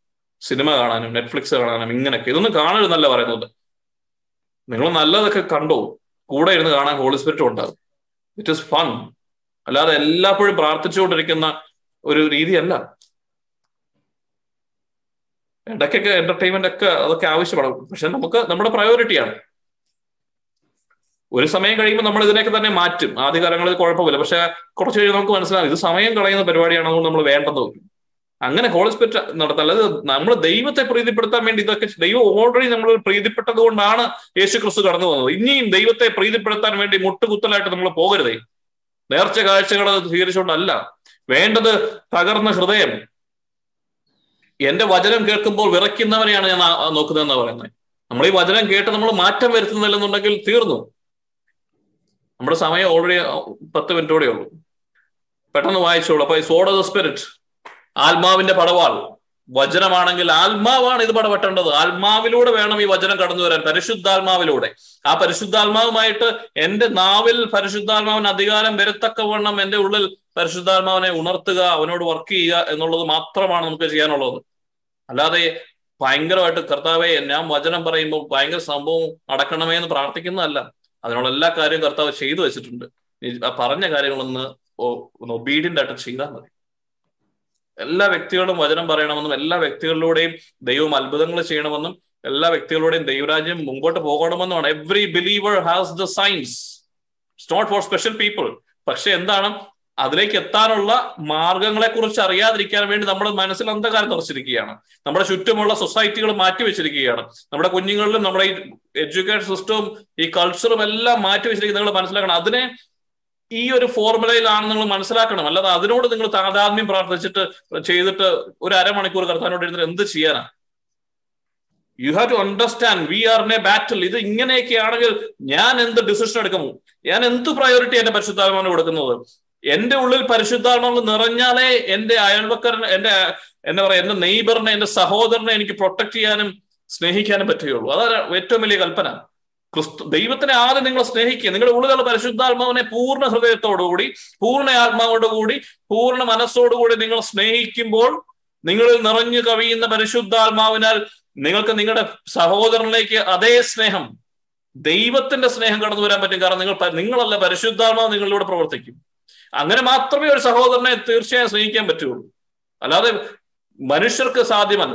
സിനിമ കാണാനും നെറ്റ്ഫ്ലിക്സ് കാണാനും ഇങ്ങനെയൊക്കെ. ഇതൊന്നും കാണരുതെന്നല്ല പറയുന്നത്. നിങ്ങൾ നല്ലതൊക്കെ കണ്ടോ? കൂടെ ഇരുന്ന് കാണാൻ ഹോളി സ്പിരിറ്റ് ഉണ്ടാകും. ഇറ്റ് ഇസ് ഫൺ അല്ലാതെ എല്ലാപ്പോഴും പ്രാർത്ഥിച്ചുകൊണ്ടിരിക്കുന്ന ഒരു രീതിയല്ല. ഇടയ്ക്കൊക്കെ എന്റർടൈൻമെന്റ് ഒക്കെ അതൊക്കെ ആവശ്യമാണ് പക്ഷെ നമുക്ക് നമ്മുടെ പ്രയോറിറ്റിയാണ് ഒരു സമയം കഴിയുമ്പോൾ നമ്മൾ ഇതിനൊക്കെ തന്നെ മാറ്റും. ആദ്യകാലങ്ങളിൽ കുഴപ്പമില്ല. പക്ഷെ കുറച്ച് കഴിഞ്ഞ് നമുക്ക് മനസ്സിലാകും ഇത് സമയം കളയുന്ന പരിപാടിയാണെന്ന് നമ്മൾ വേണ്ടെന്ന് വെക്കും. അങ്ങനെ ഹോളി സ്പിരിറ്റ് നടത്താം അത് നമ്മൾ ദൈവത്തെ പ്രീതിപ്പെടുത്താൻ വേണ്ടി ഇതൊക്കെ ദൈവം ഓൾറെഡി നമ്മൾ പ്രീതിപ്പെട്ടത് കൊണ്ടാണ് യേശു ക്രിസ്തു കടന്നു വന്നത് ഇനിയും ദൈവത്തെ പ്രീതിപ്പെടുത്താൻ വേണ്ടി മുട്ടുകുത്തലായിട്ട് നമ്മൾ പോകരുതേ. നേർച്ച കാഴ്ചകൾ സ്വീകരിച്ചുകൊണ്ടല്ല. വേണ്ടത് തകർന്ന ഹൃദയം. എന്റെ വചനം കേൾക്കുമ്പോൾ വിറയ്ക്കുന്നവനെയാണ് ഞാൻ നോക്കുന്നതെന്ന് പറയുന്നത് നമ്മൾ ഈ വചനം കേട്ട് നമ്മൾ മാറ്റം വരുത്തുന്നില്ലെന്നുണ്ടെങ്കിൽ തീർന്നു. നമ്മുടെ സമയം ഓൾറെഡി പത്ത് മിനിറ്റോടെ ഉള്ളൂ. പെട്ടെന്ന് വായിച്ചോളൂ. അപ്പൊ സോഡ് ഓഫ് ദ സ്പിരിറ്റ് ആത്മാവിന്റെ പടവാൾ. വചനമാണെങ്കിൽ ആത്മാവാണ് ഇത് പടവെട്ടേണ്ടത്. ആത്മാവിലൂടെ വേണം ഈ വചനം കടന്നു വരാൻ പരിശുദ്ധാത്മാവിലൂടെ. ആ പരിശുദ്ധാത്മാവുമായിട്ട് എന്റെ നാവിൽ പരിശുദ്ധാത്മാവിന് അധികാരം വരത്തക്കവണ്ണം എന്റെ ഉള്ളിൽ പരിശുദ്ധാത്മാവിനെ ഉണർത്തുക അവനോട് വർക്ക് ചെയ്യുക എന്നുള്ളത് മാത്രമാണ് നമുക്ക് ചെയ്യാനുള്ളത്. അല്ലാതെ ഭയങ്കരമായിട്ട് കർത്താവെ ഞാൻ വചനം പറയുമ്പോൾ ഭയങ്കര സംഭവം നടക്കണമേ എന്ന് പ്രാർത്ഥിക്കുന്നതല്ല. അതിനുള്ള എല്ലാ കാര്യവും കർത്താവ് ചെയ്തു വെച്ചിട്ടുണ്ട്. പറഞ്ഞ കാര്യങ്ങളൊന്ന് ഒന്ന് ഒബീഡിയന്റ് ആയിട്ട് ചെയ്താൽ മതി. എല്ലാ വ്യക്തികളും വചനം പറയണമെന്നും എല്ലാ വ്യക്തികളിലൂടെയും ദൈവം അത്ഭുതങ്ങൾ ചെയ്യണമെന്നും എല്ലാ വ്യക്തികളുടെയും ദൈവരാജ്യം മുമ്പോട്ട് പോകണമെന്നുമാണ്. Every believer has the science not for special people പക്ഷെ എന്താണ്? അതിലേക്ക് എത്താനുള്ള മാർഗങ്ങളെ കുറിച്ച് അറിയാതിരിക്കാൻ വേണ്ടി നമ്മുടെ മനസ്സിൽ അന്ധകാരം നിറച്ചിരിക്കുകയാണ്. നമ്മുടെ ചുറ്റുമുള്ള സൊസൈറ്റികൾ മാറ്റി വെച്ചിരിക്കുകയാണ്. നമ്മുടെ കുഞ്ഞുങ്ങളിലും നമ്മുടെ ഈ എഡ്യൂക്കേഷൻ സിസ്റ്റവും ഈ കൾച്ചറും എല്ലാം മാറ്റി വെച്ചിരിക്കുന്നത് നിങ്ങൾ മനസ്സിലാക്കണം. അതിനെ ഈ ഒരു ഫോർമുലയിലാണ് നിങ്ങൾ മനസ്സിലാക്കണം. അല്ലാതെ അതിനോട് നിങ്ങൾ താതാത്മ്യം പ്രാർത്ഥിച്ചിട്ട് ചെയ്തിട്ട് ഒരു അരമണിക്കൂർ കർത്താനോട് ഇരുന്നിട്ട് എന്ത് ചെയ്യാനാ? You have to understand we are a battle ഇത് ഇങ്ങനെയൊക്കെയാണെങ്കിൽ ഞാൻ എന്ത് ഡിസിഷൻ എടുക്കുമോ? ഞാൻ എന്ത് പ്രയോറിറ്റി എന്റെ പരിശുദ്ധാത്മാവിന് കൊടുക്കുന്നത്? എന്റെ ഉള്ളിൽ പരിശുദ്ധാത്മാവ് നിറഞ്ഞാലേ എന്റെ അയൽവക്കറിന് എന്റെ എന്താ പറയാ എന്റെ നെയ്ബറിനെ എന്റെ സഹോദരനെ എനിക്ക് പ്രൊട്ടക്ട് ചെയ്യാനും സ്നേഹിക്കാനും പറ്റുകയുള്ളൂ. അതാണ് ഏറ്റവും വലിയ കൽപ്പന. ക്രിസ്തു ദൈവത്തിനെ ആദ്യം നിങ്ങൾ സ്നേഹിക്കുക. നിങ്ങളുടെ ഉള്ളിലുള്ള പരിശുദ്ധാത്മാവിനെ പൂർണ ഹൃദയത്തോടുകൂടി പൂർണ ആത്മാവോടുകൂടി പൂർണ മനസ്സോടുകൂടി നിങ്ങൾ സ്നേഹിക്കുമ്പോൾ നിങ്ങളിൽ നിറഞ്ഞു കവിയുന്ന പരിശുദ്ധാത്മാവിനാൽ നിങ്ങൾക്ക് നിങ്ങളുടെ സഹോദരനിലേക്ക് അതേ സ്നേഹം ദൈവത്തിന്റെ സ്നേഹം കടന്നു വരാൻ പറ്റും. കാരണം നിങ്ങൾ നിങ്ങളല്ല പരിശുദ്ധാത്മാവ് നിങ്ങളിലൂടെ പ്രവർത്തിക്കും. അങ്ങനെ മാത്രമേ ഒരു സഹോദരനെ തീർച്ചയായും സ്നേഹിക്കാൻ പറ്റുള്ളൂ. അല്ലാതെ മനുഷ്യർക്ക് സാധ്യമല്ല.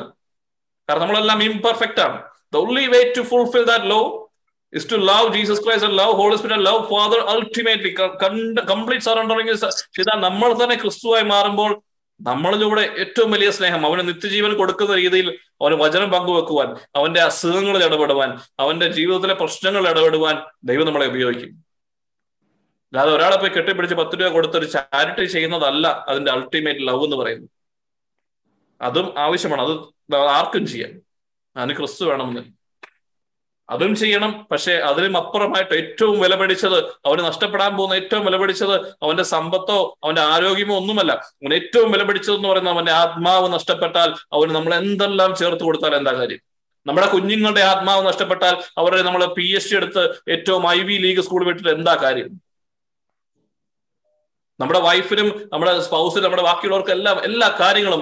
കാരണം നമ്മളെല്ലാം ഇംപെർഫെക്റ്റ് ആണ്. The only way to fulfil that law is to love Jesus Christ love Holy Spirit love Father ultimately complete surrendering ചെയ്താൽ നമ്മൾ തന്നെ ക്രിസ്തുവായി മാറുമ്പോൾ നമ്മളിലൂടെ ഏറ്റവും വലിയ സ്നേഹം അവന് നിത്യജീവൻ കൊടുക്കുന്ന രീതിയിൽ അവന് വചനം പങ്കുവെക്കുവാൻ അവന്റെ അസുഖങ്ങളിൽ ഇടപെടുവാൻ അവന്റെ ജീവിതത്തിലെ പ്രശ്നങ്ങൾ ഇടപെടുവാൻ ദൈവം നമ്മളെ ഉപയോഗിക്കും. അല്ലാതെ ഒരാളെ പോയി കെട്ടിപ്പിടിച്ച് പത്ത് രൂപ കൊടുത്തൊരു ചാരിറ്റി ചെയ്യുന്നതല്ല അതിന്റെ അൾട്ടിമേറ്റ് ലവ് എന്ന് പറയുന്നത്. അതും ആവശ്യമാണ്. അത് ആർക്കും ചെയ്യാം. അതിന് ക്രിസ്തു വേണമെന്ന്. അതും ചെയ്യണം. പക്ഷേ അതിലും അപ്പുറമായിട്ട് ഏറ്റവും വിലപിടിച്ചത് അവന് നഷ്ടപ്പെടാൻ പോകുന്ന ഏറ്റവും വിലപിടിച്ചത് അവന്റെ സമ്പത്തോ അവന്റെ ആരോഗ്യമോ ഒന്നുമല്ല. അവന് ഏറ്റവും വിലപിടിച്ചതെന്ന് പറയുന്നത് അവന്റെ ആത്മാവ് നഷ്ടപ്പെട്ടാൽ അവന് നമ്മൾ എന്തെല്ലാം ചേർത്ത് കൊടുത്താൽ എന്താ കാര്യം? നമ്മുടെ കുഞ്ഞുങ്ങളുടെ ആത്മാവ് നഷ്ടപ്പെട്ടാൽ അവരെ നമ്മൾ പി എച്ച് ഡി എടുത്ത് ഏറ്റവും ഐ വി ലീഗ് സ്കൂൾ വിട്ടിട്ട് എന്താ കാര്യം? നമ്മുടെ വൈഫിനും നമ്മുടെ സ്പൗസിനും നമ്മുടെ ബാക്കിയുള്ളവർക്കെല്ലാം എല്ലാ കാര്യങ്ങളും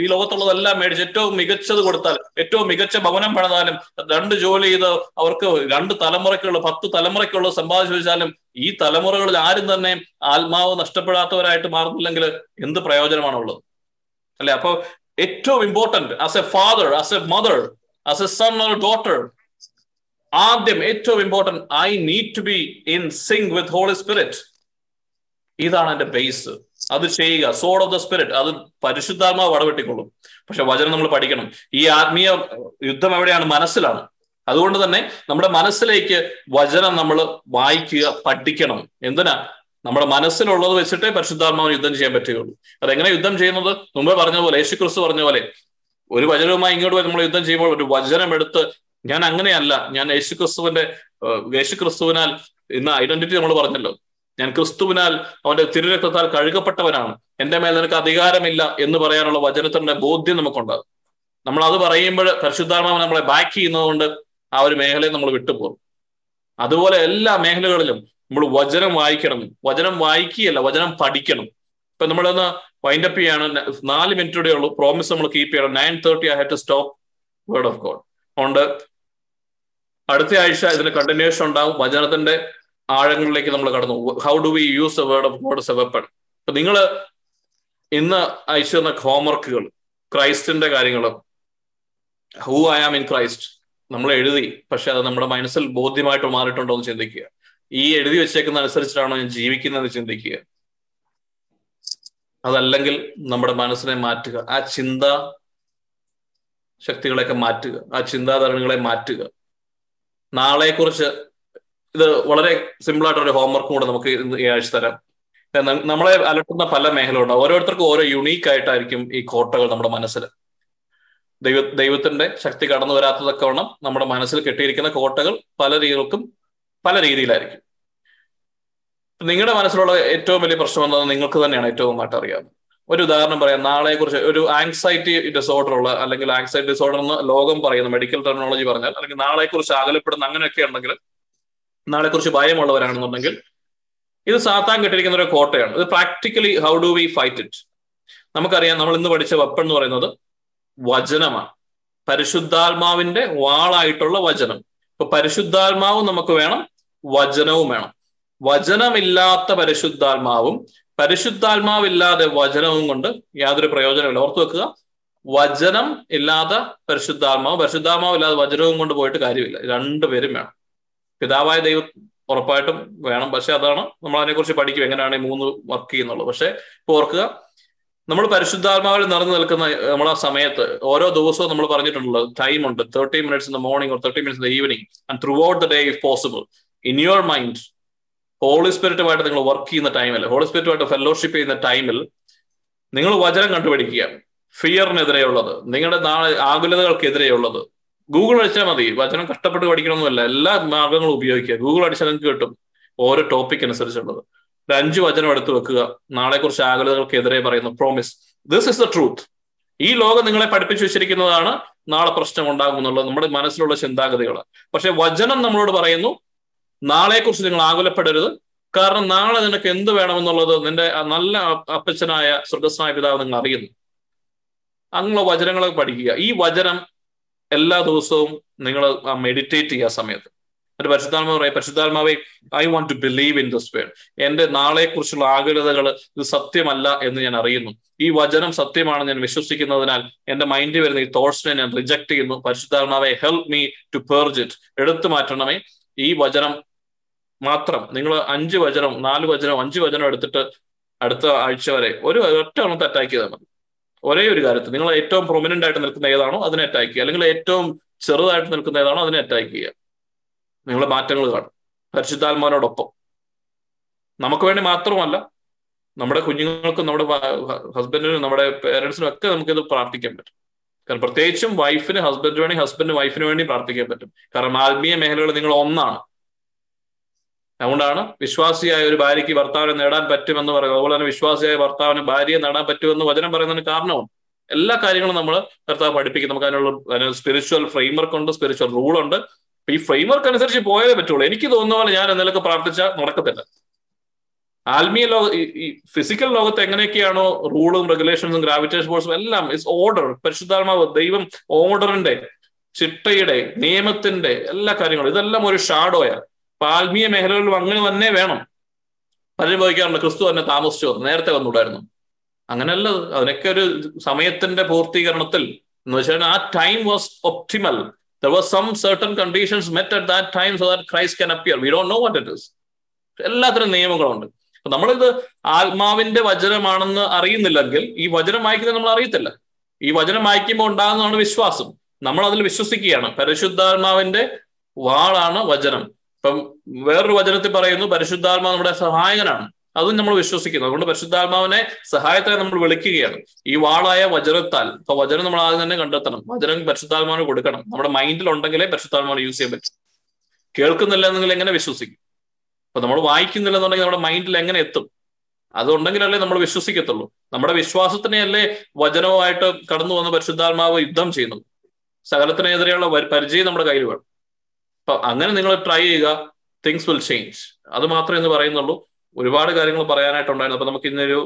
ഈ ലോകത്തുള്ളതെല്ലാം മേടിച്ച് ഏറ്റവും മികച്ചത് കൊടുത്താൽ ഏറ്റവും മികച്ച ഭവനം പണിതാലും രണ്ട് ജോലി ചെയ്ത് അവർക്ക് രണ്ട് തലമുറയ്ക്കുള്ള പത്ത് തലമുറയ്ക്കുള്ള സമ്പാദിച്ചു വെച്ചാലും ഈ തലമുറകളിൽ ആരും തന്നെ ആത്മാവ് നഷ്ടപ്പെടാത്തവരായിട്ട് മാറുന്നില്ലെങ്കിൽ എന്ത് പ്രയോജനമാണുള്ളത്? അല്ലെ? അപ്പൊ ഏറ്റവും important as a father as a mother as a son or daughter ആദ്യം ഏറ്റവും important I need to be in sync with Holy Spirit ഇതാണ് എന്റെ ബേസ് അത് ചെയ്യുക. സോഡ് ഓഫ് ദ സ്പിരിറ്റ് അത് പരിശുദ്ധാത്മാവ് വടവെട്ടിക്കൊള്ളും. പക്ഷെ വചനം നമ്മൾ പഠിക്കണം. ഈ ആത്മീയ യുദ്ധം എവിടെയാണ്? മനസ്സിലാണ്. അതുകൊണ്ട് തന്നെ നമ്മുടെ മനസ്സിലേക്ക് വചനം നമ്മൾ വായിക്കുക പഠിക്കണം. എന്തിനാ? നമ്മുടെ മനസ്സിലുള്ളത് വെച്ചിട്ടേ പരിശുദ്ധാത്മാവിന് യുദ്ധം ചെയ്യാൻ പറ്റുകയുള്ളൂ. അതെങ്ങനെ യുദ്ധം ചെയ്യുന്നത്? മുമ്പ് പറഞ്ഞ പോലെ യേശു ക്രിസ്തു പറഞ്ഞ പോലെ ഒരു വചനവുമായി ഇങ്ങോട്ട് നമ്മൾ യുദ്ധം ചെയ്യുമ്പോൾ ഒരു വചനം എടുത്ത് ഞാൻ അങ്ങനെയല്ല. ഞാൻ യേശു ക്രിസ്തുവിന്റെ യേശു ക്രിസ്തുവിനാൽ ഇന്ന് ഐഡന്റിറ്റി നമ്മൾ പറഞ്ഞല്ലോ. ഞാൻ ക്രിസ്തുവിനാൽ അവന്റെ തിരുരക്തത്താൽ കഴുകപ്പെട്ടവനാണ്. എന്റെ മേൽ നിനക്ക് അധികാരമില്ല എന്ന് പറയാനുള്ള വചനത്തിന്റെ ബോധ്യം നമുക്കുണ്ടാകും നമ്മൾ അത് പറയുമ്പോൾ പരിശുദ്ധാത്മാവ് നമ്മളെ ബാക്ക് ചെയ്യുന്നതുകൊണ്ട് ആ ഒരു മേഖലയെ നമ്മൾ വിട്ടുപോകും. അതുപോലെ എല്ലാ മേഖലകളിലും നമ്മൾ വചനം വായിക്കണം. വചനം വായിക്കുകയല്ല വചനം പഠിക്കണം. ഇപ്പൊ നമ്മളൊന്ന് വൈൻഡപ്പ് ചെയ്യാണ്. നാല് മിനിറ്റൂടെ ഉള്ളൂ. പ്രോമിസ് നമ്മൾ കീപ്പ് ചെയ്യണം. Nine thirty I have to stop word of God അതുകൊണ്ട് അടുത്ത ആഴ്ച ഇതിന് കണ്ടിന്യൂഷൻ ഉണ്ടാവും. വചനത്തിന്റെ ആഴങ്ങളിലേക്ക് നമ്മൾ കടന്നു. How do we use a word of God as a weapon അപ്പൊ നിങ്ങൾ ഇന്ന് അയച്ചു തന്ന ഹോംവർക്കുകൾ ക്രൈസ്റ്റിന്റെ കാര്യങ്ങൾ who I am in Christ നമ്മൾ എഴുതി. പക്ഷെ അത് നമ്മുടെ മനസ്സിൽ ബോധ്യമായിട്ട് മാറിയിട്ടുണ്ടോ എന്ന് ചിന്തിക്കുക. ഈ എഴുതി വെച്ചേക്കുന്ന അനുസരിച്ചിട്ടാണോ ഞാൻ ജീവിക്കുന്നതെന്ന് ചിന്തിക്കുക. അതല്ലെങ്കിൽ നമ്മുടെ മനസ്സിനെ മാറ്റുക. ആ ചിന്ത ശക്തികളെയൊക്കെ മാറ്റുക. ആ ചിന്താധാരണകളെ മാറ്റുക. നാളെക്കുറിച്ച് ഇത് വളരെ സിമ്പിൾ ആയിട്ട് ഒരു ഹോംവർക്കും കൂടെ നമുക്ക് ഈ ആഴ്ച തരാം. നമ്മളെ അലട്ടുന്ന പല മേഖലകളുണ്ടാവും ഓരോരുത്തർക്കും ഓരോ യുണീക്ക് ആയിട്ടായിരിക്കും ഈ കോട്ടകൾ നമ്മുടെ മനസ്സിൽ. ദൈവ ദൈവത്തിന്റെ ശക്തി കടന്നു വരാത്തതൊക്കെ വേണം നമ്മുടെ മനസ്സിൽ കെട്ടിയിരിക്കുന്ന കോട്ടകൾ പല രീതികൾക്കും പല രീതിയിലായിരിക്കും. നിങ്ങളുടെ മനസ്സിലുള്ള ഏറ്റവും വലിയ പ്രശ്നം എന്താണെന്ന് നിങ്ങൾക്ക് തന്നെയാണ് ഏറ്റവും നന്നായിട്ട് അറിയാവുന്നത് ഒരു ഉദാഹരണം പറയാം. നാളെ കുറിച്ച് ഒരു ആങ്സൈറ്റി ഡിസോർഡർ ഉള്ള അല്ലെങ്കിൽ ആങ്സൈറ്റി ഡിസോർഡർ എന്ന് ലോകം പറയുന്ന മെഡിക്കൽ ടെർമിനോളജി പറഞ്ഞാൽ അല്ലെങ്കിൽ നാളെ കുറിച്ച് അങ്ങനെയൊക്കെ ഉണ്ടെങ്കിൽ നാളെ കുറിച്ച് ഭയമുള്ളവരാണെന്നുണ്ടെങ്കിൽ ഇത് സാത്താൻ കെട്ടിരിക്കുന്ന ഒരു കോട്ടയാണ്. ഇത് practically how do we fight it നമുക്കറിയാം നമ്മൾ ഇന്ന് പഠിച്ച വെപ്പൺ എന്ന് പറയുന്നത് വചനമാണ്. പരിശുദ്ധാത്മാവിന്റെ വാളായിട്ടുള്ള വചനം. ഇപ്പൊ പരിശുദ്ധാത്മാവും നമുക്ക് വേണം വചനവും വേണം. വചനമില്ലാത്ത പരിശുദ്ധാത്മാവും പരിശുദ്ധാത്മാവില്ലാതെ വചനവും കൊണ്ട് യാതൊരു പ്രയോജനമില്ല ഓർത്തു വെക്കുക വചനം ഇല്ലാതെ പരിശുദ്ധാത്മാവ് പരിശുദ്ധാത്മാവ് ഇല്ലാതെ വചനവും കൊണ്ട് പോയിട്ട് കാര്യമില്ല. രണ്ടുപേരും വേണം. പിതാവായ ദൈവം ഉറപ്പായിട്ടും വേണം. പക്ഷെ അതാണ് നമ്മൾ അതിനെക്കുറിച്ച് പഠിക്കും. എങ്ങനെയാണ് ഈ മൂന്ന് വർക്ക് ചെയ്യുന്നുള്ളത് പക്ഷെ ഇപ്പൊ ഓർക്കുക നമ്മൾ പരിശുദ്ധാത്മാവിൽ നിറഞ്ഞു നിൽക്കുന്ന നമ്മളെ സമയത്ത് ഓരോ ദിവസവും നമ്മൾ പറഞ്ഞിട്ടുണ്ടല്ലോ ടൈം ഉണ്ട്. Thirty minutes in the morning or thirty minutes in the evening and throughout the day if possible in your mind Holy സ്പിരിറ്റുമായിട്ട് നിങ്ങൾ വർക്ക് ചെയ്യുന്ന ടൈമിൽ ഹോളി സ്പിരിറ്റുമായിട്ട് ഫെലോഷിപ്പ് ചെയ്യുന്ന ടൈമിൽ നിങ്ങൾ വചനം കണ്ടുപിടിക്കുക ഫിയറിനെതിരെയുള്ളത് നിങ്ങളുടെ ആകുലതകൾക്കെതിരെയുള്ളത്. ഗൂഗിൾ അടിച്ചാൽ മതി. വചനം കഷ്ടപ്പെട്ട് പഠിക്കണമെന്നല്ല എല്ലാ മാർഗങ്ങളും ഉപയോഗിക്കുക. ഗൂഗിൾ അടിച്ചാൽ നിങ്ങൾക്ക് കിട്ടും ഓരോ ടോപ്പിക് അനുസരിച്ചുള്ളത്. ഒരു അഞ്ച് വചനം എടുത്തു വെക്കുക. നാളെ കുറിച്ച് ആകുലതകൾക്കെതിരെ പറയുന്നു promise this is the truth ഈ ലോകം നിങ്ങളെ പഠിപ്പിച്ചു വെച്ചിരിക്കുന്നതാണ് നാളെ പ്രശ്നം ഉണ്ടാകും എന്നുള്ളത്. നമ്മുടെ മനസ്സിലുള്ള ചിന്താഗതികൾ. പക്ഷെ വചനം നമ്മളോട് പറയുന്നു നാളെക്കുറിച്ച് നിങ്ങൾ ആകുലപ്പെടരുത്. കാരണം നാളെ നിനക്ക് എന്ത് വേണമെന്നുള്ളത് നിന്റെ നല്ല അപ്പച്ചനായ സ്വർഗസ്നായ പിതാവ് നിങ്ങൾ അറിയുന്നു. അങ്ങനെയുള്ള വചനങ്ങളൊക്കെ പഠിക്കുക. ഈ വചനം എല്ലാ ദിവസവും നിങ്ങൾ മെഡിറ്റേറ്റ് ചെയ്യുക സമയത്ത്. ഒരു പരിശുദ്ധാത്മാവ് പറയും പരിശുദ്ധാത്മാവെ I want to believe in this world എന്റെ നാളെക്കുറിച്ചുള്ള ആകുലതകൾ ഇത് സത്യമല്ല എന്ന് ഞാൻ അറിയുന്നു. ഈ വചനം സത്യമാണ് ഞാൻ വിശ്വസിക്കുന്നതിനാൽ എന്റെ മൈൻഡിൽ വരുന്ന ഈ തോട്ട്സിനെ ഞാൻ റിജക്ട് ചെയ്യുന്നു. പരിശുദ്ധാത്മാവെ ഹെൽപ്പ് മീ ടു പേർജ് എടുത്തു മാറ്റണമേ. ഈ വചനം മാത്രം. നിങ്ങൾ അഞ്ച് വചനം നാല് വചനം അഞ്ച് വചനം എടുത്തിട്ട് അടുത്ത ആഴ്ച വരെ ഒരു ഒറ്റ എണ്ണത്തെ അറ്റാക്ക് ചെയ്താൽ മതി. ഒരേ ഒരു കാര്യത്തിൽ നിങ്ങൾ ഏറ്റവും പ്രൊമിനന്റ് ആയിട്ട് നിൽക്കുന്ന ഏതാണോ അതിനെ അറ്റാക്ക് ചെയ്യുക. അല്ലെങ്കിൽ ഏറ്റവും ചെറുതായിട്ട് നിൽക്കുന്ന ഏതാണോ അതിനെ അറ്റാക്ക് ചെയ്യുക. നിങ്ങൾ മാറ്റങ്ങൾ കാണും. പരിശുദ്ധാത്മാനോടൊപ്പം നമുക്ക് വേണ്ടി മാത്രമല്ല നമ്മുടെ കുഞ്ഞുങ്ങൾക്കും നമ്മുടെ ഹസ്ബൻഡിനും നമ്മുടെ പേരൻസിനും ഒക്കെ നമുക്കിത് പ്രാർത്ഥിക്കാൻ പറ്റും. കാരണം പ്രത്യേകിച്ചും വൈഫിന് ഹസ്ബൻഡിന് വേണ്ടി ഹസ്ബൻഡ് വൈഫിന് വേണ്ടി പ്രാർത്ഥിക്കാൻ പറ്റും. കാരണം ആത്മീയ മേഖലകൾ നിങ്ങൾ ഒന്നാണ്. അതുകൊണ്ടാണ് വിശ്വാസിയായ ഒരു ഭാര്യയ്ക്ക് ഭർത്താവിനെ നേടാൻ പറ്റുമെന്ന് പറയുന്നത്. അതുപോലെ തന്നെ വിശ്വാസിയായ ഭർത്താവിന് ഭാര്യയെ നേടാൻ പറ്റുമെന്ന് വചനം പറയുന്നതിന് കാരണമാണ് എല്ലാ കാര്യങ്ങളും നമ്മൾ കർത്താവ് പഠിപ്പിക്കും. നമുക്ക് അതിനുള്ള സ്പിരിച്വൽ ഫ്രെയിംവർക്ക് ഉണ്ട് സ്പിരിച്വൽ റൂൾ ഉണ്ട്. അപ്പൊ ഈ ഫ്രെയിംവർക്ക് അനുസരിച്ച് പോയേ പറ്റുള്ളൂ. എനിക്ക് തോന്നുന്ന പോലെ ഞാൻ എന്തെങ്കിലുമൊക്കെ പ്രാർത്ഥിച്ചാൽ നടക്കത്തില്ല. ആത്മീയ ലോക ഈ ഫിസിക്കൽ ലോകത്ത് എങ്ങനെയൊക്കെയാണോ റൂളും റെഗുലേഷൻസും ഗ്രാവിറ്റേഷൻ ഫോഴ്സും എല്ലാം ഇസ് ഓർഡർ പരിശുദ്ധാത്മാവ് ദൈവം ഓർഡറിന്റെ ചിട്ടയുടെ നിയമത്തിന്റെ എല്ലാ കാര്യങ്ങളും. ഇതെല്ലാം ഒരു ഷാഡോയാണ് അപ്പൊ ആത്മീയ മേഖലകളിലും അങ്ങനെ തന്നെ വേണം. പലരും ക്രിസ്തു തന്നെ താമസിച്ചു. നേരത്തെ വന്നുകൂടായിരുന്നു. അങ്ങനെയല്ല അതിനൊക്കെ ഒരു സമയത്തിന്റെ പൂർത്തീകരണത്തിൽ എന്ന് വെച്ചാൽ ആ time was optimal there was some certain conditions met at that time so that Christ can appear we don't know what it is എല്ലാത്തിനും നിയമങ്ങളുണ്ട്. നമ്മളിത് ആത്മാവിന്റെ വചനമാണെന്ന് അറിയുന്നില്ലെങ്കിൽ ഈ വചനം വായിക്കുന്നത് നമ്മൾ അറിയത്തില്ല. ഈ വചനം വായിക്കുമ്പോൾ ഉണ്ടാകുന്നതാണ് വിശ്വാസം. നമ്മൾ അതിൽ വിശ്വസിക്കുകയാണ്. പരിശുദ്ധാത്മാവിന്റെ വാളാണ് വചനം. ഇപ്പം വേറൊരു വചനത്തിൽ പറയുന്നു പരിശുദ്ധാത്മാവ് നമ്മുടെ സഹായകനാണ്. അതും നമ്മൾ വിശ്വസിക്കുന്നു. അതുകൊണ്ട് പരിശുദ്ധാത്മാവിനെ സഹായത്തെ നമ്മൾ വിളിക്കുകയാണ്. ഈ വാളായ വചനത്താൽ. ഇപ്പൊ വചനം നമ്മൾ ആദ്യം തന്നെ കണ്ടെത്തണം. വചനം പരിശുദ്ധാത്മാവിന് കൊടുക്കണം. നമ്മുടെ മൈൻഡിൽ ഉണ്ടെങ്കിലേ പരിശുദ്ധാത്മാവിനെ യൂസ് ചെയ്യാൻ പറ്റും. കേൾക്കുന്നില്ല എന്നെങ്കിൽ എങ്ങനെ വിശ്വസിക്കും? അപ്പൊ നമ്മൾ വായിക്കുന്നില്ലെന്നുണ്ടെങ്കിൽ നമ്മുടെ മൈൻഡിൽ എങ്ങനെ എത്തും? അതുണ്ടെങ്കിലല്ലേ നമ്മൾ വിശ്വസിക്കത്തുള്ളൂ. നമ്മുടെ വിശ്വാസത്തിനെയല്ലേ വചനവുമായിട്ട് കടന്നു വന്ന പരിശുദ്ധാത്മാവ് യുദ്ധം ചെയ്യുന്നത്? സകലത്തിനെതിരെയുള്ള പരിചയം നമ്മുടെ കയ്യിൽ വേണം. അപ്പൊ അങ്ങനെ നിങ്ങൾ ട്രൈ ചെയ്യുക. തിങ്സ് വിൽ ചേഞ്ച് അത് മാത്രമേ എന്ന് പറയുന്നുള്ളൂ. ഒരുപാട് കാര്യങ്ങൾ പറയാനായിട്ടുണ്ടായിരുന്നു. അപ്പൊ നമുക്ക് ഇന്നൊരു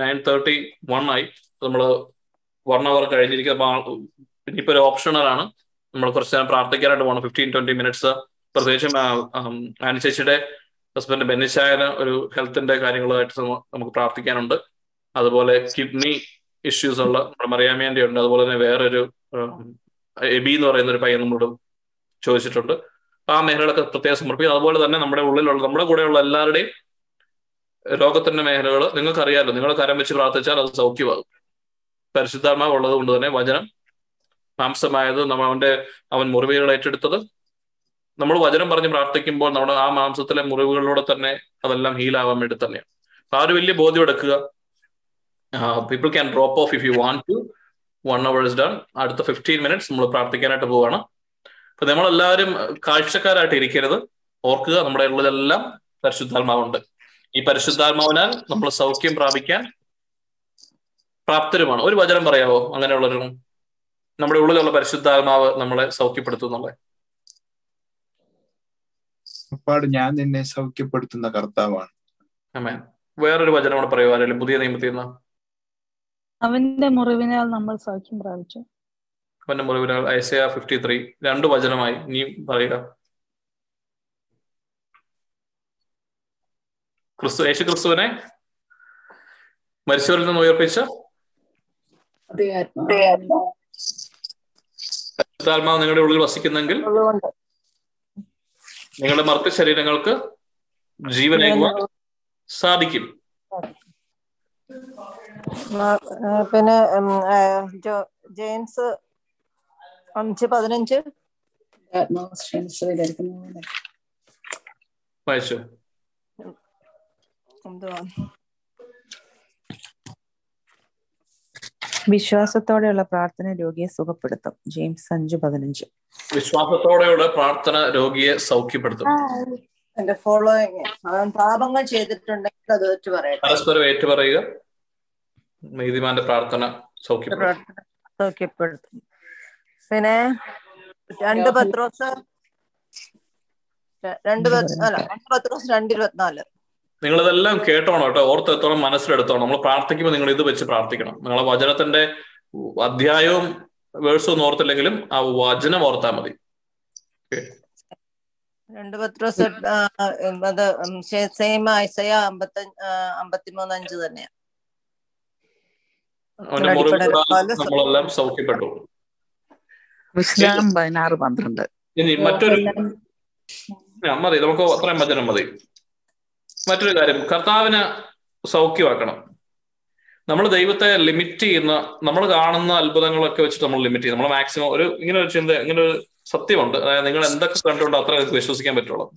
നയൻ തേർട്ടി വൺ ആയി. നമ്മൾ വൺ അവർ കഴിഞ്ഞിരിക്കും അപ്പൊ ഇനിയിപ്പോ ഒരു ഓപ്ഷണലാണ് നമ്മൾ കുറച്ച് നേരം പ്രാർത്ഥിക്കാനായിട്ട് പോകണം ഫിഫ്റ്റീൻ ട്വന്റി മിനിറ്റ്സ് പ്രത്യേകിച്ചും ആനി ഹസ്ബൻഡ് ബെന്നിച്ചായന് ഒരു ഹെൽത്തിന്റെ കാര്യങ്ങളായിട്ട് നമുക്ക് പ്രാർത്ഥിക്കാനുണ്ട്. അതുപോലെ കിഡ്നി ഇഷ്യൂസ് ഉള്ള നമ്മുടെ മറിയാമേന്റെ ഉണ്ട് അതുപോലെ തന്നെ വേറൊരു എബി എന്ന് പറയുന്ന ഒരു പയ്യൻ നമ്മളോട് ചോദിച്ചിട്ടുണ്ട്. ആ മേഖലകളൊക്കെ പ്രത്യേകം സമർപ്പിക്കും അതുപോലെ തന്നെ നമ്മുടെ ഉള്ളിലുള്ള നമ്മുടെ കൂടെയുള്ള എല്ലാവരുടെയും രോഗത്തിന്റെ മേഖലകൾ നിങ്ങൾക്കറിയാലോ. നിങ്ങൾ കരം വെച്ച് പ്രാർത്ഥിച്ചാൽ അത് സൗഖ്യമാകും. പരിശുദ്ധാത്മാവ് ഉള്ളത് കൊണ്ട് തന്നെ വചനം മാംസമായത് നമ്മൾ അവന്റെ അവൻ മുറിവുകൾ ഏറ്റെടുത്തത്. നമ്മൾ വചനം പറഞ്ഞ് പ്രാർത്ഥിക്കുമ്പോൾ നമ്മുടെ ആ മാംസത്തിലെ മുറിവുകളിലൂടെ തന്നെ അതെല്ലാം ഹീലാവാൻ വേണ്ടി തന്നെയാണ്. അപ്പൊ ആ ഒരു വലിയ ബോധ്യം എടുക്കുക. People can drop off if you want to one hour is done അടുത്ത ഫിഫ്റ്റീൻ മിനിറ്റ്സ് നമ്മൾ പ്രാർത്ഥിക്കാനായിട്ട് പോവാണ്. അപ്പൊ നമ്മളെല്ലാവരും കാഴ്ചക്കാരായിട്ട് ഇരിക്കരുത്. ഓർക്കുക നമ്മുടെ ഉള്ളിലെല്ലാം പരിശുദ്ധാത്മാവുണ്ട്. ഈ പരിശുദ്ധാത്മാവിനാൽ നമ്മൾ സൗഖ്യം പ്രാപിക്കാൻ പ്രാപ്തരുമാണ്. ഒരു വചനം പറയാവോ? അങ്ങനെയുള്ളൊരു നമ്മുടെ ഉള്ളിലുള്ള പരിശുദ്ധാത്മാവ് നമ്മളെ സൗഖ്യപ്പെടുത്തുന്നുള്ളത് ഒരുപാട് ഞാൻ നിന്നെ സൗഖ്യപ്പെടുത്തുന്ന കർത്താവാണ്. വേറൊരു വചനം കൂടെ പറയുമോ പുതിയ നിയമത്തിൽ നിന്ന്? അവന്റെ മുറിവിനാൽ നമ്മൾ സൗഖ്യം പ്രാപിച്ചു. അവന്റെ മുറിവിനാൽ ഐസയ ഫിഫ്റ്റി ത്രീ രണ്ട് വചനമായി. നീ പറയുക. ക്രിസ്തു യേശു ക്രിസ്തുവിനെ മരിച്ചവരിൽ നിന്ന് ഉയർപ്പിച്ച പരിശുദ്ധാത്മാവ് നിങ്ങളുടെ ഉള്ളിൽ വസിക്കുന്നെങ്കിൽ നിങ്ങളുടെ മർത്ത ശരീരങ്ങൾക്ക് ജീവനേകുവാൻ. സാധിക്കും. പിന്നെ ജെയിംസ് അഞ്ച് പതിനഞ്ച്? വായിച്ചു? എന്തുവാ? വിശ്വാസത്തോടെയുള്ള പ്രാർത്ഥന രോഗിയെ സുഖപ്പെടുത്തും. ജെയിംസ് അഞ്ച് പതിനഞ്ച്. വിശ്വാസത്തോടെയുള്ള പ്രാർത്ഥന രോഗിയെ സൗഖ്യപ്പെടുത്തും. എന്റെ ഫോളോയിങ് അവൻ പാപങ്ങൾ ചെയ്തിട്ടുണ്ടെങ്കിൽ അത് പറയട്ടെ. പരസ്പരം ഏറ്റുപറയുക നീതിമാന്റെ പ്രാർത്ഥന സൗഖ്യപ്പെടുത്തും പ്രാർത്ഥന സൗഖ്യപ്പെടുത്തും. പിന്നെ രണ്ട് പത്രോസ് രണ്ട് അല്ല രണ്ട് പത്രോസ് രണ്ട് ഇരുപത്തിനാല് നിങ്ങൾ ഇതെല്ലാം കേട്ടോണം കേട്ടോ. ഓർത്തെത്തോളം മനസ്സിലെടുത്തോണം. നമ്മൾ പ്രാർത്ഥിക്കുമ്പോൾ നിങ്ങൾ ഇത് വെച്ച് പ്രാർത്ഥിക്കണം. നിങ്ങളെ വചനത്തിന്റെ അധ്യായവും വേഴ്സും ഒന്നും ഓർത്തില്ലെങ്കിലും ആ വചനം ഓർത്താൽ മതി. രണ്ട് പത്രോസ് അത് സെയിം ഐസയ അമ്പത്തി അമ്പത്തിമൂന്ന് അഞ്ച് തന്നെയാണ് നമ്മളെല്ലാം സൗഖ്യപ്പെട്ടു. വിശദം പതിനാറ് പന്ത്രണ്ട്. ഇനി മറ്റൊരു മതി. നമുക്ക് അത്രയും വചനം മതി. മറ്റൊരു കാര്യം. കർത്താവിന് സൗഖ്യമാക്കണം. നമ്മൾ ദൈവത്തെ ലിമിറ്റ് ചെയ്യുന്ന നമ്മൾ കാണുന്ന അത്ഭുതങ്ങളൊക്കെ വെച്ചിട്ട് നമ്മൾ ലിമിറ്റ് ചെയ്യും നമ്മൾ മാക്സിമം ഒരു ഇങ്ങനെ ഒരു ചിന്ത ഇങ്ങനെ ഒരു സത്യമുണ്ട്. അതായത് നിങ്ങൾ എന്തൊക്കെ കണ്ടുകൊണ്ട് അത്ര വിശ്വസിക്കാൻ പറ്റുള്ളൂ.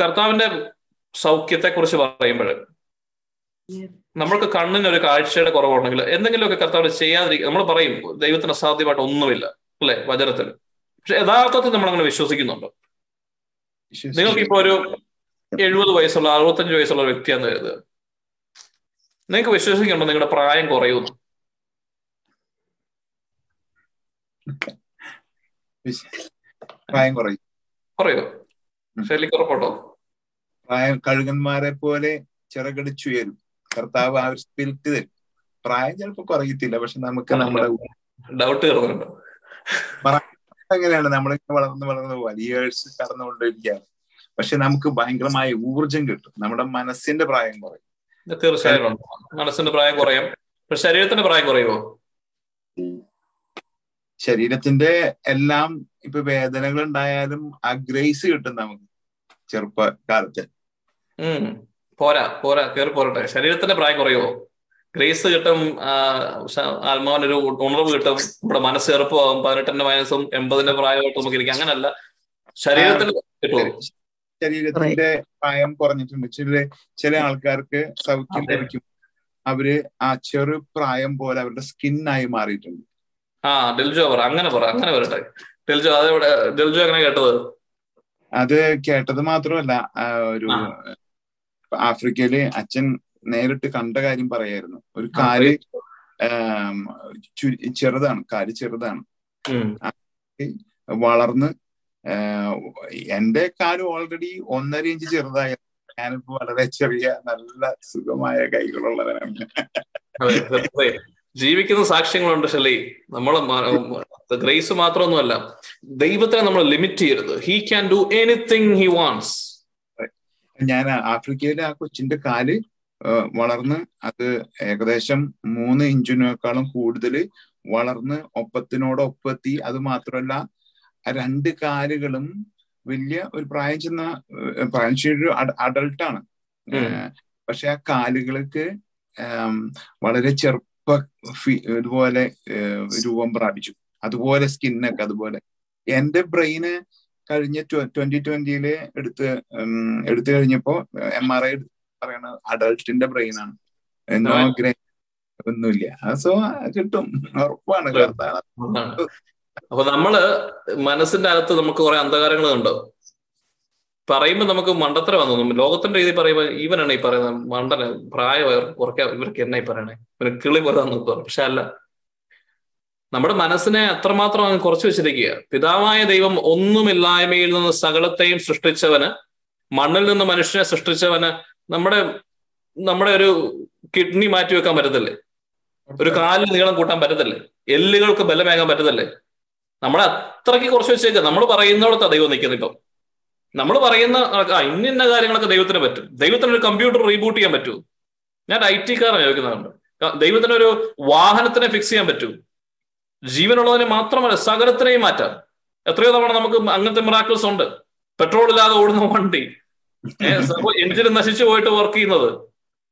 കർത്താവിന്റെ സൗഖ്യത്തെ കുറിച്ച് പറയുമ്പോൾ നമ്മൾക്ക് കണ്ണിന് ഒരു കാഴ്ചയുടെ കുറവുണ്ടെങ്കിൽ എന്തെങ്കിലുമൊക്കെ കർത്താവ് ചെയ്യാതിരിക്കുക നമ്മൾ പറയും ദൈവത്തിന് അസാധ്യമായിട്ട് ഒന്നുമില്ല അല്ലെ? വചനത്തിൽ. പക്ഷെ യഥാർത്ഥത്തിൽ നമ്മൾ അങ്ങനെ വിശ്വസിക്കുന്നുണ്ടോ. നിങ്ങൾക്ക് ഇപ്പൊ ഒരു എഴുപത് വയസ്സുള്ള അറുപത്തഞ്ച് വയസ്സുള്ള വ്യക്തിയാന്ന് കരുതുക. നിങ്ങൾക്ക് വിശ്വസിക്കുന്നുണ്ടോ? നിങ്ങളുടെ പ്രായം കുറയുന്നു പ്രായം കുറയും. കുറയോ? ശൈലിക്ക് ഉറപ്പുണ്ടോ പ്രായം കഴുകന്മാരെ പോലെ ചിറകടിച്ചുയരും. കർത്താവ് ആ ഒരു സ്പിരിറ്റ് തരും പ്രായം ചിലപ്പോ കുറയത്തില്ല പക്ഷെ നമുക്ക് നമ്മുടെ ഡൗട്ട് എങ്ങനെയാണ്? നമ്മളിങ്ങനെ വളർന്ന് വളർന്ന് വലിയ കടന്നുകൊണ്ടിരിക്കുകയാണ് പക്ഷെ നമുക്ക് ഭയങ്കരമായ ഊർജം കിട്ടും. നമ്മുടെ മനസ്സിന്റെ പ്രായം കുറയും. തീർച്ചയായും. മനസ്സിന്റെ പ്രായം കുറയും. പക്ഷെ ശരീരത്തിന്റെ പ്രായം കുറയുമോ ശരീരത്തിന്റെ എല്ലാം ഇപ്പൊ വേദനകൾ ഉണ്ടായാലും ആ ഗ്രേസ് കിട്ടും നമുക്ക് ചെറുപ്പകാലത്ത്. പോരാ പോരാ കയറി പോരട്ടെ. ശരീരത്തിന്റെ പ്രായം കുറയുമോ ഗ്രേസ് കിട്ടും ആത്മാവിനൊരു ഉണർവ് കിട്ടും നമ്മുടെ മനസ്സ് ചെറുപ്പമാകും പതിനെട്ടിന്റെ വയസ്സും എൺപതിന്റെ പ്രായമായിട്ട് നമുക്ക് ഇരിക്കും. അങ്ങനല്ല. ശരീരത്തിന് കിട്ടുമോ ശരീരത്തിന്റെ പ്രായം കുറഞ്ഞിട്ടുണ്ട്. ചില ചില ആൾക്കാർക്ക് സൗഖ്യം ലഭിക്കും. അവർ ആ ചെറു പ്രായം പോലെ അവരുടെ സ്കിന്നായി മാറിയിട്ടുണ്ട്. ആ ഡെൽജോ പറ അങ്ങനെ പറ അങ്ങനെ വരട്ടെ. ഡെൽജോ അതെവിടെ ഡെൽജോ എങ്ങനെ കേട്ടത്? അത് കേട്ടത് മാത്രമല്ല ഒരു. ആഫ്രിക്കയിൽ അച്ഛൻ നേരിട്ട് കണ്ട കാര്യം പറയായിരുന്നു. ഒരു കാൽ ചെറുതാണ് കാൽ ചെറുതാണ്. വളർന്ന് എന്റെ കാൽ ഓൾറെഡി ഒന്നര ഇഞ്ച് ചെറുതായ. ഞാനിപ്പോ വളരെ ചെറിയ നല്ല സുഖമായ കൈകളുള്ളവനാണ്. ജീവിക്കുന്ന സാക്ഷ്യങ്ങളുണ്ട് ഷെല്ലി നമ്മൾ ഗ്രേസ് മാത്രമൊന്നുമല്ല. ദൈവത്തെ നമ്മൾ ലിമിറ്റ് ചെയ്യരുത്. He can do anything he wants ഞാൻ ആഫ്രിക്കയിലെ ആ കൊച്ചിന്റെ കാൽ വളർന്ന് അത് ഏകദേശം മൂന്ന് ഇഞ്ചിനേക്കാളും കൂടുതൽ വളർന്ന് ഒപ്പത്തിനോടൊപ്പെത്തി. അത് മാത്രമല്ല രണ്ട് കാലുകളും വലിയ ഒരു പ്രായം ചെന്ന പ്രായം ചെയ്യൊരു ഒരു അഡൾട്ടാണ്. പക്ഷെ ആ കാലുകൾക്ക് വളരെ ചെറുപ്പ ഫി- ഇതുപോലെ രൂപം പ്രാപിച്ചു. അതുപോലെ സ്കിന്നൊക്കെ അതുപോലെ. എന്റെ ബ്രെയിന് കഴിഞ്ഞ ട്വന്റി ട്വന്റിയിൽ എടുത്ത് എടുത്തു കഴിഞ്ഞപ്പോ എം ആർ ഐ പറയണ അഡൾട്ടിന്റെ ബ്രെയിൻ ആണ്. ഗ്രേ ഒന്നുമില്ല. സോ കിട്ടും. ഉറപ്പാണ്. അപ്പൊ നമ്മൾ മനസ്സിന്റെ അകത്ത് നമുക്ക് കുറെ അന്ധകാരങ്ങൾ ഉണ്ട്. പറയുമ്പോ നമുക്ക് മണ്ടത്തരം വന്നു. ലോകത്തിന്റെ രീതി പറയുമ്പോ ഇവനാണ് ഈ പറയുന്നത്. മണ്ടന് പ്രായം കുറയ്ക്കാൻ ഇവർക്ക് എന്നായി പറയണേ? ഇവന് കിളി പോലെ പക്ഷെ അല്ല. നമ്മുടെ മനസ്സിനെ അത്രമാത്രം അങ്ങ് കുറച്ചു വെച്ചിരിക്കുക. പിതാവായ ദൈവം ഒന്നുമില്ലായ്മയിൽ നിന്ന് സകലത്തെയും സൃഷ്ടിച്ചവന് മണ്ണിൽ നിന്ന് മനുഷ്യനെ സൃഷ്ടിച്ചവന് നമ്മുടെ നമ്മുടെ ഒരു കിഡ്നി മാറ്റി വെക്കാൻ പറ്റത്തില്ലേ? ഒരു കാലിൽ നീളം കൂട്ടാൻ പറ്റത്തില്ലേ? എല്ലുകൾക്ക് ബലമേകാൻ പറ്റത്തില്ലേ? നമ്മളെ അത്രയ്ക്ക് കുറച്ച് വെച്ചേക്കുക നമ്മൾ പറയുന്നിടത്താ ദൈവം നിൽക്കുന്നത് ഇപ്പം. നമ്മൾ പറയുന്ന ഇന്ന ഇന്ന കാര്യങ്ങളൊക്കെ ദൈവത്തിന് പറ്റും. ദൈവത്തിന് ഒരു കമ്പ്യൂട്ടർ റീബൂട്ട് ചെയ്യാൻ പറ്റൂ ഞാൻ ഐ ടി കാരനെ ചോദിക്കുന്നുണ്ട് ദൈവത്തിന് ഒരു വാഹനത്തിനെ ഫിക്സ് ചെയ്യാൻ പറ്റൂ ജീവനുള്ളതിനെ മാത്രമല്ല സകലത്തിനെയും മാറ്റാം എത്രയോ തവണ നമുക്ക് അങ്ങനത്തെ മിറാക്കിൾസ് ഉണ്ട്. പെട്രോൾ ഇല്ലാതെ ഓടുന്ന വണ്ടി. എഞ്ചിന് നശിച്ചു പോയിട്ട് വർക്ക് ചെയ്യുന്നത്.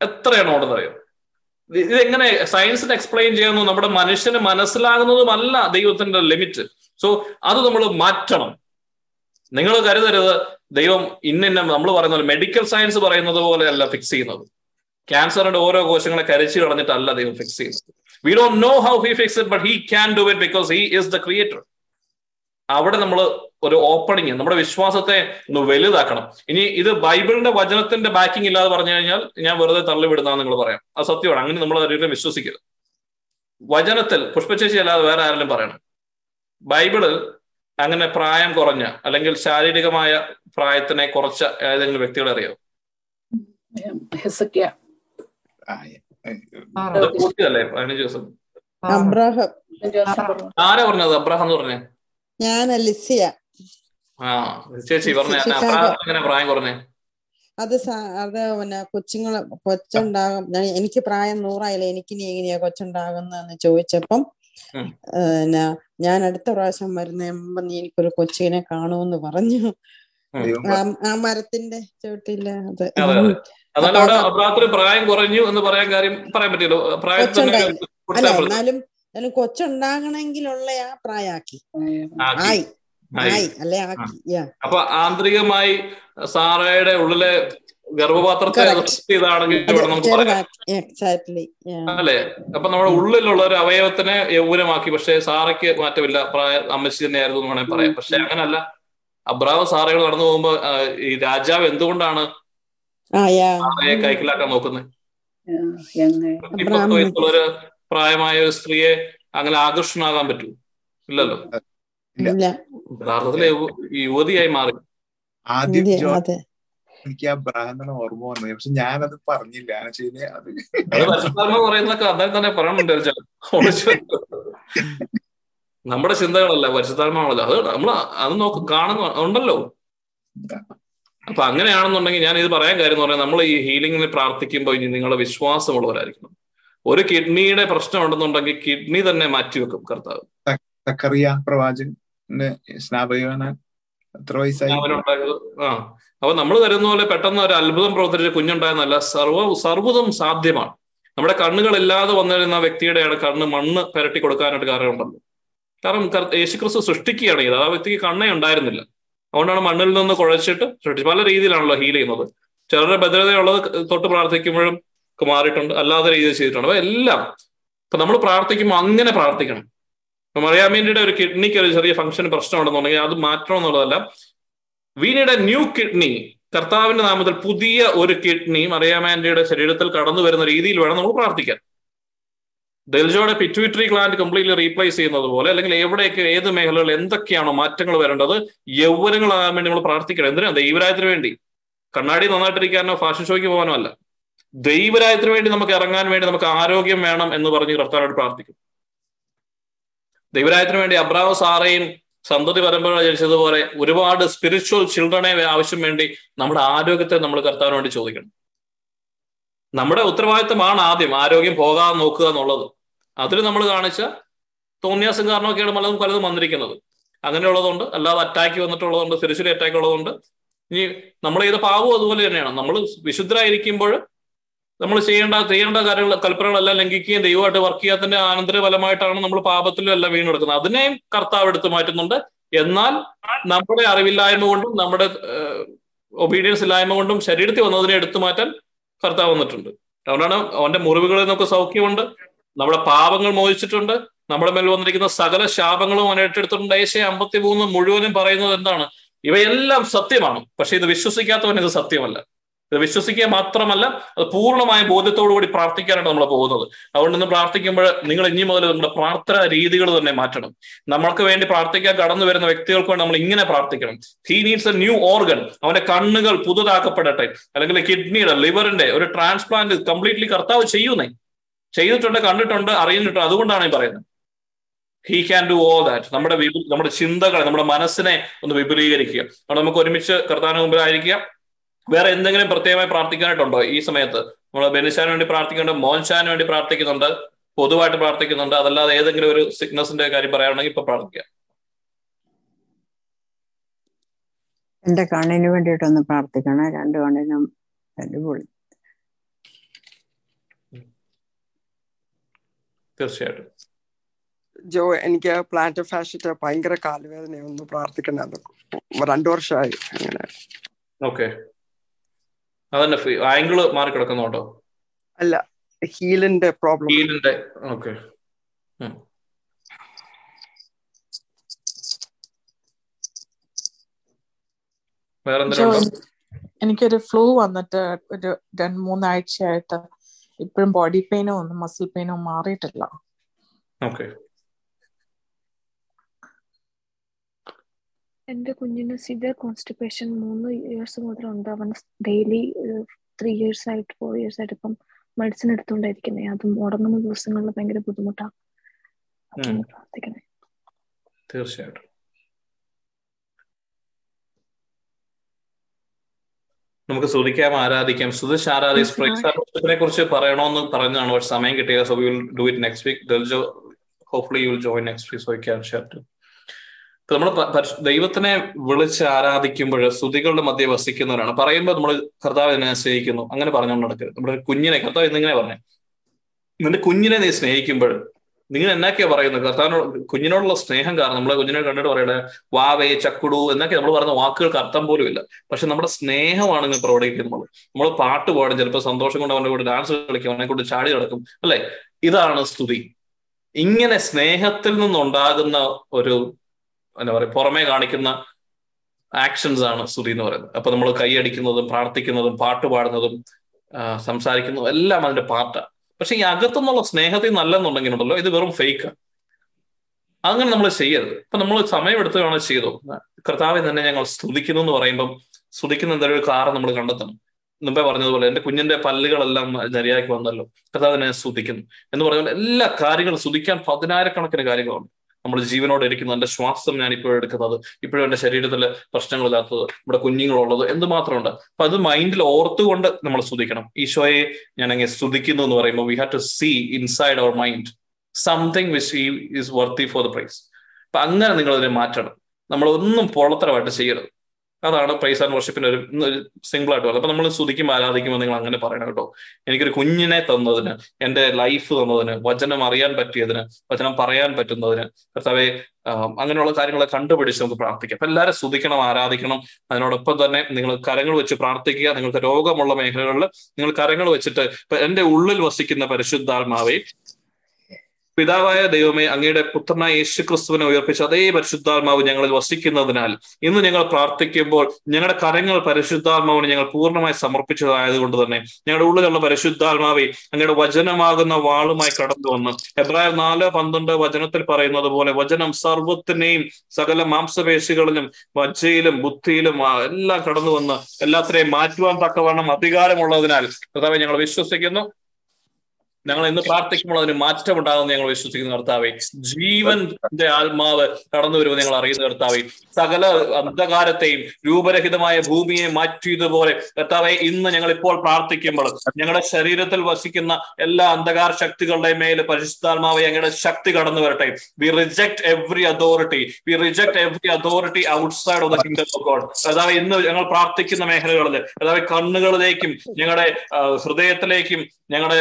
എത്രയാണ് ഓടുന്നറിയോ ഇതെങ്ങനെ സയൻസിന് എക്സ്പ്ലെയിൻ ചെയ്യുന്നു? നമ്മുടെ മനുഷ്യന് മനസ്സിലാകുന്നതുമല്ല ദൈവത്തിന്റെ ലിമിറ്റ് സോ അത് നമ്മൾ മാറ്റണം. നിങ്ങൾ കരുതരുത്. ദൈവം ഇന്നിന്ന നമ്മൾ പറയുന്ന പോലെ മെഡിക്കൽ സയൻസ് പറയുന്നത് പോലെയല്ല ഫിക്സ് ചെയ്യുന്നത്. ക്യാൻസറിന്റെ ഓരോ കോശങ്ങളെ കരിച്ചു കളഞ്ഞിട്ടല്ല ദൈവം ഫിക്സ് ചെയ്യുന്നത്. We don't know how he fix it but he can do it because he is the creator അവിടെ നമ്മൾ ഒരു ഓപ്പണിങ് നമ്മുടെ വിശ്വാസത്തെ ഒന്ന് വലുതാക്കണം ഇനി ഇത് ബൈബിളിന്റെ വചനത്തിന്റെ ബാക്കിംഗ് ഇല്ലാതെ പറഞ്ഞു കഴിഞ്ഞാൽ ഞാൻ വെറുതെ തള്ളിവിടുന്ന നിങ്ങൾ പറയാം അത് സത്യമാണ് അങ്ങനെ നമ്മൾ ഒരിക്കലും വിശ്വസിക്കരുത് വചനത്തിൽ പുഷ്പചേച്ചി അല്ലാതെ വേറെ ആരെങ്കിലും പറയണം ബൈബിൾ അങ്ങനെ പ്രായം കുറഞ്ഞ അല്ലെങ്കിൽ ശാരീരികമായ പ്രായത്തിനെ കുറച്ച ഏതെങ്കിലും വ്യക്തികളെ അറിയോ പൂർത്തിയല്ലേ പതിനഞ്ച് ദിവസം. അബ്രാഹം. ആരാ പറഞ്ഞത്? അബ്രഹാം എന്ന് പറഞ്ഞേ? ഞാൻ ലിസിയ. ആ ചേച്ചി പറഞ്ഞ. അബ്രഹാം എങ്ങനെ പ്രായം കുറഞ്ഞേ? അത് അത് പിന്നെ കൊച്ചുങ്ങൾ കൊച്ചുണ്ടാകും. ഞാൻ എനിക്ക് പ്രായം നൂറായില്ല? എനിക്ക് നീ എങ്ങനെയാ കൊച്ചുണ്ടാകുന്നതെന്ന് ചോദിച്ചപ്പം പിന്നെ ഞാൻ അടുത്ത പ്രാവശ്യം വരുന്ന നീ എനിക്കൊരു കൊച്ചിനെ കാണുമെന്ന് പറഞ്ഞു. ആ- ആ മരത്തിന്റെ ചോട്ടില്ല അത്. അതെ അതെ അവിടെ പ്രായം കുറഞ്ഞു എന്ന് പറയാൻ കാര്യം പറയാൻ പറ്റിയല്ലോ കൊടുത്താൽ എന്നാലും എന്നാലും കൊച്ചുണ്ടാകണമെങ്കിലുള്ള ആ പ്രായാക്കി. ആയി. ആയി. അല്ലെ ആക്കി. അപ്പൊ ആന്തരികമായി സാറയുടെ ഉള്ളിലെ ഗർഭപാത്രത്തെ ചെയ്താണെങ്കിൽ അല്ലെ? അപ്പൊ നമ്മുടെ ഉള്ളിലുള്ള ഒരു അവയവത്തിനെ യൗവനമാക്കി. പക്ഷെ സാറയ്ക്ക് മാറ്റമില്ല. പ്രായ അമ്മച്ചി തന്നെയായിരുന്നു എന്ന് വേണമെങ്കിൽ പറയാം. പക്ഷെ അങ്ങനല്ല. അബ്രാവ് സാറകൾ നടന്നു പോകുമ്പോ ഈ രാജാവ് എന്തുകൊണ്ടാണ് ആ യാ. സാറയെ കൈക്കലാക്കാൻ നോക്കുന്നത് പത്ത് വയസ്സുള്ള ഒരു പ്രായമായ ഒരു സ്ത്രീയെ അങ്ങനെ ആകർഷണമാകാൻ പറ്റൂ. ഇല്ലല്ലോ? യഥാർത്ഥത്തിൽ യുവതിയായി മാറി. ആദ്യം ജോ അതെ. എനിക്ക് ആ ബ്രാഹ്മണ ഓർമ്മ വന്നത് പക്ഷെ ഞാനത് പറഞ്ഞില്ല. അത് പറയുന്നതൊക്കെ അന്നേരം തന്നെ പറയണുണ്ട്. നമ്മുടെ ചിന്തകളല്ല പരിശുദ്ധാത്മാവല്ല അത് നമ്മൾ അത് നോക്ക് കാണുന്ന ഉണ്ടല്ലോ. അപ്പൊ അങ്ങനെയാണെന്നുണ്ടെങ്കിൽ ഞാൻ ഇത് പറയാൻ കാര്യം എന്ന് പറഞ്ഞാൽ നമ്മൾ ഈ ഹീലിംഗിന് പ്രാർത്ഥിക്കുമ്പോൾ ഇനി നിങ്ങളുടെ വിശ്വാസമുള്ളവരായിരിക്കണം. ഒരു കിഡ്നിയുടെ പ്രശ്നം ഉണ്ടെന്നുണ്ടെങ്കിൽ കിഡ്നി തന്നെ മാറ്റിവെക്കും കർത്താവ്. തക്കറിയ എത്ര വയസ്സായി? ആ. അപ്പൊ നമ്മൾ കരുതുന്ന പോലെ പെട്ടെന്ന് ഒരു അത്ഭുതം പ്രവർത്തിച്ച് കുഞ്ഞുണ്ടായെന്നല്ല സർവ സർവതും സാധ്യമാണ്. നമ്മുടെ കണ്ണുകളില്ലാതെ വന്നിരുന്ന വ്യക്തിയുടെയാണ് കണ്ണ് മണ്ണ് പുരട്ടി കൊടുക്കാനായിട്ട് കാര്യമുണ്ടല്ലോ കാരണം യേശുക്രിസ്തു സൃഷ്ടിക്കുകയാണ് ചെയ്തത്. ആ വ്യക്തിക്ക് കണ്ണേ ഉണ്ടായിരുന്നില്ല. അതുകൊണ്ടാണ് മണ്ണിൽ നിന്ന് കുഴച്ചിട്ട് സൃഷ്ടിച്ചത്. പല രീതിയിലാണല്ലോ ഹീൽ ചെയ്യുന്നത്. ചിലരുടെ ഭദ്രതയുള്ളത് തൊട്ട് പ്രാർത്ഥിക്കുമ്പോഴും മാറിയിട്ടുണ്ട്. അല്ലാത്ത രീതിയിൽ ചെയ്തിട്ടുണ്ട്. അപ്പൊ എല്ലാം ഇപ്പൊ നമ്മൾ പ്രാർത്ഥിക്കുമ്പോൾ അങ്ങനെ പ്രാർത്ഥിക്കണം. ഇപ്പൊ മറിയാമേന്റെ ഒരു കിഡ്നിക്ക് ഒരു ചെറിയ ഫംഗ്ഷൻ പ്രശ്നം ഉണ്ടെന്നുണ്ടെങ്കിൽ അത് മാറ്റണം എന്നുള്ളതല്ല. വി എ ന്യൂ കിഡ്നി കർത്താവിന്റെ നാമത്തിൽ പുതിയ ഒരു കിഡ്നി മറിയാമാൻഡിയുടെ ശരീരത്തിൽ കടന്നു വരുന്ന രീതിയിൽ വേണം നമ്മൾ പ്രാർത്ഥിക്കാൻ. ഡെൽജോയുടെ പിറ്റ്യൂട്ടറി ഗ്ലാൻഡ് കംപ്ലീറ്റ്ലി റീപ്ലേസ് ചെയ്യുന്നത് പോലെ അല്ലെങ്കിൽ എവിടെയൊക്കെ ഏത് മേഖലകളിൽ എന്തൊക്കെയാണോ മാറ്റങ്ങൾ വരേണ്ടത് യൗവനങ്ങളാകാൻ വേണ്ടി നമ്മൾ പ്രാർത്ഥിക്കണം. എന്തിനാ? ദൈവരായത്തിന് വേണ്ടി. കണ്ണാടി നന്നായിട്ടിരിക്കാനോ ഫാഷൻ ഷോയ്ക്ക് പോകാനോ അല്ല. ദൈവരായത്തിന് വേണ്ടി നമുക്ക് ഇറങ്ങാൻ വേണ്ടി നമുക്ക് ആരോഗ്യം വേണം എന്ന് പറഞ്ഞ് കർത്താനോട് പ്രാർത്ഥിക്കും. ദൈവരായത്തിന് വേണ്ടി അബ്രാവ് സാറയും സന്തതി പരമ്പര ജനിച്ചതുപോലെ ഒരുപാട് സ്പിരിച്വൽ ചിൽഡ്രനെ ആവശ്യം വേണ്ടി നമ്മുടെ ആരോഗ്യത്തെ നമ്മൾ കർത്താവിന് വേണ്ടി ചോദിക്കണം. നമ്മുടെ ഉത്തരവാദിത്തമാണ് ആദ്യം ആരോഗ്യം പോകാതെ നോക്കുക എന്നുള്ളത്. അതിൽ നമ്മൾ കാണിച്ച തോന്നിയാസം കാരണമൊക്കെയാണ് പലതും പലതും വന്നിരിക്കുന്നത്. അങ്ങനെയുള്ളതുകൊണ്ട് അല്ലാതെ അറ്റാക്ക് വന്നിട്ടുള്ളതുകൊണ്ട് ചെറിയ അറ്റാക്ക് ഉള്ളതുകൊണ്ട് ഇനി നമ്മൾ ചെയ്ത പാവവും അതുപോലെ തന്നെയാണ്. നമ്മൾ വിശുദ്ധരായിരിക്കുമ്പോൾ നമ്മൾ ചെയ്യേണ്ട ചെയ്യേണ്ട കാര്യങ്ങൾ കൽപ്പനകളെല്ലാം ലംഘിക്കുകയും ദൈവമായിട്ട് വർക്ക് ചെയ്യാത്തതിന്റെ ആനന്തര ഫലമായിട്ടാണ് നമ്മൾ പാപത്തിലും എല്ലാം വീണെടുക്കുന്നത് അതിനെയും കർത്താവ് എടുത്തു മാറ്റുന്നുണ്ട്. എന്നാൽ നമ്മുടെ അറിവില്ലായ്മ കൊണ്ടും നമ്മുടെ ഒബീഡിയൻസ് ഇല്ലായ്മ കൊണ്ടും ശരീരത്തിൽ വന്നതിനെ എടുത്തു മാറ്റാൻ കർത്താവ് വന്നിട്ടുണ്ട്. അതുകൊണ്ടാണ് അവന്റെ മുറിവുകളിൽ നിന്നൊക്കെ സൗഖ്യമുണ്ട്. നമ്മുടെ പാപങ്ങൾ മോചിച്ചിട്ടുണ്ട് നമ്മുടെ മേൽ വന്നിരിക്കുന്ന സകല ശാപങ്ങളും അവൻ ഏറ്റെടുത്തിട്ടുണ്ട്. ഏഷ്യ അമ്പത്തി മൂന്ന് മുഴുവനും പറയുന്നത് എന്താണ്? ഇവയെല്ലാം സത്യമാണ്. പക്ഷെ ഇത് വിശ്വസിക്കാത്തവൻ ഇത് സത്യമല്ല. ഇത് വിശ്വസിക്കുക മാത്രമല്ല അത് പൂർണമായ ബോധ്യത്തോടു കൂടി പ്രാർത്ഥിക്കാനാണ് നമ്മൾ പോകുന്നത്. അതുകൊണ്ട് ഇന്ന് പ്രാർത്ഥിക്കുമ്പോൾ നിങ്ങൾ ഇനി മുതൽ നമ്മുടെ പ്രാർത്ഥനാ രീതികൾ തന്നെ മാറ്റണം. നമ്മൾക്ക് വേണ്ടി പ്രാർത്ഥിക്കാൻ കടന്നു വരുന്ന വ്യക്തികൾക്ക് വേണ്ടി നമ്മൾ ഇങ്ങനെ പ്രാർത്ഥിക്കണം. He needs a new organ അവന്റെ കണ്ണുകൾ പുതുതാക്കപ്പെടട്ടെ. അല്ലെങ്കിൽ കിഡ്നിയുടെ ലിവറിന്റെ ഒരു ട്രാൻസ്പ്ലാന്റ് കംപ്ലീറ്റ്ലി കർത്താവ് ചെയ്യുന്നേ. ചെയ്തിട്ടുണ്ട് കണ്ടിട്ടുണ്ട് അറിയുന്നുണ്ട്. അതുകൊണ്ടാണ് ഈ പറയുന്നത്. He can do all that നമ്മുടെ നമ്മുടെ ചിന്തകളെ നമ്മുടെ മനസ്സിനെ ഒന്ന് വിപുലീകരിക്കുക. അവിടെ നമുക്ക് ഒരുമിച്ച് കർത്താവിന് മുമ്പിലായിരിക്കുക വേറെ എന്തെങ്കിലും പ്രത്യേകമായി പ്രാർത്ഥിക്കാനായിട്ടുണ്ടോ ഈ സമയത്ത്? നമ്മൾ ബെനിഷാന് വേണ്ടി പ്രാർത്ഥിക്കുന്നുണ്ട് മോൻഷാന് വേണ്ടി പ്രാർത്ഥിക്കുന്നുണ്ട് പൊതുവായിട്ട് പ്രാർത്ഥിക്കുന്നുണ്ട്. അതല്ലാതെ ഏതെങ്കിലും ഒരു സിക്നസിന്റെ കാര്യം പറയുകയാണെങ്കിൽ ഇപ്പൊ പ്രാർത്ഥിക്കാം. എന്റെ കണ്ണിന് വേണ്ടിയിട്ടൊന്ന് പ്രാർത്ഥിക്കണം. രണ്ടു കണ്ണിനും അടിപൊളി. തീർച്ചയായിട്ടും. ജോ എനിക്ക് പ്ലാന്റ് ഫാഷിറ്റ് ഭയങ്കര കാലുവേദന ഒന്ന് പ്രാർത്ഥിക്കണേ രണ്ടു വർഷമായി അങ്ങനെ ഓക്കെ അതന്നെ ആംഗിൾ മാറി കിടക്കുന്നുണ്ടോ അല്ല ഹീലിന്റെ പ്രോബ്ലം ഹീലിന്റെ ഓക്കെ എനിക്കൊരു ഫ്ലൂ വന്നിട്ട് ഒരു രണ്ട് മൂന്നാഴ്ചയായിട്ട്. ഇപ്പോഴും ബോഡി പെയിനോ ഒന്നും മസിൽ പെയിനോ മാറിയിട്ടില്ല. ഓക്കെ എന്റെ കുഞ്ഞിന് സിവിയർ കോൺസ്റ്റിപ്പേഷൻ മൂന്ന് ഇയേഴ്സ് മുതൽ ഉണ്ട്. അവൻ ഡെയിലി ത്രീ ഇയേഴ്സ് ആയിട്ട് ഫോർ ഇയേഴ്സ് ആയിട്ട് ഇപ്പം മെഡിസിൻ എടുത്തുകൊണ്ടിരിക്കുന്നേ അത് മുടങ്ങുന്ന ദിവസങ്ങളിൽ ഭയങ്കര ബുദ്ധിമുട്ടാണ് തീർച്ചയായിട്ടും. നമുക്ക് സ്തുതിക്കാം ആരാധിക്കാം. സുധിഷ് ആരാധിനെ കുറിച്ച് പറയണമെന്ന് പറഞ്ഞാണ് പക്ഷെ സമയം കിട്ടിയത് so will do it next week hopefully you will join next week so can share to നമ്മൾ ദൈവത്തിനെ വിളിച്ച് ആരാധിക്കുമ്പോൾ സ്തുതികളുടെ മധ്യ വസിക്കുന്നവരാണ്. പറയുമ്പോൾ നമ്മൾ കർത്താവ് എന്നെ സ്നേഹിക്കുന്നു. അങ്ങനെ പറഞ്ഞുകൊണ്ട് നടക്കരുത് നമ്മുടെ കുഞ്ഞിനെ കർത്താവ് എന്നിങ്ങനെ പറഞ്ഞു? നിന്റെ കുഞ്ഞിനെ നീ സ്നേഹിക്കുമ്പോൾ നിങ്ങൾ എന്നൊക്കെയാ പറയുന്നത്? കർത്താവിനോട് കുഞ്ഞിനോടുള്ള സ്നേഹം കാരണം നമ്മളെ കുഞ്ഞിനെ കണ്ടിട്ട് പറയണേ വാവേ ചക്കുടു എന്നൊക്കെ നമ്മൾ പറയുന്ന വാക്കുകൾക്ക് അർത്ഥം പോലും ഇല്ല. പക്ഷെ നമ്മുടെ സ്നേഹമാണ് ഇങ്ങനെ പ്രകടിപ്പിക്കുന്നത്. നമ്മൾ പാട്ട് പാടും ചിലപ്പോൾ സന്തോഷം കൊണ്ട് അവനെ കൂടെ ഡാൻസ് കളിക്കും അവനെ കൊണ്ട് ചാടി നടക്കും അല്ലെ? ഇതാണ് സ്തുതി. ഇങ്ങനെ സ്നേഹത്തിൽ നിന്നുണ്ടാകുന്ന ഒരു എന്താ പറയുക പുറമേ കാണിക്കുന്ന ആക്ഷൻസ് ആണ് സ്തുതി എന്ന് പറയുന്നത്. അപ്പൊ നമ്മൾ കൈയടിക്കുന്നതും പ്രാർത്ഥിക്കുന്നതും പാട്ട് പാടുന്നതും സംസാരിക്കുന്നതും എല്ലാം അതിന്റെ പാർട്ടാണ് പക്ഷെ ഈ അകത്തുനിന്നുള്ള സ്നേഹത്തിൽ നല്ലെന്നുണ്ടെങ്കിലുണ്ടല്ലോ ഇത് വെറും ഫേക്കാണ് അങ്ങനെ നമ്മൾ ചെയ്യരുത്. ഇപ്പൊ നമ്മൾ സമയമെടുത്ത് വേണം ചെയ്തു. കർത്താവിൽ തന്നെ ഞങ്ങൾ സ്തുതിക്കുന്നു എന്ന് പറയുമ്പം സ്തുതിക്കുന്ന എന്തെങ്കിലും ഒരു നമ്മൾ കണ്ടെത്തണം. മുമ്പേ പറഞ്ഞതുപോലെ എന്റെ കുഞ്ഞിന്റെ പല്ലുകളെല്ലാം ശരിയാക്കി വന്നല്ലോ. കർത്താവിനെ സ്തുതിക്കുന്നു എന്ന് പറഞ്ഞാൽ എല്ലാ കാര്യങ്ങളും സ്തുതിക്കാൻ പതിനായിരക്കണക്കിന് കാര്യങ്ങളുണ്ട്. നമ്മുടെ ജീവനോടെ ഇരിക്കുന്ന എന്റെ ശ്വാസം ഞാൻ ഇപ്പോഴും എടുക്കുന്നത്. ഇപ്പോഴും എന്റെ ശരീരത്തിൽ പ്രശ്നങ്ങളില്ലാത്തത് നമ്മുടെ കുഞ്ഞുങ്ങളുള്ളത് എന്തുമാത്രമുണ്ട് അപ്പൊ അത് മൈൻഡിൽ ഓർത്തുകൊണ്ട് നമ്മൾ സ്തുതിക്കണം ഈശോയെ ഞാൻ അങ്ങനെ സ്തുതിക്കുന്നു എന്ന് പറയുമ്പോൾ we have to see inside our mind something which is worthy for the praise അപ്പൊ അങ്ങനെ നിങ്ങൾ അതിനെ മാറ്റണം. നമ്മൾ ഒന്നും പൊള്ളത്തരമായിട്ട് ചെയ്യരുത്. അതാണ് പ്രൈസ് ആൻഡ് വർഷിപ്പിന് ഒരു സിംഗിൾ ആയിട്ട് പറയുന്നത് അപ്പൊ നമ്മൾ സ്തുതിക്കും ആരാധിക്കുമ്പോൾ നിങ്ങൾ അങ്ങനെ പറയണം കേട്ടോ. എനിക്കൊരു കുഞ്ഞിനെ തന്നതിന് എന്റെ ലൈഫ് തന്നതിന് വചനം അറിയാൻ പറ്റിയതിന് വചനം പറയാൻ പറ്റുന്നതിന് കർത്താവെ അങ്ങനെയുള്ള കാര്യങ്ങളെ കണ്ടുപിടിച്ച് നമുക്ക് പ്രാർത്ഥിക്കാം. അപ്പൊ എല്ലാവരും സ്തുതിക്കണം ആരാധിക്കണം. അതിനോടൊപ്പം തന്നെ നിങ്ങൾ കരങ്ങൾ വെച്ച് പ്രാർത്ഥിക്കുക. നിങ്ങൾക്ക് രോഗമുള്ള മേഖലകളിൽ നിങ്ങൾ കരങ്ങൾ വെച്ചിട്ട് എന്റെ ഉള്ളിൽ വസിക്കുന്ന പരിശുദ്ധാത്മാവെ പിതാവായ ദൈവമേ അങ്ങയുടെ പുത്രനായ യേശു ക്രിസ്തുവിനെ ഉയർപ്പിച്ച അതേ പരിശുദ്ധാത്മാവ് ഞങ്ങളിൽ വസിക്കുന്നതിനാൽ ഇന്ന് ഞങ്ങൾ പ്രാർത്ഥിക്കുമ്പോൾ ഞങ്ങളുടെ കരങ്ങൾ പരിശുദ്ധാത്മാവിന് ഞങ്ങൾ പൂർണമായി സമർപ്പിച്ചതായതുകൊണ്ട് തന്നെ ഞങ്ങളുടെ ഉള്ളിലുള്ള പരിശുദ്ധാത്മാവെ അങ്ങയുടെ വചനമാകുന്ന വാളുമായി കടന്നു വന്ന് എബ്രായർ നാല് പന്ത്രണ്ട് വചനത്തിൽ പറയുന്നത് പോലെ വചനം സർവത്തിനെയും സകല മാംസപേശികളിലും വജ്ജയിലും ബുദ്ധിയിലും എല്ലാം കടന്നു വന്ന് എല്ലാത്തിനെയും മാറ്റുവാൻ തക്കവണ്ണം അധികാരമുള്ളതിനാൽ കർത്താവെ ഞങ്ങൾ വിശ്വസിക്കുന്നു. ഞങ്ങൾ ഇന്ന് പ്രാർത്ഥിക്കുമ്പോൾ അതിന് മാറ്റം ഉണ്ടാകുമെന്ന് ഞങ്ങൾ വിശ്വസിക്കുന്ന കർത്താവെ. ജീവന്റെ ആത്മാവ് കടന്നു വരുമെന്ന് ഞങ്ങൾ അറിയുന്ന കർത്താവെ. സകല അന്ധകാരത്തെയും രൂപരഹിതമായ ഭൂമിയെ മാറ്റിയതുപോലെ കർത്താവെ ഇന്ന് ഞങ്ങൾ ഇപ്പോൾ പ്രാർത്ഥിക്കുമ്പോൾ ഞങ്ങളുടെ ശരീരത്തിൽ വസിക്കുന്ന എല്ലാ അന്ധകാര ശക്തികളുടെ മേൽ പരിശുദ്ധാത്മാവെ ഞങ്ങളുടെ ശക്തി കടന്നു വരട്ടെ. We reject every authority we reject every authority outside of the kingdom of God കർത്താവ് ഇന്ന് ഞങ്ങൾ പ്രാർത്ഥിക്കുന്ന മേഖലകളിൽ കർത്താവ് കണ്ണുകളിലേക്കും ഞങ്ങളുടെ ഹൃദയത്തിലേക്കും ഞങ്ങളുടെ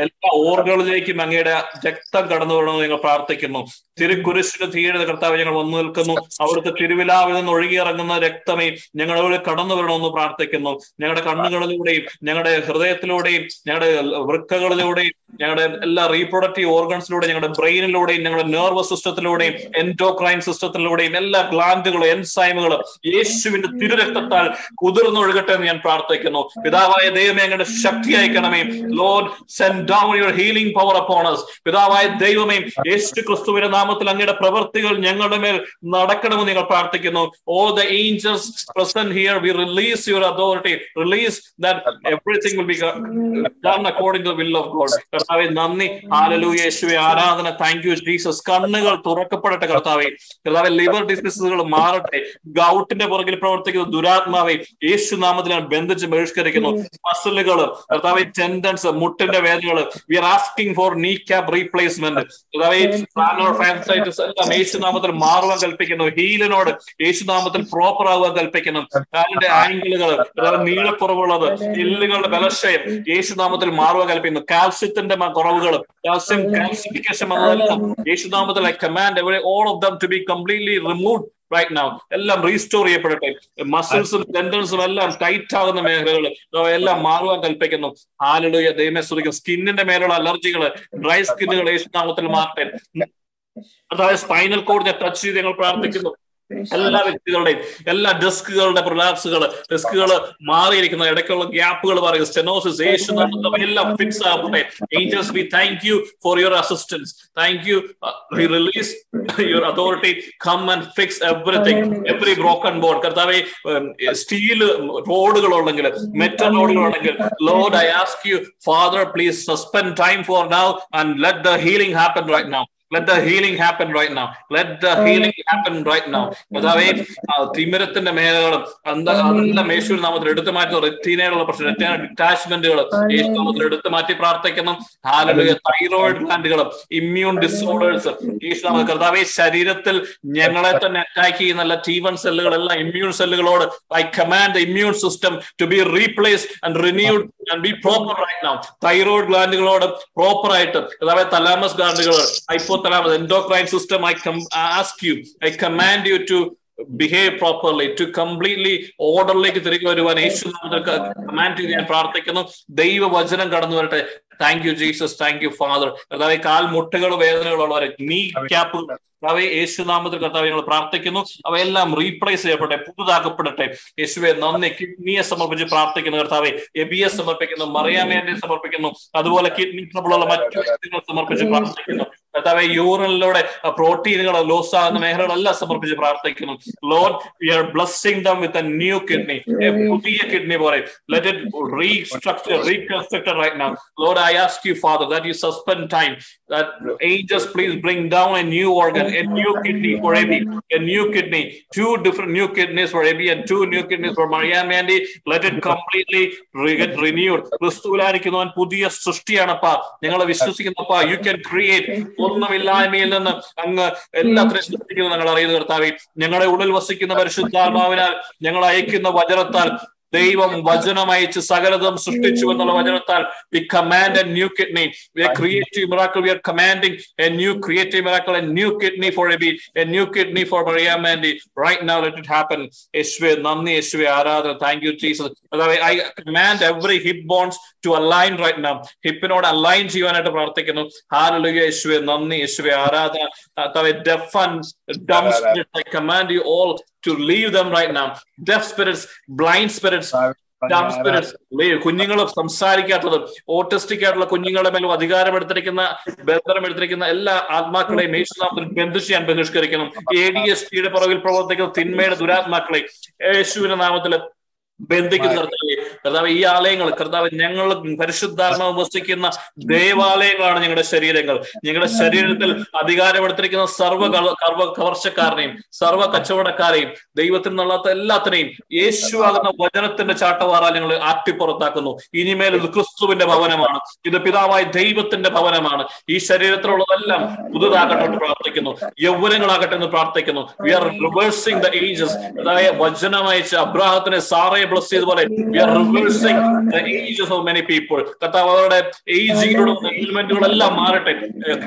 എല്ലാ ഓർഗുകളിലേക്കും അങ്ങയുടെ രക്തം കടന്നു വരണമെന്ന് ഞങ്ങൾ പ്രാർത്ഥിക്കുന്നു. തിരുക്കുരിശിന് തീരെ കർത്താവ് ഞങ്ങൾ വന്നു നിൽക്കുന്നു. അവിടുത്തെ തിരുവിലാവിൽ നിന്ന് ഒഴുകിയിറങ്ങുന്ന രക്തമേ ഞങ്ങളോട് കടന്നു വരണമെന്ന് പ്രാർത്ഥിക്കുന്നു. ഞങ്ങളുടെ കണ്ണുകളിലൂടെയും ഞങ്ങളുടെ ഹൃദയത്തിലൂടെയും ഞങ്ങളുടെ വൃക്കകളിലൂടെയും ഞങ്ങളുടെ എല്ലാ റീപ്രൊഡക്റ്റീവ് ഓർഗൻസിലൂടെയും ഞങ്ങളുടെ ബ്രെയിനിലൂടെയും ഞങ്ങളുടെ നെർവസ് സിസ്റ്റത്തിലൂടെയും എൻഡോക്രൈൻ സിസ്റ്റത്തിലൂടെയും എല്ലാ ഗ്ലാൻഡുകളും എൻസൈമുകളും യേശുവിന്റെ തിരുരക്തത്താൽ കുതിർന്നൊഴുകട്ടെ എന്ന് ഞാൻ പ്രാർത്ഥിക്കുന്നു. പിതാവായ ദൈവമേ ഞങ്ങളുടെ ശക്തി അയക്കണമേ. Lord send down your healing power upon us പിതാവായ ദൈവമേ യേശു ക്രിസ്തുവിന്റെ നാമത്തിൽ അങ്ങയുടെ പ്രവൃത്തികൾ ഞങ്ങളുടെ മേൽ നടക്കണമെന്ന് ഞങ്ങൾ പ്രാർത്ഥിക്കുന്നു. O the angels present here we release your authority release that everything will be done according to will of God കർത്താവെ നന്ദി. ഹാലലൂയ യേശുവെ ആരാധന. താങ്ക് യു ജീസസ് കണ്ണുകൾ തുറക്കപ്പെടട്ടെ കർത്താവെ. കർത്താവെ ലിവർ ഡിസീസുകൾ മാറട്ടെ. ഗൗട്ടിന്റെ പുറകിൽ പ്രവർത്തിക്കുന്ന ദുരാത്മാവെ യേശു നാമത്തിൽ ഞാൻ ബന്ധിച്ച് ബഹിഷ്കരിക്കുന്നു. മസിലുകൾ കർത്താവെ ടെൻഡൻസ് മുട്ടിന്റെ വേദനകൾ. We are asking for knee cap replacement കർത്താവെ എല്ലാം യേശുനാമത്തിൽ മാറുവാൻ കൽപ്പിക്കുന്നു. ഹീലിനോട് യേശുനാമത്തിൽ പ്രോപ്പർ ആകുവാൻ കൽപ്പിക്കുന്നു. കാലിന്റെ ആംഗിളുകൾ നീളക്കുറവുള്ളത് എല്ലുകളുടെ ബലക്ഷയം യേശുനാമത്തിൽ മാറുവാൻ കൽപ്പിക്കുന്നു. കാൽസ്യത്തിന്റെ കുറവുകൾ കുറവുകളും. ക്ലാസിഫിക്കേഷൻ വന്നതെല്ലാം യേശുനാമത്തിൽ I command every all of them to be completely remove right now എല്ലാം റീസ്റ്റോർ ചെയ്യപ്പെടട്ടെ. മസിൽസും ടെൻഡൻസും എല്ലാം ടൈറ്റ് ആകുന്ന മേഖലകൾ എല്ലാം മാറുവാൻ കൽപ്പിക്കുന്നു. ഹാലലുയ ദൈവമേ സ്തുതിക്കും സ്കിന്നിന്റെ മേലുള്ള അലർജികൾ ഡ്രൈ സ്കിന്നുകൾ യേശുനാമത്തിൽ മാറട്ടെ. അതായത് സ്പൈനൽ കോഡിനെ ടച്ച് ചെയ്ത് ഞങ്ങൾ പ്രാർത്ഥിക്കുന്നു. എല്ലാ വ്യക്തികളുടെയും എല്ലാ ഡെസ്കുകളുടെ പ്രൊലാപ്സുകൾ ഡെസ്കുകൾ മാറിയിരിക്കുന്ന ഇടയ്ക്കുള്ള ഗ്യാപ്പുകൾ പറയുക സ്റ്റെനോസിസ് ഏഷ്യൻ എല്ലാം ഫിക്സ് ആവട്ടെ. Angels be thank you for your assistance thank you we release your authority come and fix everything every broken board കർത്താവെ സ്റ്റീൽ റോഡുകൾ ഉണ്ടെങ്കിൽ മെറ്റൽ റോഡുകൾ ഉണ്ടെങ്കിൽ lord I ask you father please suspend time for now and let the healing happen right now let the healing happen right now let the healing happen right now ആ, തിമിരത്തിന്റെ മേഖലകളും അതെല്ലാം യേശു നാമത്തിൽ എടുത്തു മാറ്റി റെറ്റീനയുള്ള പ്രശ്നം റെറ്റീന ഡിറ്റാച്ച്മെന്റുകൾ യേശു നാമത്തിൽ എടുത്തു മാറ്റി പ്രാർത്ഥിക്കണം. ഹാലലുയ തൈറോയിഡ് ഗ്ലാൻഡുകളും ഇമ്മ്യൂൺ ഡിസോർഡേഴ്സ് യേശു നാമത്തിൽ കർത്താവേ ശരീരത്തിൽ ഞങ്ങളെ തന്നെ അറ്റാക്ക് ചെയ്യുന്ന ടി വൺ സെല്ലുകളെല്ലാം immune സെല്ലുകളോട് I command the immune system to be replaced and renewed and be proper right now thyroid ഗ്ലാൻഡുകളോട് proper ആയിട്ട് കർത്താവെ thalamus ഗ്ലാൻഡുകൾ hypothalamus endocrine system I ask you I command you to behave properly to completely ഓർഡറിലേക്ക് തിരികെ വരുവാൻ യേശു command ഞാൻ പ്രാർത്ഥിക്കുന്നു. ദൈവവചനം കടന്നു വരട്ടെ. Thank you Jesus thank you father കർത്താവ് കാൽ മുട്ടുകൾ വേദനകളുള്ളവരെ നീ ക്യാപ്പുകൾ കർത്താവെ യേശുനാമത്തിൽ കർത്താവ് ഞങ്ങൾ പ്രാർത്ഥിക്കുന്നു. അവയെല്ലാം റീപ്ലേസ് ചെയ്യപ്പെടട്ടെ പുതുതാക്കപ്പെടട്ടെ. യേശുവെ നന്ദി. കിഡ്നിയെ സമർപ്പിച്ച് പ്രാർത്ഥിക്കുന്നു കർത്താവെ. എബിയെ സമർപ്പിക്കുന്നു മറിയാമേനെ സമർപ്പിക്കുന്നു. അതുപോലെ കിഡ്നി ട്രബിളുള്ള മറ്റു സമർപ്പിച്ച് പ്രാർത്ഥിക്കുന്നു. കർത്താവെ യൂറിനിലൂടെ പ്രോട്ടീനുകൾ ലോസ് ആകുന്ന മേഖലകളെല്ലാം സമർപ്പിച്ച് പ്രാർത്ഥിക്കുന്നു. Lord we are blessing them with a new kidney പുതിയ കിഡ്നി പോലെ. Let it restructure reconstructor right now lord I ask you father that you suspend time that angels please bring down a new organ, a new kidney for Abby, a new kidney, two different new kidneys for Abby and two new kidneys for Marianne Mandy. Let it completely get renewed. ക്രിസ്തുവിലായിരിക്കുന്നവൻ പുതിയ create. You can കർത്താവെ ഞങ്ങളുടെ ഉള്ളിൽ വസിക്കുന്ന പരിശുദ്ധാത്മാവിനാൽ ഞങ്ങൾ അയക്കുന്ന വചനത്താൽ ദൈവം വചനം അയച്ച് സകലതും സൃഷ്ടിച്ചു എന്നുള്ള വചനത്താൽ we command a new kidney we creative miracle we are commanding a new creative miracle a new kidney for Aby a new kidney for Maria Mandy right now let it happen യേശുവെ നന്ദി യേശുവെ ആരാധന. Thank you Jesus അതായത് I command every hip bones to align right now ഹിപ്പിനോട് align ചെയ്യാനായിട്ട് പ്രാർത്ഥിക്കുന്നു. ഹാലലുയ യേശുവെ നന്ദി യേശുവെ. ആരാധന അതായത് deaf and dumb spirit I command you all to leave them right now. Deaf spirits, blind spirits, dumb spirits, leave. കുഞ്ഞുങ്ങൾ സംസാരിക്കാത്തതും autistic ആയിട്ടുള്ള കുഞ്ഞുങ്ങളുടെ മേലും അധികാരം എടുത്തിരിക്കുന്ന ബന്ധനം എടുത്തിരിക്കുന്ന എല്ലാ ആത്മാക്കളെയും യേശുനാമത്തിൽ ബന്ധിച്ച് ഞാൻ ബഹിഷ്കരിക്കുന്നു. എ ഡി എസ് ടിയുടെ പുറകിൽ പ്രവർത്തിക്കുന്ന തിന്മയുടെ ദുരാത്മാക്കളെ യേശുവിന്റെ നാമത്തിൽ ബന്ധിക്കുന്ന കർത്താവ്. കർത്താവ് ഈ ആലയങ്ങൾ കർത്താവ് ഞങ്ങൾ പരിശുദ്ധാത്മാവ് വസിക്കുന്ന ദേവാലയങ്ങളാണ് ഞങ്ങളുടെ ശരീരങ്ങൾ. ഞങ്ങളുടെ ശരീരത്തിൽ അധികാരമെടുത്തിരിക്കുന്ന സർവ കർവ കവർച്ചക്കാരനെയും സർവ കച്ചവടക്കാരെയും ദൈവത്തിൽ നിന്നുള്ള എല്ലാത്തിനെയും യേശു ആകുന്ന വചനത്തിന്റെ ചാട്ടവാറാൽ ഞങ്ങൾ ആട്ടിപ്പുറത്താക്കുന്നു. ഇനിമേൽ ഇത് ക്രിസ്തുവിന്റെ ഭവനമാണ്. ഇത് പിതാവായ ദൈവത്തിന്റെ ഭവനമാണ്. ഈ ശരീരത്തിലുള്ളതെല്ലാം പുതുതാകട്ടെ എന്ന് പ്രാർത്ഥിക്കുന്നു. യൗവനങ്ങളാകട്ടെ എന്ന് പ്രാർത്ഥിക്കുന്നു. We are reversing the ages അതായത് വചനമയച്ച് അബ്രാഹത്തിനെ സാറയെ ബ്ലസ് ചെയ്തതുപോലെ we are reversing the ages of many people കർത്താവ് അവരുടെ ഏജിലുള്ള എലിമെന്റുകളെല്ലാം മാറട്ടെ.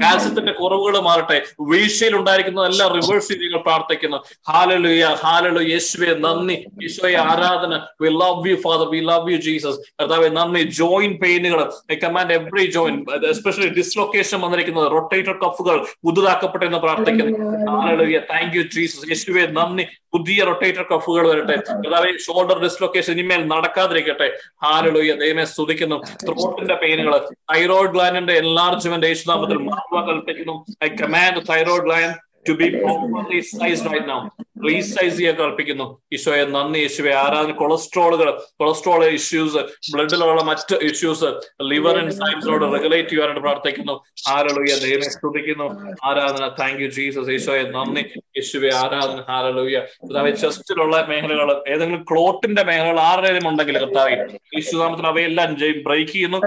കാൽസ്യത്തിന്റെ കുറവുകൾ മാറട്ടെ. വീഴ്ചയിൽ ഉണ്ടായിരിക്കുന്നതെല്ലാം റിവേഴ്സ് ചെയ്ത് ഞങ്ങൾ പ്രാർത്ഥിക്കുന്നു. ഹാലലുയ ഹാലലു യേശുവെ നന്ദി. യേശുവെ ആരാധന. We love you father we love you Jesus കർത്താവെ നന്ദി. Joint പെയിനുകൾ I command every joint especially dislocation വന്നിരിക്കുന്നത്. റൊട്ടേറ്റർ കഫുകൾ പുതുതാക്കപ്പെട്ടെന്ന് പ്രാർത്ഥിക്കുന്നു. ഹാലലുയ താങ്ക് യു ജീസസ് യേശുവെ നന്ദി. പുതിയ റൊട്ടേറ്റർ കഫുകൾ വരട്ടെ കർത്താവെ ഷോൾഡർ ഡിസ്ലൊക്കേഷൻ ഇനിമേൽ നടക്കാതിരിക്കട്ടെ. ഹാലലോയ ദൈവമേ സ്തുതിക്കുന്നു. ത്രോട്ടിന്റെ പെയിനുകൾ തൈറോയിഡ് ഗ്ലാൻഡിന്റെ എൻലാർജ്മെന്റ് യേശുനാമത്തിൽ മാറുവാൻ കൽപ്പിക്കുന്നു. I command thyroid gland to be properly size right now resize ചെയ്യാൻ കൽപ്പിക്കുന്നു. ഈശോയെ നന്ദി. യേശുവെ ആരാധന കൊളസ്ട്രോളുകൾ കൊളസ്ട്രോൾ ഇഷ്യൂസ് ബ്ലഡിലുള്ള മറ്റ് ഇഷ്യൂസ് ലിവർ എൻസൈംസിനോട് റെഗുലേറ്റ് ചെയ്യാനായിട്ട് പ്രാർത്ഥിക്കുന്നു. ആരളുയ ദൈവം സ്തുതിക്കുന്നു. ആരാധന താങ്ക് യു ജീസസ് ഈശോയെ നന്ദി. യേശുവെ ആരാധന ഹാരലുയ കർത്താവ് ചെസ്റ്റിലുള്ള മേഖലകൾ ഏതെങ്കിലും ക്ലോട്ടിന്റെ മേഖലകൾ ആരുടെയും ഉണ്ടെങ്കിൽ കർത്താവ് യേശുനാമത്തിന് അവയെല്ലാം ബ്രേക്ക് ചെയ്യുന്നു.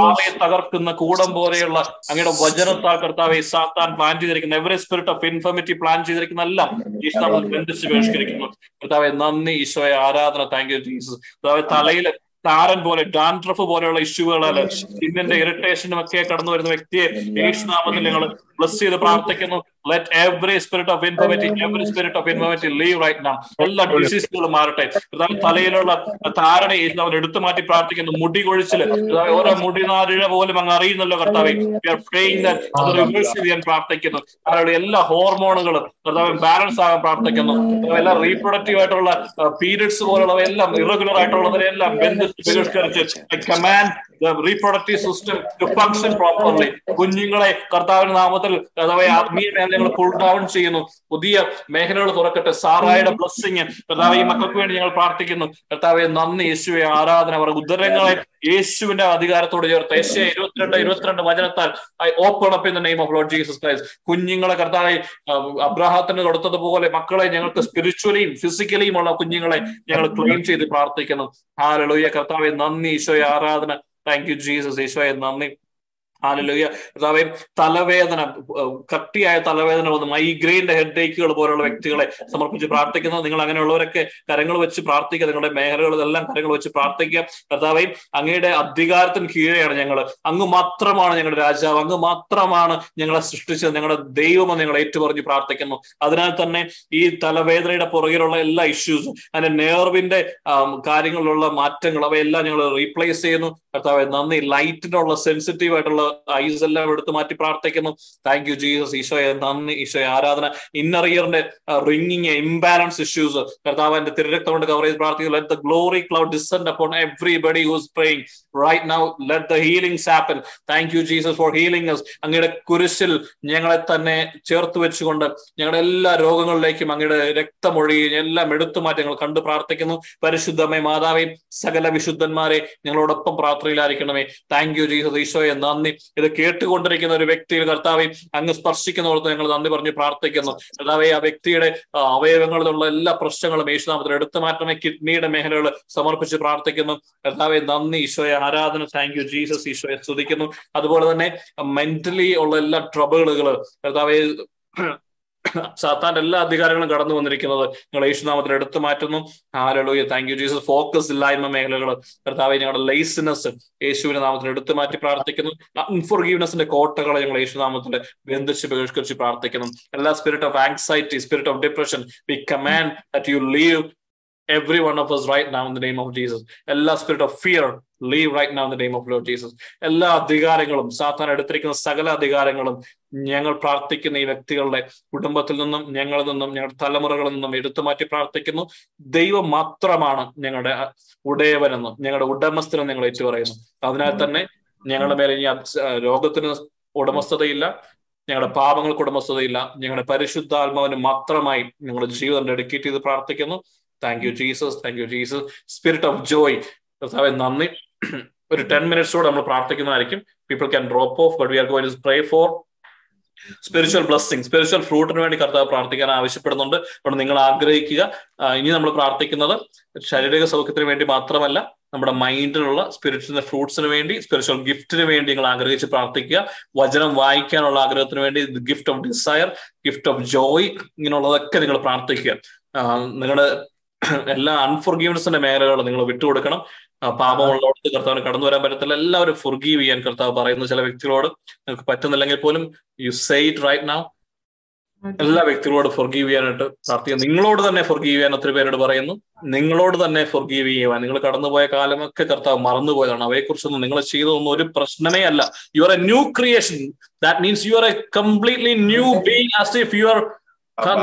അവയെ തകർക്കുന്ന കൂടം പോലെയുള്ള അങ്ങയുടെ വചനത്താൽ കർത്താവെ സാത്താൻ പ്ലാൻ ചെയ്തിരിക്കുന്ന every spirit of infirmity plan ചെയ്തിരിക്കുന്ന എല്ലാം യേശുനാമത്തിൽ ബന്ധിച്ച് ബഹിഷ്കരിക്കുന്നു കർത്താവെ നന്ദി ഈശോയെ ആരാധന താങ്ക് യു ജീസസ് കർത്താവെ തലയിൽ താരൻ പോലെ ഡാൻഡ്രഫ് പോലെയുള്ള ഇഷ്യൂകളാൽ സ്കിന്നിന്റെ ഇറിറ്റേഷനും ഒക്കെ കടന്നു വരുന്ന വ്യക്തിയെ യേശുനാമത്തിൽ ഞങ്ങൾ ബ്ലസ് ചെയ്ത് പ്രാർത്ഥിക്കുന്നു. Let every spirit of infirmity every spirit of infirmity leave right now എല്ലാ ഡിസീസുകളും മാറട്ടെ. തലയിലുള്ള ധാരണ അവർ എടുത്തു മാറ്റി പ്രാർത്ഥിക്കുന്നു. മുടി കൊഴിച്ചിൽ ഓരോ മുടി നാരിഴ പോലും അങ്ങ് അറിയുന്നല്ലോ കർത്താവെ. അത് റിവേഴ്സ് ചെയ്ത് ഞാൻ പ്രാർത്ഥിക്കുന്നു. അവരുടെ എല്ലാ ഹോർമോണുകളും കർത്താവ് ബാലൻസ് ആകാൻ പ്രാർത്ഥിക്കുന്നു. എല്ലാ റീപ്രൊഡക്റ്റീവ് ആയിട്ടുള്ള പീരിയഡ്സ് പോലുള്ളവ എല്ലാം ഇറഗുലർ ആയിട്ടുള്ളവരെല്ലാം ബന്ധിച്ച് ബഹിഷ്കരിച്ച് command reproductive system to function properly കുഞ്ഞുങ്ങളെ കർത്താവിന്റെ നാമത്തിൽ കർത്താവെ ആത്മീയ മേഖലകൾ പുൾ ഡൗൺ ചെയ്യുന്നു. പുതിയ മേഖലകൾ തുറക്കട്ടെ. സാറായുടെ ബ്ലസ്സിങ് കർത്താവ് ഈ മക്കൾക്ക് വേണ്ടി ഞങ്ങൾ പ്രാർത്ഥിക്കുന്നു. കർത്താവെ നന്ദി. യേശുവെ ആരാധന അവർ ഉദരങ്ങളെ യേശുവിന്റെ അധികാരത്തോട് ചേർത്ത്. യേശു ഇരുപത്തിരണ്ട് ഇരുപത്തിരണ്ട് വചനത്താൽ I open up in the name of lord Jesus Christ കുഞ്ഞുങ്ങളെ കർത്താവെ അബ്രാഹത്തിന് കൊടുത്തതുപോലെ മക്കളെ ഞങ്ങൾക്ക് സ്പിരിച്വലിയും ഫിസിക്കലിയും ഉള്ള കുഞ്ഞുങ്ങളെ ഞങ്ങൾ ക്ലെയിം ചെയ്ത് പ്രാർത്ഥിക്കുന്നു. ഹാലലോയ കർത്താവെ നന്ദി. ഈശോയെ ആരാധന. താങ്ക് യു ജീസസ് ഈശോയെ നന്ദി ഹാലലോയ കർത്താവെ തലവേദന കട്ടിയായ തലവേദന വന്ന് മൈഗ്രെയിന്റെ ഹെഡേക്കുകൾ പോലുള്ള വ്യക്തികളെ സമർപ്പിച്ച് പ്രാർത്ഥിക്കുന്നത് നിങ്ങൾ അങ്ങനെയുള്ളവരൊക്കെ കരങ്ങൾ വെച്ച് പ്രാർത്ഥിക്കുക. നിങ്ങളുടെ മേഖലകളിലെല്ലാം കരങ്ങൾ വെച്ച് പ്രാർത്ഥിക്കുക. കർത്താവെ അങ്ങയുടെ അധികാരത്തിന് കീഴെയാണ് ഞങ്ങൾ അങ്ങ് മാത്രമാണ് ഞങ്ങളുടെ രാജാവ്. അങ്ങ് മാത്രമാണ് ഞങ്ങളെ സൃഷ്ടിച്ചത്. ഞങ്ങളുടെ ദൈവം നിങ്ങൾ ഏറ്റുപറഞ്ഞ് പ്രാർത്ഥിക്കുന്നു. അതിനാൽ തന്നെ ഈ തലവേദനയുടെ പുറകിലുള്ള എല്ലാ ഇഷ്യൂസും അതിന്റെ നേർവിന്റെ കാര്യങ്ങളിലുള്ള മാറ്റങ്ങൾ അവയെല്ലാം ഞങ്ങൾ റീപ്ലേസ് ചെയ്യുന്നു. കർത്താവെ നന്ദി. ലൈറ്റിനുള്ള സെൻസിറ്റീവ് ആയിട്ടുള്ള ഐസ് എല്ലാം എടുത്തു മാറ്റി പ്രാർത്ഥിക്കുന്നു. താങ്ക് യു ജീസസ് ഈശോയെ നന്ദി. ഈശോയെ ആരാധന. ഇന്നർ ഇയറിന്റെ റിംഗിങ് ഇംബാലൻസ് ഇഷ്യൂസ് കർത്താവിന്റെ തിരുരക്തം കൊണ്ട് കവർ ചെയ്ത് പ്രാർത്ഥിക്കുന്നു. Let the glory cloud descend upon everybody who's praying right now let the healings happen thank you Jesus for healing അങ്ങയുടെ കുരിശിൽ ഞങ്ങളെ തന്നെ ചേർത്ത് വെച്ചുകൊണ്ട് ഞങ്ങളുടെ എല്ലാ രോഗങ്ങളിലേക്കും അങ്ങയുടെ രക്തമൊഴി എല്ലാം എടുത്തു മാറ്റി ഞങ്ങൾ കണ്ടു പ്രാർത്ഥിക്കുന്നു. പരിശുദ്ധമേ മാതാവേയും സകല വിശുദ്ധന്മാരെ ഞങ്ങളോടൊപ്പം പ്രാർത്ഥനയിലായിരിക്കണമേ. താങ്ക് യു ജീസസ് ഈശോയെ നന്ദി. ഇത് കേട്ടുകൊണ്ടിരിക്കുന്ന ഒരു വ്യക്തിയിൽ കർത്താവെ അങ്ങ് സ്പർശിക്കുന്നവർക്ക് ഞങ്ങൾ നന്ദി പറഞ്ഞ് പ്രാർത്ഥിക്കുന്നു. കർത്താവെ ആ വ്യക്തിയുടെ അവയവങ്ങളിലുള്ള എല്ലാ പ്രശ്നങ്ങളും യേശുനാമത്തിൽ എടുത്തു മാറ്റമേ കിഡ്നിയുടെ മേഖലകൾ സമർപ്പിച്ച് പ്രാർത്ഥിക്കുന്നു. കർത്താവെ നന്ദി ഈശോയെ. ആരാധന താങ്ക് യു ജീസസ് ഈശോയെ സ്തുതിക്കുന്നു. അതുപോലെ തന്നെ മെന്റലി ഉള്ള എല്ലാ ട്രബിളുകൾ കർത്താവെ സാത്താന്റെ എല്ലാ അധികാരങ്ങളും കടന്നു വന്നിരിക്കുന്നത് നിങ്ങൾ യേശുനാമത്തിൽ എടുത്തു മാറ്റുന്നു. Alleluia thank you Jesus focus ഇല്ലായ്മ മേഖലകൾ കർത്താവ് ഞങ്ങളുടെ ലൈസിനസ് യേശുവിന്റെ നാമത്തിൽ എടുത്തു മാറ്റി പ്രാർത്ഥിക്കുന്നു. അൺഫോർഗീവ്നെസിന്റെ കോട്ടകളെ ഞങ്ങൾ യേശുനാമത്തിൽ ബന്ധിച്ച് ബഹിഷ്കരിച്ച് പ്രാർത്ഥിക്കുന്നു. എല്ലാ spirit of anxiety spirit of depression we command that you leave every one of us right now in the name of Jesus. എല്ലാ spirit of fear leave right now in the name of Lord Jesus. എല്ലാ അധികാരങ്ങളും സാത്താൻ എടുത്തിരിക്കുന്ന സകല അധികാരങ്ങളും ഞങ്ങൾ പ്രാർത്ഥിക്കുന്ന ഈ വ്യക്തികളുടെ കുടുംബത്തിൽ നിന്നും ഞങ്ങളിൽ നിന്നും ഞങ്ങളുടെ തലമുറകളിൽ നിന്നും എടുത്തു മാറ്റി പ്രാർത്ഥിക്കുന്നു ദൈവം മാത്രമാണ് ഞങ്ങളുടെ ഉടയവനെന്നും ഞങ്ങളുടെ ഉടമസ്ഥനും ഞങ്ങൾ ഏറ്റു പറയുന്നു അതിനാൽ തന്നെ ഞങ്ങളുടെ മേലെ ഇനി രോഗത്തിന് ഉടമസ്ഥതയില്ല ഞങ്ങളുടെ പാപങ്ങൾക്ക് ഉടമസ്ഥതയില്ല ഞങ്ങളുടെ പരിശുദ്ധാത്മാവിന് മാത്രമായി ഞങ്ങളുടെ ജീവിതം ഡെഡിക്കേറ്റ് ചെയ്ത് പ്രാർത്ഥിക്കുന്നു thank you Jesus thank you Jesus spirit of joy കർത്താവെ നന്ദി. ഒരു ടെൻ മിനിറ്റ്സോടെ നമ്മൾ പ്രാർത്ഥിക്കുന്നതായിരിക്കും. People can drop off but we are going pray for spiritual blessing spiritual ഫ്രൂട്ടിന് വേണ്ടി കർത്താവ് പ്രാർത്ഥിക്കാൻ ആവശ്യപ്പെടുന്നുണ്ട്. അതുകൊണ്ട് നിങ്ങൾ ആഗ്രഹിക്കുക. ഇനി നമ്മൾ പ്രാർത്ഥിക്കുന്നത് ശാരീരിക സൗഖ്യത്തിന് വേണ്ടി മാത്രമല്ല നമ്മുടെ മൈൻഡിനുള്ള സ്പിരിച്വൽ ഫ്രൂട്ട്സിന് വേണ്ടി സ്പിരിച്വൽ ഗിഫ്റ്റിന് വേണ്ടി നിങ്ങൾ ആഗ്രഹിച്ച് പ്രാർത്ഥിക്കുക. വചനം വായിക്കാനുള്ള ആഗ്രഹത്തിന് വേണ്ടി gift of desire gift of joy ഇങ്ങനെയുള്ളതൊക്കെ നിങ്ങൾ പ്രാർത്ഥിക്കുക. നിങ്ങളുടെ [clears throat] എല്ലാ അൺഫോർഗീവ്നെസിന്റെ മേഖലകൾ നിങ്ങൾ വിട്ടുകൊടുക്കണം. പാപമുള്ളവർക്ക് കർത്താവിന് കടന്നു വരാൻ പറ്റത്തില്ല. എല്ലാവരും ഫുർഗീവ് ചെയ്യാൻ കർത്താവ് പറയുന്ന ചില വ്യക്തികളോട് നിങ്ങൾക്ക് പറ്റുന്നില്ലെങ്കിൽ പോലും you say it right now എല്ലാ വ്യക്തികളോട് ഫൊർഗീവ് ചെയ്യാനായിട്ട് പ്രാർത്ഥിക്കുന്നു നിങ്ങളോട് തന്നെ ഫൊർഗീവ് ചെയ്യാൻ ഒത്തിരി പേരോട് പറയുന്നു. നിങ്ങളോട് തന്നെ ഫൊർഗീവ് ചെയ്യുവാൻ. നിങ്ങൾ കടന്നുപോയ കാലമൊക്കെ കർത്താവ് മറന്നുപോയതാണ്. അവയെക്കുറിച്ചൊന്നും നിങ്ങൾ ചെയ്തതൊന്നും ഒരു പ്രശ്നമേ അല്ല. You are a new creation that means you are a completely new being as if you are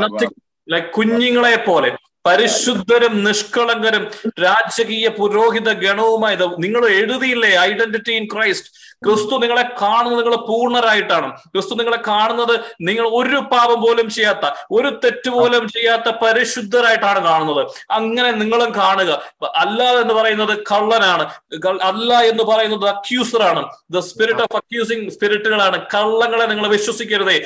nothing like കുഞ്ഞുങ്ങളെ പോലെ പരിശുദ്ധരും നിഷ്കളങ്കരും രാജകീയ പുരോഹിത ഗണവുമായത് നിങ്ങൾ എഴുതിയില്ലേ? ഐഡന്റിറ്റി ഇൻ ക്രൈസ്റ്റ് ക്രിസ്തു നിങ്ങളെ കാണുന്നത് നിങ്ങൾ പൂർണരായിട്ടാണ്. ക്രിസ്തു നിങ്ങളെ കാണുന്നത് നിങ്ങൾ ഒരു പാപം പോലും ചെയ്യാത്ത ഒരു തെറ്റ് പോലും ചെയ്യാത്ത പരിശുദ്ധരായിട്ടാണ് കാണുന്നത്. അങ്ങനെ നിങ്ങളും കാണുക. അല്ല എന്ന് പറയുന്നത് കള്ളനാണ്. അല്ല എന്ന് പറയുന്നത് അക്യൂസർ ആണ് ദ സ്പിരിറ്റ് ഓഫ് അക്യൂസിങ് സ്പിരിറ്റുകളാണ് കള്ളങ്ങളെ നിങ്ങൾ വിശ്വസിക്കരുതേ.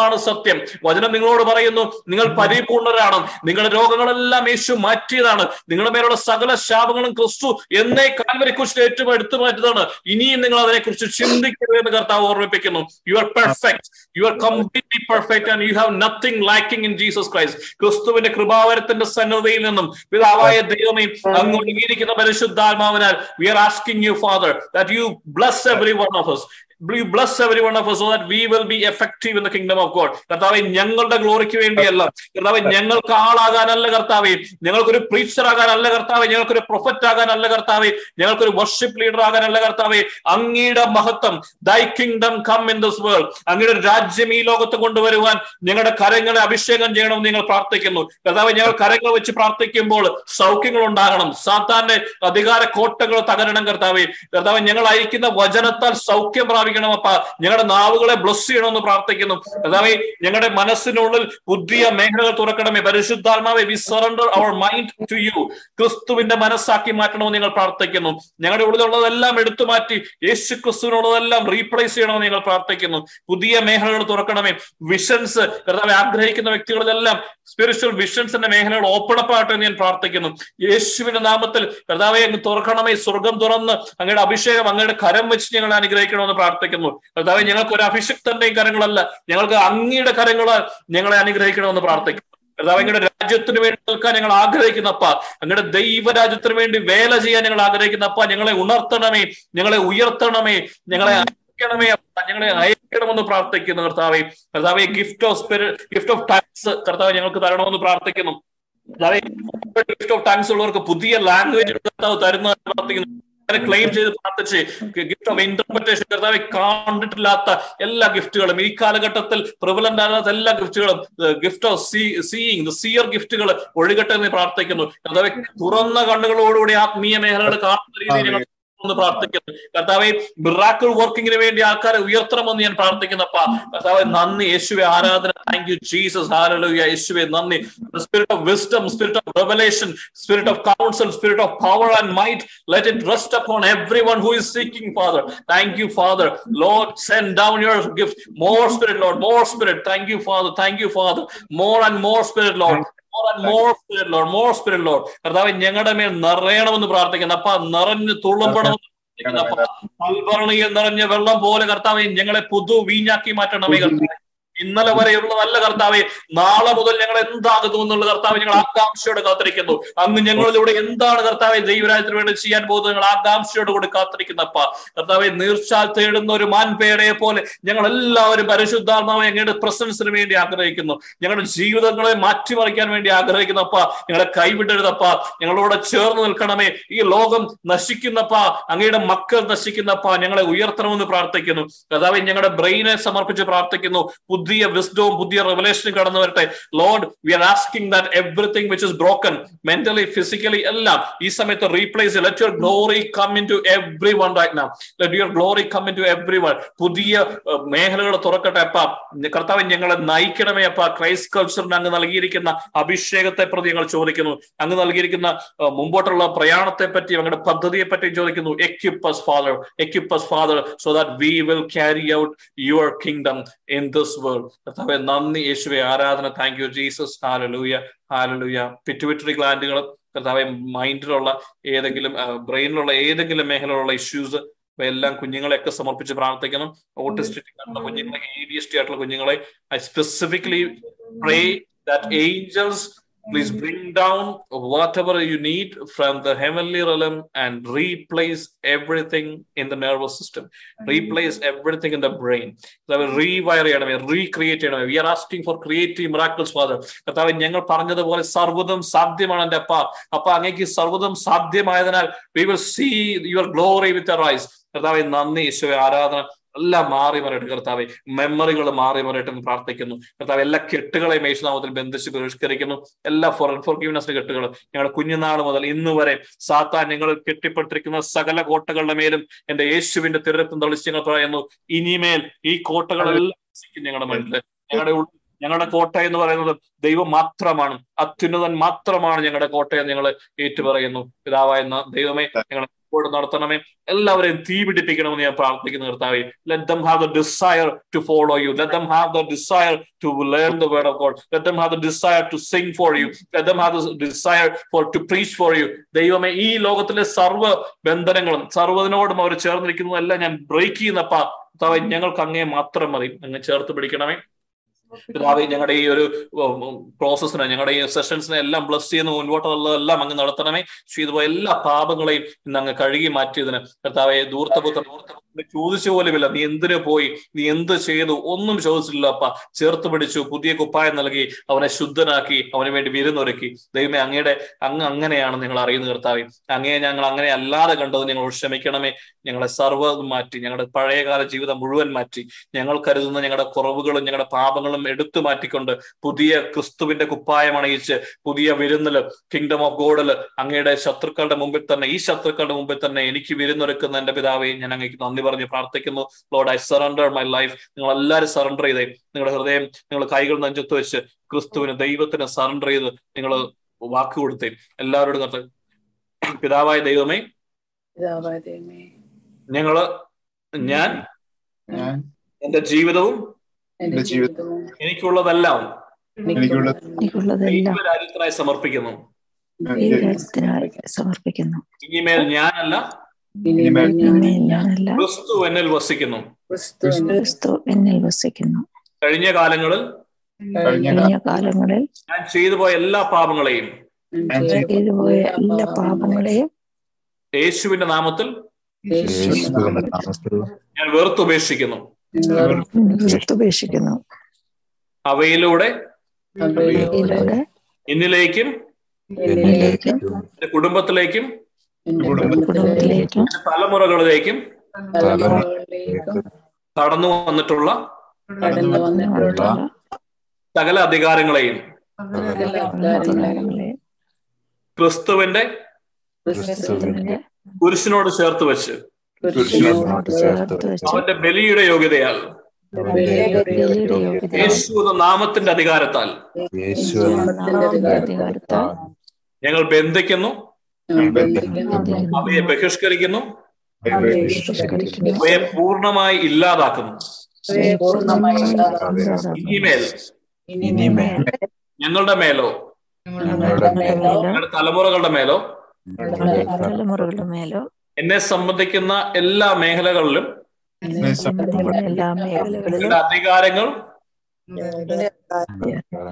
ആണ് സത്യം. വചനം നിങ്ങളോട് പറയുന്നു നിങ്ങൾ പരിപൂർണരാണ്. നിങ്ങളുടെ രോഗങ്ങളെല്ലാം യേശു മാറ്റിയതാണ്. നിങ്ങളുടെ മേലുള്ള സകല ശാപങ്ങളും ക്രിസ്തു എന്നേ കാൽവരെ കുറിച്ച് ഏറ്റവും എടുത്തു മാറ്റിയതാണ്. ഇനിയും നിങ്ങൾ അതിനെക്കുറിച്ച് ചിന്തിക്കരുത് എന്ന് കർത്താവ് ഓർമ്മിപ്പിക്കുന്നു. You are perfect you are completely perfect and you have nothing lacking in Jesus Christ ക്രിസ്തുവിന്റെ കൃപാവരത്തിന്റെ സന്നദ്ധയിൽ നിന്നും പിതാവായ ദൈവമേ അങ്ങ് ഒഴുകിയിരിക്കുന്ന പരിശുദ്ധാത്മാവിനാൽ we are asking you father that you bless every one of us. Bless every one of so that we will be effective in the kingdom of God കർത്താവെ ഞങ്ങളുടെ ഗ്ലോറിക്ക് വേണ്ടിയല്ല. കർത്താവെ ഞങ്ങൾക്ക് ആളാകാനല്ല കർത്താവെ. ഞങ്ങൾക്കൊരു പ്രീച്ചർ ആകാനല്ല കർത്താവെ. ഞങ്ങൾക്കൊരു പ്രൊഫറ്റ് ആകാനല്ല കർത്താവെ. ഞങ്ങൾക്കൊരു വർഷിപ്പ് ലീഡർ ആകാനല്ല കർത്താവെ. അങ്ങയുടെ മഹത്വം thy kingdom come in this world അങ്ങയുടെ രാജ്യം ഈ ലോകത്ത് കൊണ്ടുവരുവാൻ ഞങ്ങളുടെ കരങ്ങളെ അഭിഷേകം ചെയ്യണമെന്ന് നിങ്ങൾ പ്രാർത്ഥിക്കുന്നു. കർത്താവെ ഞങ്ങൾ കരങ്ങൾ വെച്ച് പ്രാർത്ഥിക്കുമ്പോൾ സൗഖ്യങ്ങൾ ഉണ്ടാകണം. സാത്താന്റെ അധികാര കോട്ടകൾ തകരണം കർത്താവെ. കർത്താവെ ഞങ്ങൾ അയക്കുന്ന വചനത്താൽ സൗഖ്യം പ്രാപിക്കണം. അപ്പ. ഞങ്ങളുടെ നാവുകളെ ബ്ലസ് ചെയ്യണമെന്ന് പ്രാർത്ഥിക്കുന്നു. കർത്താവെ ഞങ്ങളുടെ മനസ്സിനുള്ളിൽ പുതിയ മേഖലകൾ തുറക്കണമേ. പരിശുദ്ധാത്മാവെ we surrender our mind to you ക്രിസ്തുവിന്റെ മനസ്സാക്കി മാറ്റണമെന്ന് ഞങ്ങൾ പ്രാർത്ഥിക്കുന്നു. ഞങ്ങളുടെ ഉള്ളിലുള്ളതെല്ലാം എടുത്തു മാറ്റി യേശു ക്രിസ്തുവിനുള്ളതെല്ലാം റീപ്ലേസ് ചെയ്യണമെന്ന് ഞങ്ങൾ പ്രാർത്ഥിക്കുന്നു. പുതിയ മേഖലകൾ തുറക്കണമേ. വിഷൻസ് കർത്താവെ ആഗ്രഹിക്കുന്ന വ്യക്തികളിലെല്ലാം സ്പിരിച്വൽ വിഷൻസിന്റെ മേഖലകൾ ഓപ്പൺ അപ്പ് ആകട്ടെ എന്ന് ഞാൻ പ്രാർത്ഥിക്കുന്നു. യേശുവിന്റെ നാമത്തിൽ കർത്താവെ അങ്ങ് തുറക്കണമേ. സ്വർഗം തുറന്ന് അങ്ങയുടെ അഭിഷേകം അങ്ങയുടെ കരം വെച്ച് ഞങ്ങൾ അനുഗ്രഹിക്കണമെന്ന് പ്രാർത്ഥിക്കുന്നു. കർത്താവെ ഞങ്ങൾക്ക് ഒരു അഭിഷിക്തന്റെയും കരങ്ങളല്ല. ഞങ്ങൾക്ക് അങ്ങയുടെ കരങ്ങളാൽ ഞങ്ങളെ അനുഗ്രഹിക്കണമെന്ന് പ്രാർത്ഥിക്കുന്നു. കർത്താവ് അങ്ങയുടെ രാജ്യത്തിന് വേണ്ടി നിൽക്കാൻ ഞങ്ങൾ ആഗ്രഹിക്കുന്നപ്പ. അങ്ങയുടെ ദൈവരാജ്യത്തിന് വേണ്ടി വേല ചെയ്യാൻ ഞങ്ങൾ ആഗ്രഹിക്കുന്നപ്പ. ഞങ്ങളെ ഉണർത്തണമേ ഞങ്ങളെ ഉയർത്തണമേ ഞങ്ങളെ അയക്കണമേ അപ്പ. ഞങ്ങളെ അയക്കണമെന്ന് പ്രാർത്ഥിക്കുന്നു കർത്താവെ. കർത്താവെ gift of spirit gift of tongues കർത്താവ് ഞങ്ങൾക്ക് തരണമെന്ന് പ്രാർത്ഥിക്കുന്നു. ഗിഫ്റ്റ് ഓഫ് ടാങ്ക്സ് ഉള്ളവർക്ക് പുതിയ ലാംഗ്വേജ് കർത്താവ് തരുന്ന പ്രാർത്ഥിക്കുന്നു. അങ്ങനെ ക്ലെയിം ചെയ്ത് പ്രാർത്ഥിച്ച് ഗിഫ്റ്റ് ഓഫ് ഇന്റർപ്രിറ്റേഷൻ കർത്താവ് കണ്ടിട്ടില്ലാത്ത എല്ലാ ഗിഫ്റ്റുകളും ഈ കാലഘട്ടത്തിൽ പ്രിവലന്റ് ആകാത്ത എല്ലാ ഗിഫ്റ്റുകളും gift of see seeing seer ഗിഫ്റ്റുകൾ ഒഴുകട്ടെ എന്ന് പ്രാർത്ഥിക്കുന്നു. കർത്താവ് തുറന്ന കണ്ണുകളോടുകൂടി ആത്മീയ മേഖലകൾ കാണുന്ന രീതിയിൽ ഞങ്ങൾ എന്ന് പ്രാർത്ഥിക്കുന്നു. കർത്താവെ മിറാക്കിൾ വർക്കിങ്ങിന് വേണ്ടി ആൾക്കാരെ ഉയർത്തണമെന്ന് ഞാൻ പ്രാർത്ഥിക്കുന്നപ്പ. കർത്താവെ നന്ദി. യേശുവെ ആരാധന. താങ്ക് യു ജീസസ് ഹാലലുയ യേശുവെ നന്ദി. Spirit of wisdom spirit of revelation spirit of counsel spirit of power and might let it rest upon everyone who is seeking father. Thank you father. Lord send down your gift more spirit lord. More spirit. Thank you father. Thank you father. More and more spirit lord. more and spirit lord more കർത്താവ് ഞങ്ങളുടെ മേൽ നിറയണമെന്ന് പ്രാർത്ഥിക്കുന്നു. അപ്പ നിറഞ്ഞു തുള്ളുമ്പണമെന്ന് പ്രാർത്ഥിക്കുന്നു. അപ്പ നിറഞ്ഞ വെള്ളം പോലെ കർത്താവ് ഞങ്ങളെ പുതു വീഞ്ഞാക്കി മാറ്റണമേ കർത്താവെ. ഇന്നലെ വരെയുള്ള നല്ല കർത്താവെ നാളെ മുതൽ ഞങ്ങൾ എന്താകുന്നു എന്നുള്ള കർത്താവ് ഞങ്ങൾ ആകാംക്ഷയോടെ കാത്തിരിക്കുന്നു. അന്ന് ഞങ്ങളിലൂടെ എന്താണ് കർത്താവെ ദൈവരാജ്യത്തിന് വേണ്ടി ചെയ്യാൻ പോകുന്നത് ഞങ്ങൾ ആകാംക്ഷയോട് കൂടി കാത്തിരിക്കുന്നപ്പ. കർത്താവെ നീർച്ചാൽ തേടുന്ന ഒരു മാൻപേടയെ പോലെ ഞങ്ങൾ എല്ലാവരും പരിശുദ്ധാത്മാവെ ഞങ്ങളുടെ പ്രസൻസിന് വേണ്ടി ആഗ്രഹിക്കുന്നു. ഞങ്ങളുടെ ജീവിതങ്ങളെ മാറ്റിമറിക്കാൻ വേണ്ടി ആഗ്രഹിക്കുന്നപ്പ. ഞങ്ങളെ കൈവിടരുതപ്പ. ഞങ്ങളോട് ചേർന്ന് നിൽക്കണമേ. ഈ ലോകം നശിക്കുന്നപ്പ. അങ്ങയുടെ മക്കൾ നശിക്കുന്നപ്പ. ഞങ്ങളെ ഉയർത്തണമെന്ന് പ്രാർത്ഥിക്കുന്നു. കർത്താവെ ഞങ്ങളുടെ ബ്രെയിനെ സമർപ്പിച്ച് പ്രാർത്ഥിക്കുന്നു. പുതിയ വിസ്ഡവും പുതിയ റെവലേഷനും കടന്നു വരട്ടെ. Lord we are asking that everything which is broken mentally physically എല്ലാം ഈ സമയത്ത് replace let your glory come into every one right now let your glory come into every one പുതിയ മേഖലകൾ തുറക്കട്ടെ അപ്പ. കർത്താവ് ഞങ്ങളെ നയിക്കണമേ അപ്പ. ക്രൈസ്റ്റ് കൾച്ചറിന് അങ്ങ് നൽകിയിരിക്കുന്ന അഭിഷേകത്തെ പ്രതി ഞങ്ങൾ ചോദിക്കുന്നു. അങ്ങ് നൽകിയിരിക്കുന്ന മുമ്പോട്ടുള്ള പ്രയാണത്തെ പറ്റി അങ്ങയുടെ പദ്ധതിയെ പറ്റി ചോദിക്കുന്നു. Equip us father equip us father so that we will carry out your kingdom in this world കർത്താവെ നന്ദി യേശുവെ ആരാധന thank you Jesus hallelujah hallelujah pituitary ഗ്ലാൻഡുകൾ കർത്താവെ മൈൻഡിലുള്ള ഏതെങ്കിലും ബ്രെയിനിലുള്ള ഏതെങ്കിലും മേഖലയിലുള്ള ഇഷ്യൂസ് എല്ലാം കുഞ്ഞുങ്ങളെയൊക്കെ സമർപ്പിച്ച് പ്രാർത്ഥിക്കണം ഓട്ടിസ്റ്റിക് ആയിട്ടുള്ള കുഞ്ഞുങ്ങളെ എ ഡി എസ് ടി ആയിട്ടുള്ള കുഞ്ഞുങ്ങളെ I specifically pray that angels please bring down whatever you need from the heavenly realm and replace everything in the nervous system. Replace everything in the brain. Rewire ചെയ്യണമേ recreate ചെയ്യണമേ. We are asking for creative miracles father കർത്താവ് ഞങ്ങൾ പറഞ്ഞതുപോലെ സർവതും സാധ്യമാണ് എന്റെ അപ്പ. അപ്പൊ അങ്ങേക്ക് സർവതും സാധ്യമായതിനാൽ we will see your glory with rise കർത്താവ് നന്ദി ഈശോയെ ആരാധന. എല്ലാം മാറി മറയട്ടെ കർത്താവെ മെമ്മറികൾ മാറി മറയട്ടെ എന്ന് പ്രാർത്ഥിക്കുന്നു. കർത്താവ് എല്ലാ കെട്ടുകളെയും യേശുനാമത്തിൽ ബന്ധിച്ച് പരിഷ്കരിക്കുന്നു. എല്ലാ ഫോർ ഫോർഗീവ്നെസ് കെട്ടുകൾ ഞങ്ങളുടെ കുഞ്ഞുനാൾ മുതൽ ഇന്ന് വരെ സാത്താൻ ഞങ്ങൾ കെട്ടിപ്പെട്ടിരിക്കുന്ന സകല കോട്ടകളുടെ മേലും എന്റെ യേശുവിന്റെ തിരത്തും തളിച്ച് ഞങ്ങൾ പറയുന്നു ഇനിമേൽ ഈ കോട്ടകളെല്ലാം ഞങ്ങളുടെ മനസ്സിൽ ഞങ്ങളുടെ ഞങ്ങളുടെ കോട്ട എന്ന് പറയുന്നത് ദൈവം മാത്രമാണ്. അത്യുന്നതൻ മാത്രമാണ് ഞങ്ങളുടെ കോട്ടയെന്ന് ഞങ്ങൾ ഏറ്റുപറയുന്നു. പിതാവായ ദൈവമേ ഞങ്ങളെ കൂടെ നടത്തണമേ. എല്ലാവരെയും തീ പിടിപ്പിക്കണമെന്ന് ഞാൻ പ്രാർത്ഥിക്കുന്ന കർത്താവെ. Let them have the desire to follow you let them have the desire to learn the word of God let them have the desire to sing for you let them have the desire for to preach for you ദൈവമേ ഈ ലോകത്തിലെ സർവ ബന്ധനങ്ങളും സർവതിനോടും അവർ ചേർന്നിരിക്കുന്നതെല്ലാം ഞാൻ break ചെയ്യുന്നപ്പാ. കർത്താവെ ഞങ്ങൾക്ക് അങ്ങേ മാത്രം മതി. അങ്ങ് ചേർത്ത് പിടിക്കണമേ. പിതാവെ ഞങ്ങളുടെ ഈ ഒരു പ്രോസസ്സിനെ ഞങ്ങളുടെ ഈ സെഷൻസിനെ എല്ലാം ബ്ലസ് ചെയ്യുന്ന മുൻപോട്ടുള്ളതെല്ലാം അങ്ങ് നടത്തണമേ. ചെയ്തു എല്ലാ പാപങ്ങളെയും ഇന്ന് അങ്ങ് കഴുകി മാറ്റിയതിന് കർത്താവെ ദൂർത്തപുത്ര ചോദിച്ചു പോലുമില്ല നീ എന്തിനു പോയി? നീ എന്ത് ചെയ്തു? ഒന്നും ചോദിച്ചില്ല അപ്പ ചേർത്ത് പിടിച്ചു പുതിയ കുപ്പായം നൽകി അവനെ ശുദ്ധനാക്കി അവന് വേണ്ടി വിരുന്നൊരുക്കി. ദൈവമേ അങ്ങയുടെ അങ്ങ് അങ്ങനെയാണ് നിങ്ങൾ അറിയുന്ന കർത്താവെ. അങ്ങയെ ഞങ്ങൾ അങ്ങനെ അല്ലാതെ കണ്ടത് ഞങ്ങൾ ക്ഷമിക്കണമേ. ഞങ്ങളെ സർവതും മാറ്റി ഞങ്ങളുടെ പഴയകാല ജീവിതം മുഴുവൻ മാറ്റി. ഞങ്ങൾ കരുതുന്ന ഞങ്ങളുടെ കുറവുകളും ഞങ്ങളുടെ പാപങ്ങളും എടുത്തു മാറ്റിക്കൊണ്ട് പുതിയ ക്രിസ്തുവിന്റെ കുപ്പായം അണിയിച്ച് പുതിയ വിരുന്നിൽ കിങ്ഡം ഓഫ് ഗോഡിൽ അങ്ങയുടെ ശത്രുക്കളുടെ മുമ്പിൽ തന്നെ ഈ ശത്രുക്കളുടെ മുമ്പിൽ തന്നെ എനിക്ക് വിരുന്നൊരുക്കുന്ന എന്റെ പിതാവെ ഞാൻ അങ്ങേക്ക് നന്ദി പറഞ്ഞ്. പ്രാർത്ഥിക്കുന്നു lord I surrender my life നിങ്ങൾ എല്ലാവരും സറണ്ടർ ചെയ്തേ. നിങ്ങളുടെ ഹൃദയം നിങ്ങൾ കൈകൾ നെഞ്ചത്ത് വെച്ച് ക്രിസ്തുവിന് ദൈവത്തിന് സറണ്ടർ ചെയ്ത് നിങ്ങൾ വാക്ക് കൊടുത്തേ. എല്ലാവരോടും കത്ത് പിതാവായ ദൈവമേ പിതാവായ ദൈവമേ. ഞങ്ങൾ ഞാൻ എന്റെ ജീവിതവും എന്റെ ജീവിതവും എനിക്കുള്ളതെല്ലാം സമർപ്പിക്കുന്നു. സമർപ്പിക്കുന്നു. ഇനിമേൽ ഞാനല്ല ക്രിസ്തു എന്നിൽ വസിക്കുന്നു. ക്രിസ്തു എന്നിൽ വസിക്കുന്നു. കഴിഞ്ഞ കാലങ്ങളിൽ കഴിഞ്ഞ കാലങ്ങളിൽ ഞാൻ ചെയ്തു പോയ എല്ലാ പാപങ്ങളെയും ചെയ്ത ചെയ്തുപോയ എല്ലാ പാപങ്ങളെയും യേശുവിന്റെ നാമത്തിൽ ഞാൻ വെറുത്തുപേക്ഷിക്കുന്നു വെറുത്തുപേക്ഷിക്കുന്നു അവയിലൂടെ ഇന്നിലേക്കും എന്നിലേക്കും കുടുംബത്തിലേക്കും കുടുംബത്തിലേക്കും തലമുറകളിലേക്കും കടന്നു വന്നിട്ടുള്ള സകല അധികാരങ്ങളെയും ക്രിസ്തുവിന്റെ പുരുഷനോട് ചേർത്ത് വെച്ച് അവന്റെ ബലിയുടെ യോഗ്യതയാൽ യേശു എന്ന നാമത്തിന്റെ അധികാരത്താൽ ഞങ്ങൾ ബന്ധിക്കുന്നു. അവയെ ബഹിഷ്കരിക്കുന്നു. അവയെ പൂർണമായി ഇല്ലാതാക്കുന്നു. ഇനിമേൽ ഞങ്ങളുടെ മേലോ? ഞങ്ങളുടെ തലമുറകളുടെ മേലോ? തലമുറകളുടെ മേലോ? എന്നെ സംബന്ധിക്കുന്ന എല്ലാ മേഖലകളിലും എല്ലാ മേഖലകളിലും അധികാരങ്ങൾ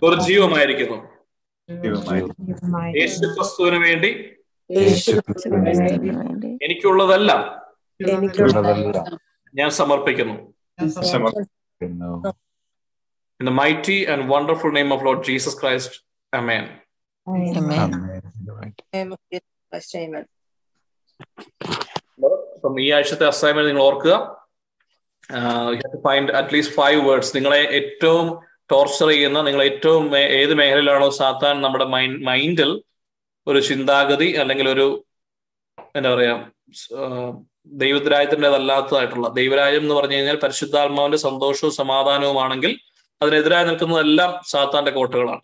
നിർജീവമായിരിക്കുന്നു യേശുക്രിസ്തുവിന് വേണ്ടി എനിക്കുള്ളതെല്ലാം എനിക്കുള്ളതെല്ലാം. ഞാൻ സമർപ്പിക്കുന്നു. In the mighty and wonderful name of Lord Jesus Christ, Amen. Amen. അപ്പം ഈ ആഴ്ചത്തെ അസൈൻമെന്റ് നിങ്ങൾ ഓർക്കുക. ഫൈൻഡ് അറ്റ്ലീസ്റ്റ് ഫൈവ് വേർഡ്സ് നിങ്ങളെ ഏറ്റവും ടോർച്ചർ ചെയ്യുന്ന നിങ്ങൾ ഏറ്റവും ഏത് മേഖലയിലാണോ സാത്താൻ നമ്മുടെ മൈൻഡിൽ ഒരു ചിന്താഗതി അല്ലെങ്കിൽ ഒരു എന്താ പറയാ ദൈവരാജ്യത്തിന്റെതല്ലാത്തതായിട്ടുള്ള ദൈവരാജ്യം എന്ന് പറഞ്ഞു കഴിഞ്ഞാൽ പരിശുദ്ധാത്മാവിന്റെ സന്തോഷവും സമാധാനവുമാണെങ്കിൽ അതിനെതിരായി നിൽക്കുന്നതെല്ലാം സാത്താന്റെ കോട്ടകളാണ്.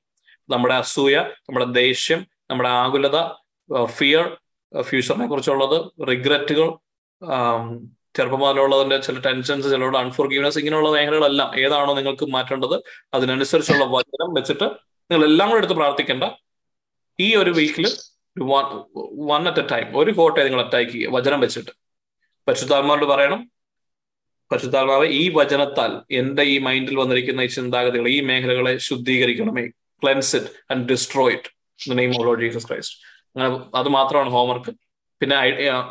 നമ്മുടെ അസൂയ നമ്മുടെ ദേഷ്യം നമ്മുടെ ആകുലത ഫിയർ ഫ്യൂച്ചറിനെ കുറിച്ചുള്ളത് റിഗ്രറ്റുകൾ ചെറുപ്പമാലുള്ളതിന്റെ ചില ടെൻഷൻസ് ചിലരുടെ അൺഫോർഗീവ്നെസ് ഇങ്ങനെയുള്ള മേഖലകളെല്ലാം ഏതാണോ നിങ്ങൾക്ക് മാറ്റേണ്ടത് അതിനനുസരിച്ചുള്ള വചനം വെച്ചിട്ട് നിങ്ങൾ എല്ലാം കൂടെ എടുത്ത് പ്രാർത്ഥിക്കേണ്ട ഈ ഒരു വീക്കിൽ വൺ അറ്റ് എ ടൈം ഒരു കോട്ടയെ നിങ്ങൾ അറ്റാക്ക് ചെയ്യുക. വചനം വെച്ചിട്ട്. പരിശുദ്ധാത്മാരോട് പറയണം. പരിശുദ്ധാത്മാവ് ഈ വചനത്താൽ എന്റെ ഈ മൈൻഡിൽ വന്നിരിക്കുന്ന ഈ ചിന്താഗതികൾ ഈ മേഖലകളെ ശുദ്ധീകരിക്കണമേ. Cleanse it and destroy it name of lord Jesus Christ അങ്ങനെ അത് മാത്രമാണ് ഹോംവർക്ക് പിന്നെ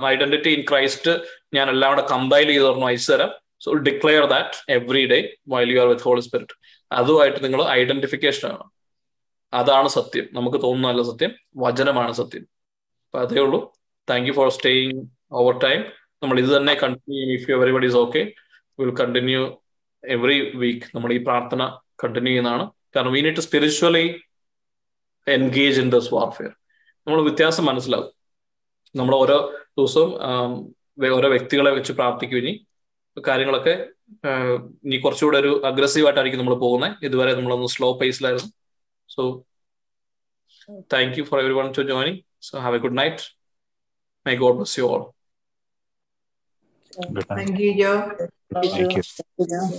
ഐഡന്റിറ്റി ഇൻ ക്രൈസ്റ്റ് ഞാൻ എല്ലാം കൂടെ കമ്പൈൽ ചെയ്ത് തരണം അയച്ചു തരാം. So declare that every day while you are with holy spirit അതുമായിട്ട് നിങ്ങൾ ഐഡന്റിഫിക്കേഷൻ ആണ്. അതാണ് സത്യം. നമുക്ക് തോന്നുന്നതല്ല സത്യം. വചനമാണ് സത്യം. അപ്പൊ അതേ ഉള്ളൂ. Thank you for staying over time നമ്മൾ ഇത് തന്നെ continue if you everybody is okay will continue every week നമ്മൾ ഈ പ്രാർത്ഥന കണ്ടിന്യൂ ചെയ്യുന്നതാണ്. കാരണം we need to spiritually engage in this warfare നമ്മൾ വ്യത്യാസം മനസ്സിലാവും നമ്മൾ ഓരോ ദിവസവും ഓരോ വ്യക്തികളെ വെച്ച് പ്രാർത്ഥിക്കും ഇനി. കാര്യങ്ങളൊക്കെ ഇനി കുറച്ചുകൂടെ ഒരു അഗ്രസീവ് ആയിട്ടായിരിക്കും നമ്മൾ പോകുന്നത്. ഇതുവരെ നമ്മളൊന്ന് സ്ലോ പേസിലായിരുന്നു So thank you for everyone to joining. So have a good night. May God bless you all. Thank you, Joe. Thank you. Thank you.